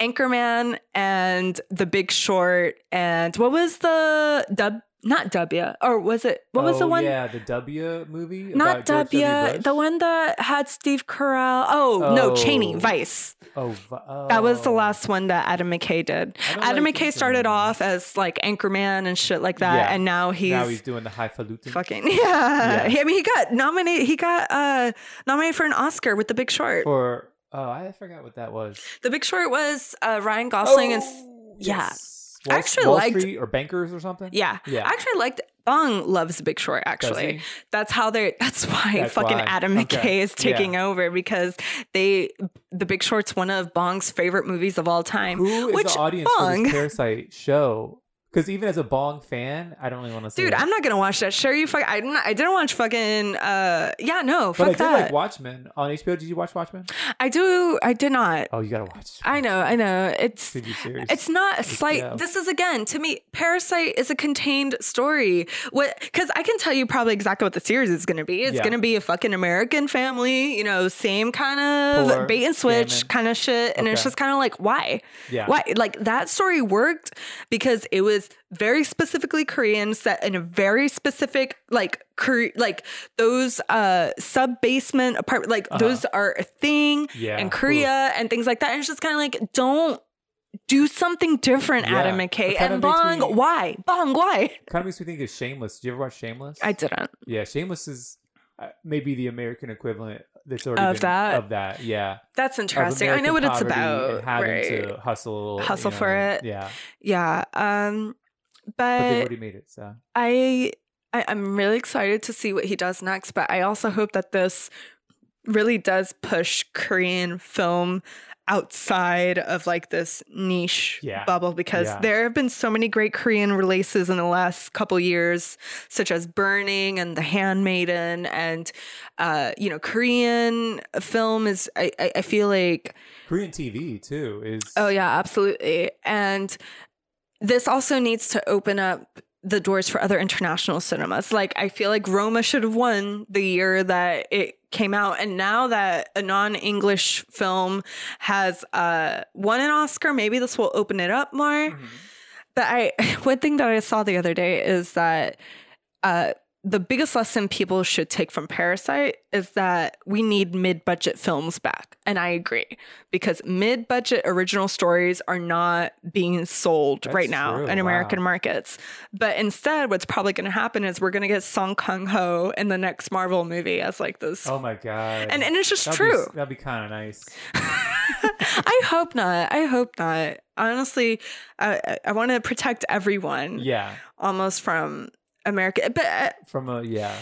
Anchorman and The Big Short and what was the dub not W or was it what was the one Yeah, the W movie. not W, Bush? the one that had Steve Carell. Oh, no, Cheney, Oh. Vice. Oh, vi- That was the oh. last one that Adam McKay did. Adam like McKay started off as like Anchorman and shit like that, Yeah. and now he's, now he's doing the highfalutin. fucking yeah. Yeah. I mean, he got nominated. He got uh nominated for an Oscar with The Big Short. for oh, I forgot what that was. the Big Short was uh, Ryan Gosling and s- yeah. Oh, yes. I actually Wall liked- Street or Bankers or something. Yeah. Yeah. I actually liked Bong loves Big Short, actually. That's how they're that's why That's fucking why. Adam Okay. McKay is taking Yeah. over because they The Big Short's one of Bong's favorite movies of all time. Who is which the audience for this Parasite show? Because even as a Bong fan, I don't really want to say. Dude, it. I'm not gonna watch that. Sure, you fuck. I didn't. I didn't watch fucking. Uh, yeah, no, But fuck I did that. like Watchmen on HBO. Did you watch Watchmen? I do. I did not. Oh, you gotta watch. I know. I know. It's. It's not a slight. HBO. This is again to me. Parasite is a contained story. What? Because I can tell you probably exactly what the series is going to be. It's Yeah. going to be a fucking American family. You know, same kind of Poor bait and switch kind of shit. And it's just kind of like why? Yeah. Why? Like that story worked because it was very specifically Korean, set in a very specific like Kore- like those uh sub basement apartment, like Uh-huh. those are a thing Yeah. in Korea and things like that. And it's just kind of like don't do something different, Yeah. Adam McKay. And Bong, me- why? Bong, why? Kind of makes me think of Shameless. Did you ever watch Shameless? I didn't. Yeah, Shameless is uh, maybe the American equivalent. That's already Of been- that? Of that, yeah. That's interesting. I know what it's about. having right. to hustle, Hustle you know, for it. Yeah, Yeah. Um but they've already made it. So I, I I'm really excited to see what he does next, but I also hope that this really does push Korean film outside of like this niche Yeah. bubble because Yeah. there have been so many great Korean releases in the last couple years, such as Burning and The Handmaiden, and uh, you know, Korean film is I, I, I feel like Korean TV too is. Oh yeah, absolutely. And this also needs to open up the doors for other international cinemas. Like I feel like Roma should have won the year that it came out and now that a non-English film has uh won an Oscar, maybe this will open it up more. But I one thing that I saw the other day is that uh the biggest lesson people should take from Parasite is that we need mid-budget films back. And I agree because mid-budget original stories are not being sold That's right now true. in American Wow. markets. But instead what's probably going to happen is we're going to get Song Kang-ho in the next Marvel movie as like this Oh my god. and and it's just That'd true. Be, that'd be kind of nice. I hope not. I hope not. Honestly, I, I want to protect everyone Yeah. almost from America. But uh, From a yeah.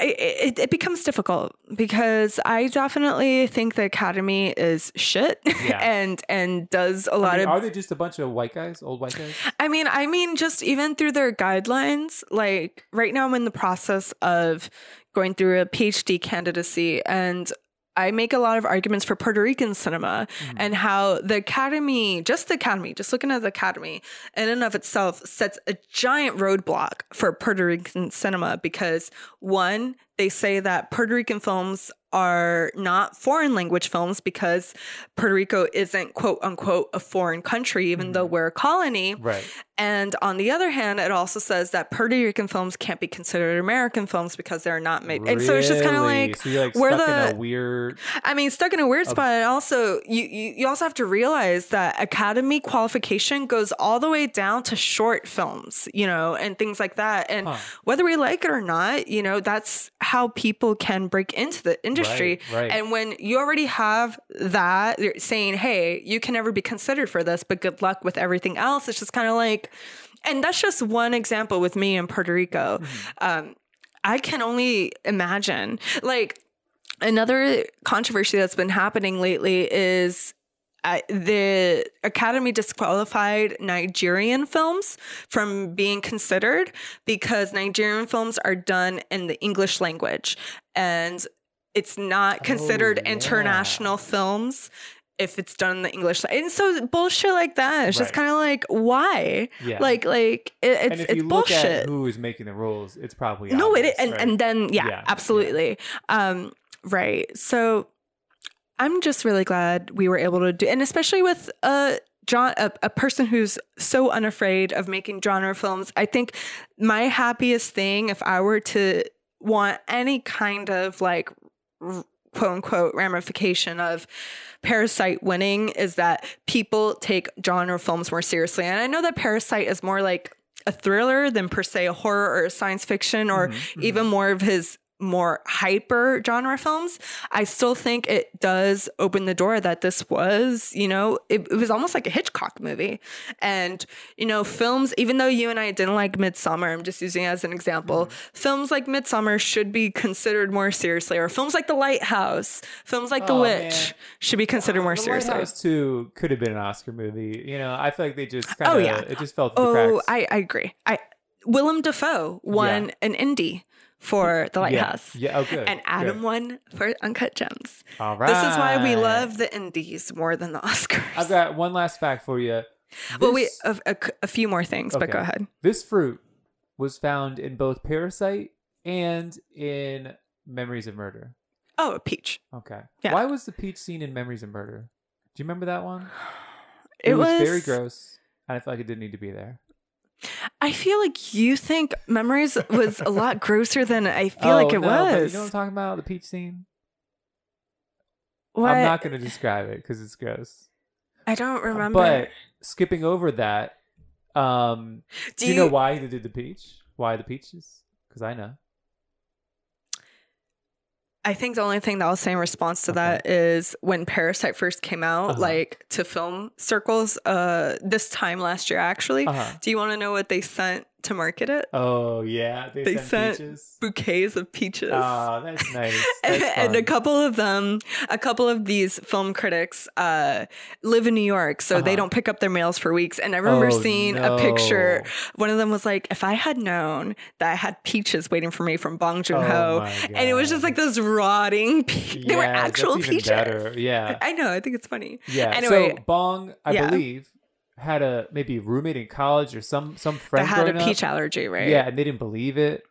It, it becomes difficult because I definitely think the Academy is shit Yeah. and and does a lot I mean, of are they just a bunch of white guys, old white guys? I mean, I mean, just even through their guidelines, like right now I'm in the process of going through a PhD candidacy and I make a lot of arguments for Puerto Rican cinema mm. and how the Academy, just the Academy, just looking at the Academy in and of itself sets a giant roadblock for Puerto Rican cinema because one, they say that Puerto Rican films are not foreign language films because Puerto Rico isn't quote unquote a foreign country, even though mm-hmm. we're a colony. Right. And on the other hand, it also says that Puerto Rican films can't be considered American films because they're not made. And so it's just kind of like, so like we're stuck the in a weird. I mean, stuck in a weird spot. And also, you, you you also have to realize that Academy qualification goes all the way down to short films, you know, and things like that. And Huh. whether we like it or not, you know, that's how people can break into the industry. Right, right. And when you already have that saying, "Hey, you can never be considered for this, but good luck with everything else," it's just kind of like, and that's just one example with me in Puerto Rico. Um, I can only imagine, like another controversy that's been happening lately is uh, the Academy disqualified Nigerian films from being considered because Nigerian films are done in the English language and it's not considered yeah. international films if it's done in the English. And so bullshit like that. It's just kind of like why? Yeah. Like like it, and it's if it's you look bullshit. at who is making the rules, it's probably No, it and right? and then yeah, Yeah, yeah. absolutely. Um, right. So I'm just really glad we were able to do, and especially with a John, a, a person who's so unafraid of making genre films. I think my happiest thing, if I were to want any kind of like r- quote unquote ramification of Parasite winning, is that people take genre films more seriously. And I know that Parasite is more like a thriller than per se a horror or a science fiction or mm-hmm. Mm-hmm. even more of his more hyper genre films, I still think it does open the door that this was, you know, it, it was almost like a Hitchcock movie. And, you know, films, even though you and I didn't like Midsommar, I'm just using it as an example, mm-hmm. films like Midsommar should be considered more seriously, or films like The Lighthouse, films like The Oh, Witch man. should be considered more the seriously. Lighthouse too could have been an Oscar movie. You know, I feel like they just kind of. Oh, yeah. It just fell through the Oh, cracks. I, I agree. I Willem Dafoe won Yeah. an Indie for The Lighthouse. Yeah. Oh, good. And Adam good. won for Uncut Gems. All right. This is why we love the indies more than the Oscars. I've got one last fact for you. well, wait, This- a, a, a few more things, but go ahead. This fruit was found in both Parasite and in Memories of Murder. Oh, a peach. Okay. Yeah. Why was the peach seen in Memories of Murder? Do you remember that one? It, was, very gross, and I feel like it didn't need to be there. I feel like you think Memories was a lot grosser than I feel like Oh, it no, was. You know what I'm talking about? The peach scene. what? I'm not going to describe it because it's gross. I don't remember. But skipping over that, um, do, Do you know why they did the peach? Why the peaches? Because I know. I think the only thing that I'll say in response to Okay. that is when Parasite first came out, Uh-huh. like to film circles, uh, this time last year actually. Uh-huh. Do you want to know what they sent to market it? Oh yeah, they, They sent, sent peaches. Bouquets of peaches. Oh, that's nice. and, That's and a couple of them, a couple of these film critics uh, live in New York, so they Uh-huh. don't pick up their mails for weeks. And I remember Oh, seeing a picture. One of them was like, "If I had known that I had peaches waiting for me from Bong Joon Oh Ho," my and it was just like those rotting. Pe- they were actual peaches. better. Yeah. I know. I think it's funny. Yeah. Anyway, so Bong, I yeah. believe, had a maybe roommate in college or some some that friend had a peach up. allergy, right? Yeah, and they didn't believe it.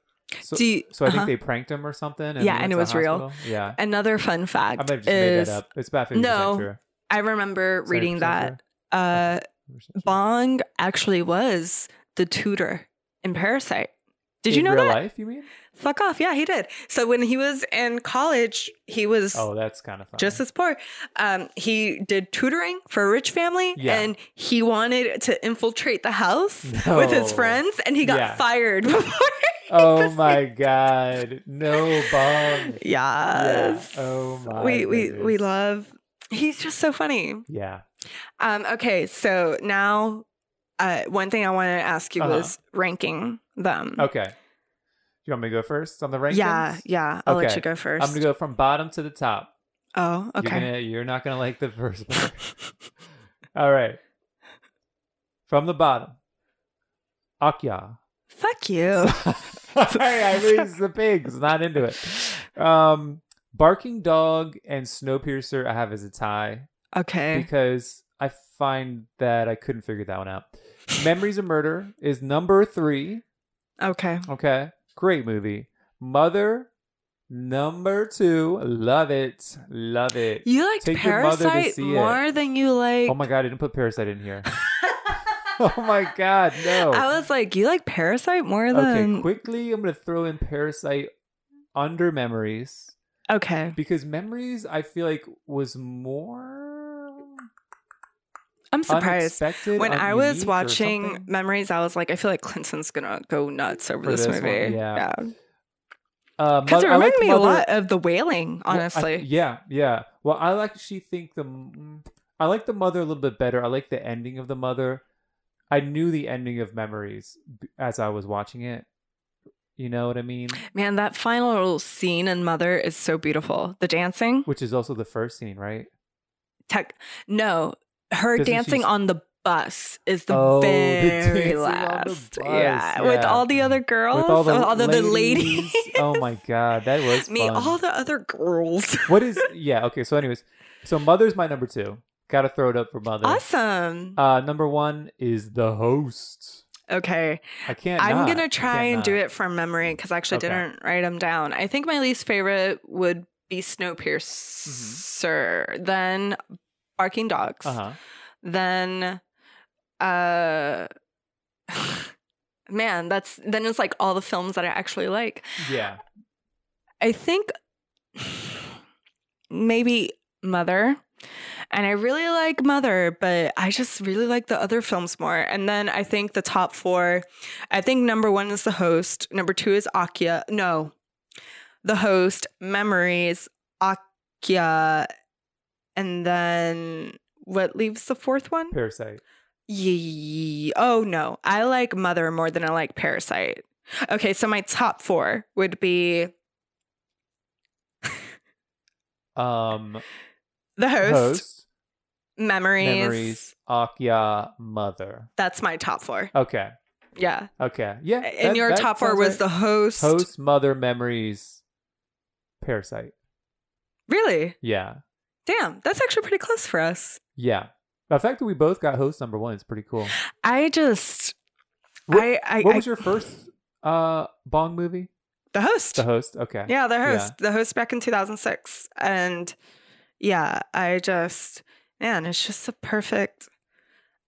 So, you- so I think uh-huh. they pranked him or something. And Yeah, and it was real. Yeah. Another fun I fact might have just made is that up. It's about fifty no, true. I remember reading that uh. Bong actually was the tutor in Parasite. Did you know real that? life? You mean? Fuck off. Yeah, he did. So when he was in college, he was Oh, that's kind of fun. just as poor. Um, he did tutoring for a rich family Yeah. and he wanted to infiltrate the house with his friends and he got Yeah. fired before. Oh my god! No Bong. Yes. Oh my We we we love. He's just so funny. Yeah. Um. Okay. So now, uh, one thing I wanted to ask you Uh-huh. was ranking them. Okay. You want me to go first on the rankings? Yeah. Yeah. I'll let you go 1st I'm gonna go from bottom to the top. Oh. You're, Okay. gonna, you're not gonna like the first part. All right. From the bottom. Okja. Fuck you. Sorry, I raised the pigs. Not into it. Um, Barking Dog and Snowpiercer I have as a tie Okay. because I find that I couldn't figure that one out. Memories of Murder is number three. Okay. Okay. Great movie. Mother, number two. Love it. Love it. You liked Take to Parasite see it. more than you like. Oh my god, I didn't put Parasite in here. oh my god, no. I was like, you like Parasite more than. okay, quickly, I'm gonna throw in Parasite under Memories Okay. because Memories I feel like was more I'm surprised. unexpected. When I was watching. Memories, I was like, I feel like Clinton's gonna go nuts over For this, this one, movie. yeah. Because uh, it reminded liked me a lot of The Wailing, Well, I- honestly. yeah, yeah. Well, I actually think the mm, I like the mother a little bit better. I like the ending of the mother. I knew the ending of Memories as I was watching it. You know what I mean? Man, that final scene in Mother is so beautiful. The dancing. Which is also the first scene, right? Tech. No, her Doesn't dancing on the bus is the Oh, very the last. bus, yeah, with all the other girls, With all the, other ladies. ladies. oh my god, that was Me, fun. all the other girls. what is? Yeah. Okay. So, anyways, so Mother's my number two. Got to throw it up for Mother. awesome. Uh, number one is The Host. Okay. I can't. I'm not. gonna try and do it from memory because I actually Okay. didn't write them down. I think my least favorite would be Snowpiercer, then Barking Dogs, Uh huh. then uh man, that's then it's like all the films that I actually like. Yeah. I think maybe Mother. And I really like Mother, but I just really like the other films more. And then I think the top four, I think number one is The Host. Number two is Okja. No, The Host, Memories, Okja. And then what leaves the fourth one? Parasite. Yee. Oh no, I like Mother more than I like Parasite. Okay, so my top four would be Um, The Host, host, Memories. memories, Okja, Mother. That's my top four. Okay. Yeah. Okay. Yeah. and that- your that top four was right. The Host. host, mother, memories, Parasite. Really? Yeah. Damn, that's actually pretty close for us. Yeah. The fact that we both got host number one is pretty cool. I just, What- I, I, What I- was your first uh Bong movie? The Host. The host. Okay. Yeah, The Host. The Host back in 2006. And yeah, I just, man, it's just a perfect,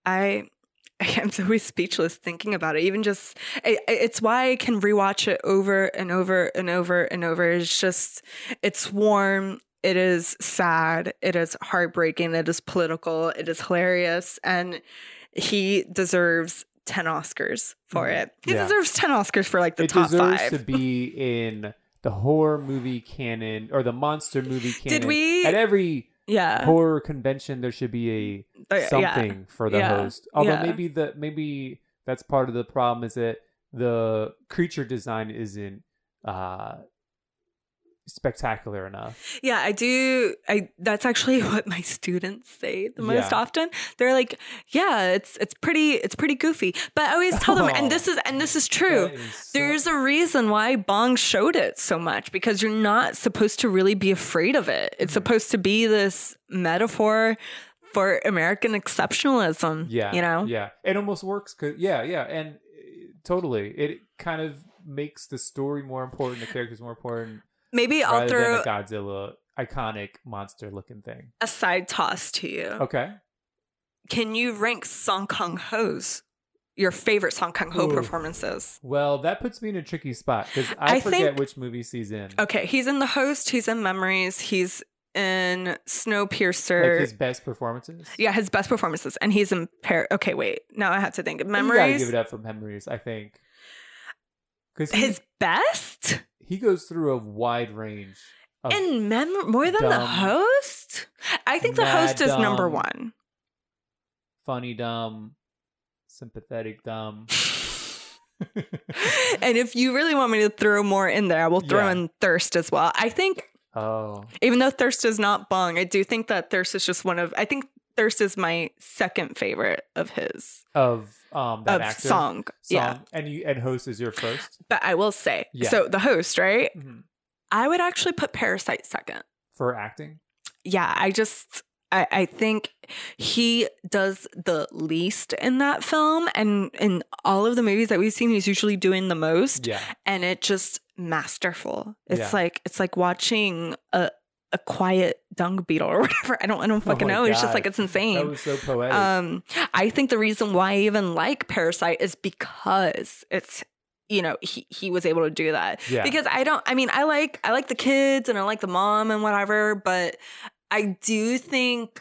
I, I'm always speechless thinking about it. Even just, it, it's why I can rewatch it over and over and over and over. It's just, it's warm. It is sad. It is heartbreaking. It is political. It is hilarious. And he deserves 10 Oscars for Mhm. it. He Yeah. deserves 10 Oscars for like the it top deserves five. to be in the horror movie canon or the monster movie canon. Did we- At every yeah. horror convention, there should be a Uh, yeah. something for the Yeah. host. Although Yeah. maybe the maybe that's part of the problem is that the creature design isn't uh spectacular enough. Yeah, I do. I that's actually what my students say the most Yeah. often. They're like, "Yeah, it's it's pretty it's pretty goofy." But I always tell them, Oh. and this is and this is true. Is so- There's a reason why Bong showed it so much because you're not supposed to really be afraid of it. Mm-hmm. It's supposed to be this metaphor for American exceptionalism. Yeah. you know. Yeah. It almost works cuz yeah, yeah, and uh, totally. It kind of makes the story more important, the characters more important Maybe I'll throw a Godzilla iconic monster looking thing. a side toss to you. Okay. Can you rank Song Kang Ho's your favorite Song Kang Ho Ooh. performances? Well, that puts me in a tricky spot because I, I forget think- which movie he's in. Okay, he's in The Host, he's in Memories, he's in Snowpiercer. Like his best performances. yeah, his best performances, and he's in Par. Okay, wait, now I have to think. Memories. You gotta give it up for memories, I think. Because his best he goes through a wide range. Of, in mem more than The Host. I think The Host is number one. funny, dumb, sympathetic, dumb. and if you really want me to throw more in there, I will throw Yeah. in Thirst as well. I think oh, even though Thirst is not Bong, I do think that Thirst is just one of. I think Thirst is my second favorite of his of um that of actor song. Yeah, and you and host is your first. but I will say, Yeah. so the host, right? Mhm. I would actually put Parasite second. for acting. Yeah, I just I, I think he does the least in that film, and in all of the movies that we've seen, he's usually doing the most, Yeah, and it just masterful. It's Yeah. like it's like watching a a quiet dung beetle or whatever. I don't I don't Oh fucking my know. It's just like it's insane. that was so poetic. Um, I think the reason why I even like Parasite is because it's you know he he was able to do that. Yeah. Because I don't. I mean, I like I like the kids and I like the mom and whatever, but I do think.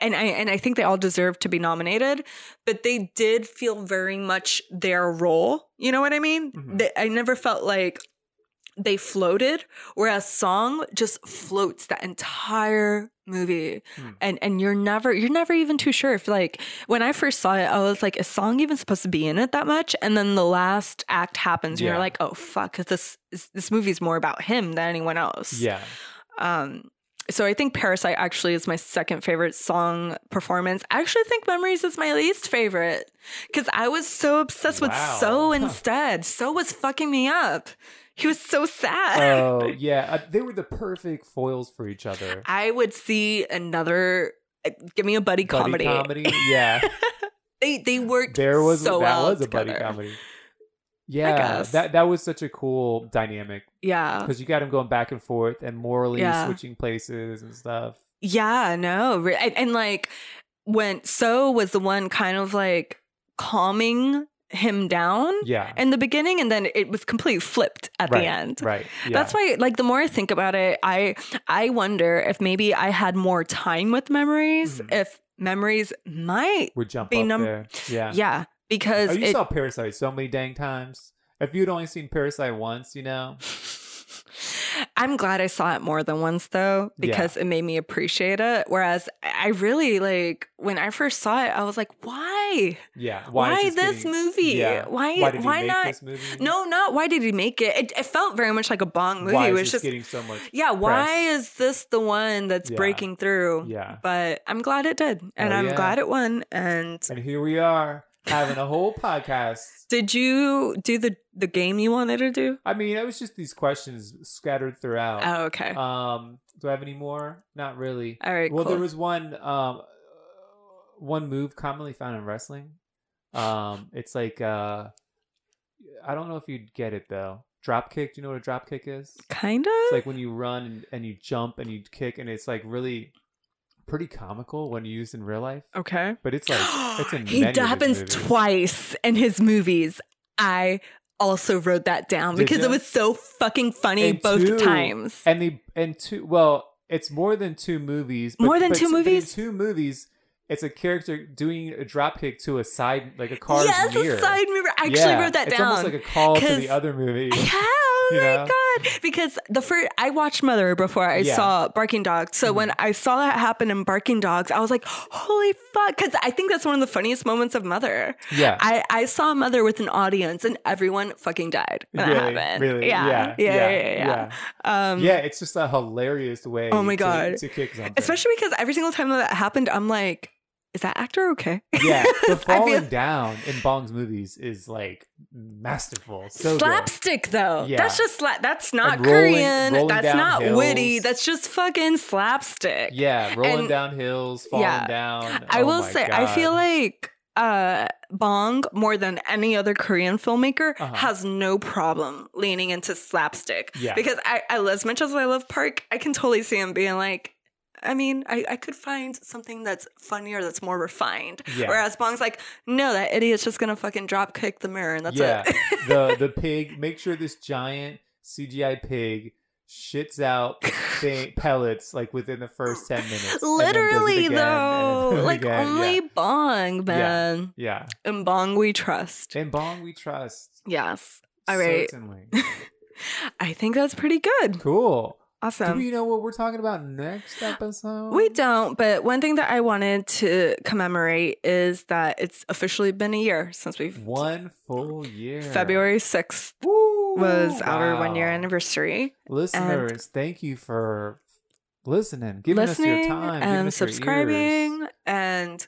And I and I think they all deserve to be nominated, but they did feel very much their role. You know what I mean? Mhm. They, I never felt like they floated, whereas song just floats that entire movie, Hmm. and and you're never you're never even too sure if like when I first saw it, I was like, is song even supposed to be in it that much? And then the last act happens, and Yeah. you're like, oh fuck, this is, this movie's more about him than anyone else. yeah, Um. So I think Parasite actually is my second favorite song performance. I actually think Memories is my least favorite because I was so obsessed with Wow. So Huh. instead. So was fucking me up. He was so sad. oh yeah, uh, they were the perfect foils for each other. I would see another. uh, Give me a buddy, Buddy comedy. comedy, yeah. They they worked. there was so that well was a buddy comedy. Yeah, that that was such a cool dynamic Yeah, because you got him going back and forth and morally Yeah. switching places and stuff. yeah, no, and, and like when So was the one kind of like calming him down Yeah, in the beginning, and then it was completely flipped at right, the end. right. Yeah. That's why, like, the more I think about it, I I wonder if maybe I had more time with memories, Mhm. if memories might, would jump be up num- there. Yeah. yeah, because Oh, you it, saw Parasite so many dang times. If you'd only seen Parasite once, you know, I'm glad I saw it more than once though, Yeah. because it made me appreciate it. Whereas I really like when I first saw it, I was like, why? Yeah. Why, is this getting- movie? Yeah. Why? Why did he why make not? this movie? No, not why did he make it? It, it felt very much like a Bong movie. Why it is was this just getting so much? yeah. Why is this the one that's Yeah. breaking through? Yeah. But I'm glad it did, and Hell I'm yeah. glad it won. And And here we are having a whole podcast. did you do the the game you wanted to do? I mean, it was just these questions scattered throughout. Oh, okay. Um, do I have any more? Not really. All right. well, cool. there was one um one move commonly found in wrestling. Um, it's like uh, I don't know if you'd get it though. Drop kick. Do you know what a drop kick is? kind of. It's like when you run and, and you jump and you kick, and it's like really pretty comical when used in real life. Okay. But it's like it's in he happens twice in his movies. I also wrote that down because it was so fucking funny And both two- times. And the and two well, it's more than two movies. More than two but movies? two movies, it's a character doing a drop kick to a side like a car's yes, mirror. a side mirror. I actually Yeah, wrote that it's down. It's almost like a call to the other movie. Yeah, oh You my know? god! Because the first I watched Mother before I Yeah. Mm-hmm. saw Barking Dogs. So when I saw that happen in Barking Dogs, I was like, "Holy fuck!" Because I think that's one of the funniest moments of Mother. Yeah. I I saw Mother with an audience, and everyone fucking died. When Really, that happened. really, Yeah, yeah, yeah, yeah, yeah. Um, yeah, it's just a hilarious way. Oh my God. to, kick something. Especially because every single time that happened, I'm like, "Is that actor okay?" yeah, the falling feel- down in Bong's movies is like masterful. So good. slapstick though. Yeah. That's just sla- that's not rolling- Korean. rolling that's not witty. That's just fucking slapstick. Yeah, rolling And- down hills, falling yeah. down. I Oh will say, I feel like uh, Bong, more than any other Korean filmmaker, Uh-huh. has no problem leaning into slapstick. Yeah. Because I, I, as much as I love Park, I can totally see him being like, I mean, I, I could find something that's funnier, that's more refined. Yeah. Whereas Bong's like, no, that idiot's just gonna fucking drop kick the mirror and that's yeah, it. the the pig. Make sure this giant CGI pig shits out thing, pellets like within the first ten minutes. and then does it Literally again, though, like again, only yeah. Bong, man. Yeah, And Bong we trust. in Bong we trust. Yes. All right. certainly. I think that's pretty good. Cool. Do Awesome. we know what we're talking about next episode? We don't, but one thing that I wanted to commemorate is that it's officially been a year since we've one full year. February 6th Woo, was our one year anniversary. Listeners, thank you for listening, giving us your time, giving and us your ears. subscribing and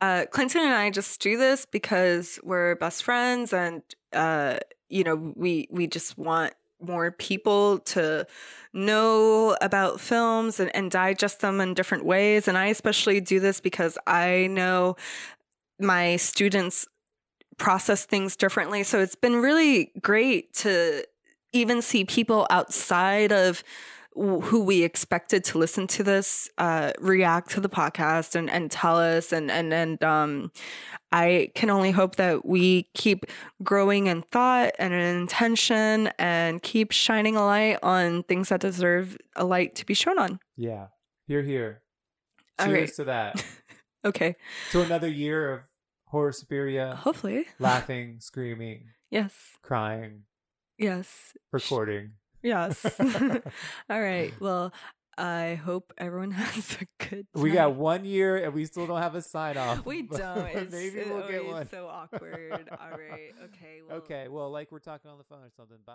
uh, Clinton and I just do this because we're best friends and uh, you know we we just want more people to know about films and, and digest them in different ways and I especially do this because I know my students process things differently so it's been really great to even see people outside of who we expected to listen to this uh, react to the podcast and, and tell us and and and um, I can only hope that we keep growing in thought and in intention and keep shining a light on things that deserve a light to be shown on. Yeah, you're here. Cheers right. to that. Okay, to another year of horror Suspiria, hopefully, laughing, screaming, yes, crying, yes, recording. Yes. All right. Well, I hope everyone has a good. We got one year and we still don't have a sign off. We don't. It's, Maybe it we'll oh, get one. so awkward. All right. Okay. Well, Okay, well, like we're talking on the phone or something. Bye.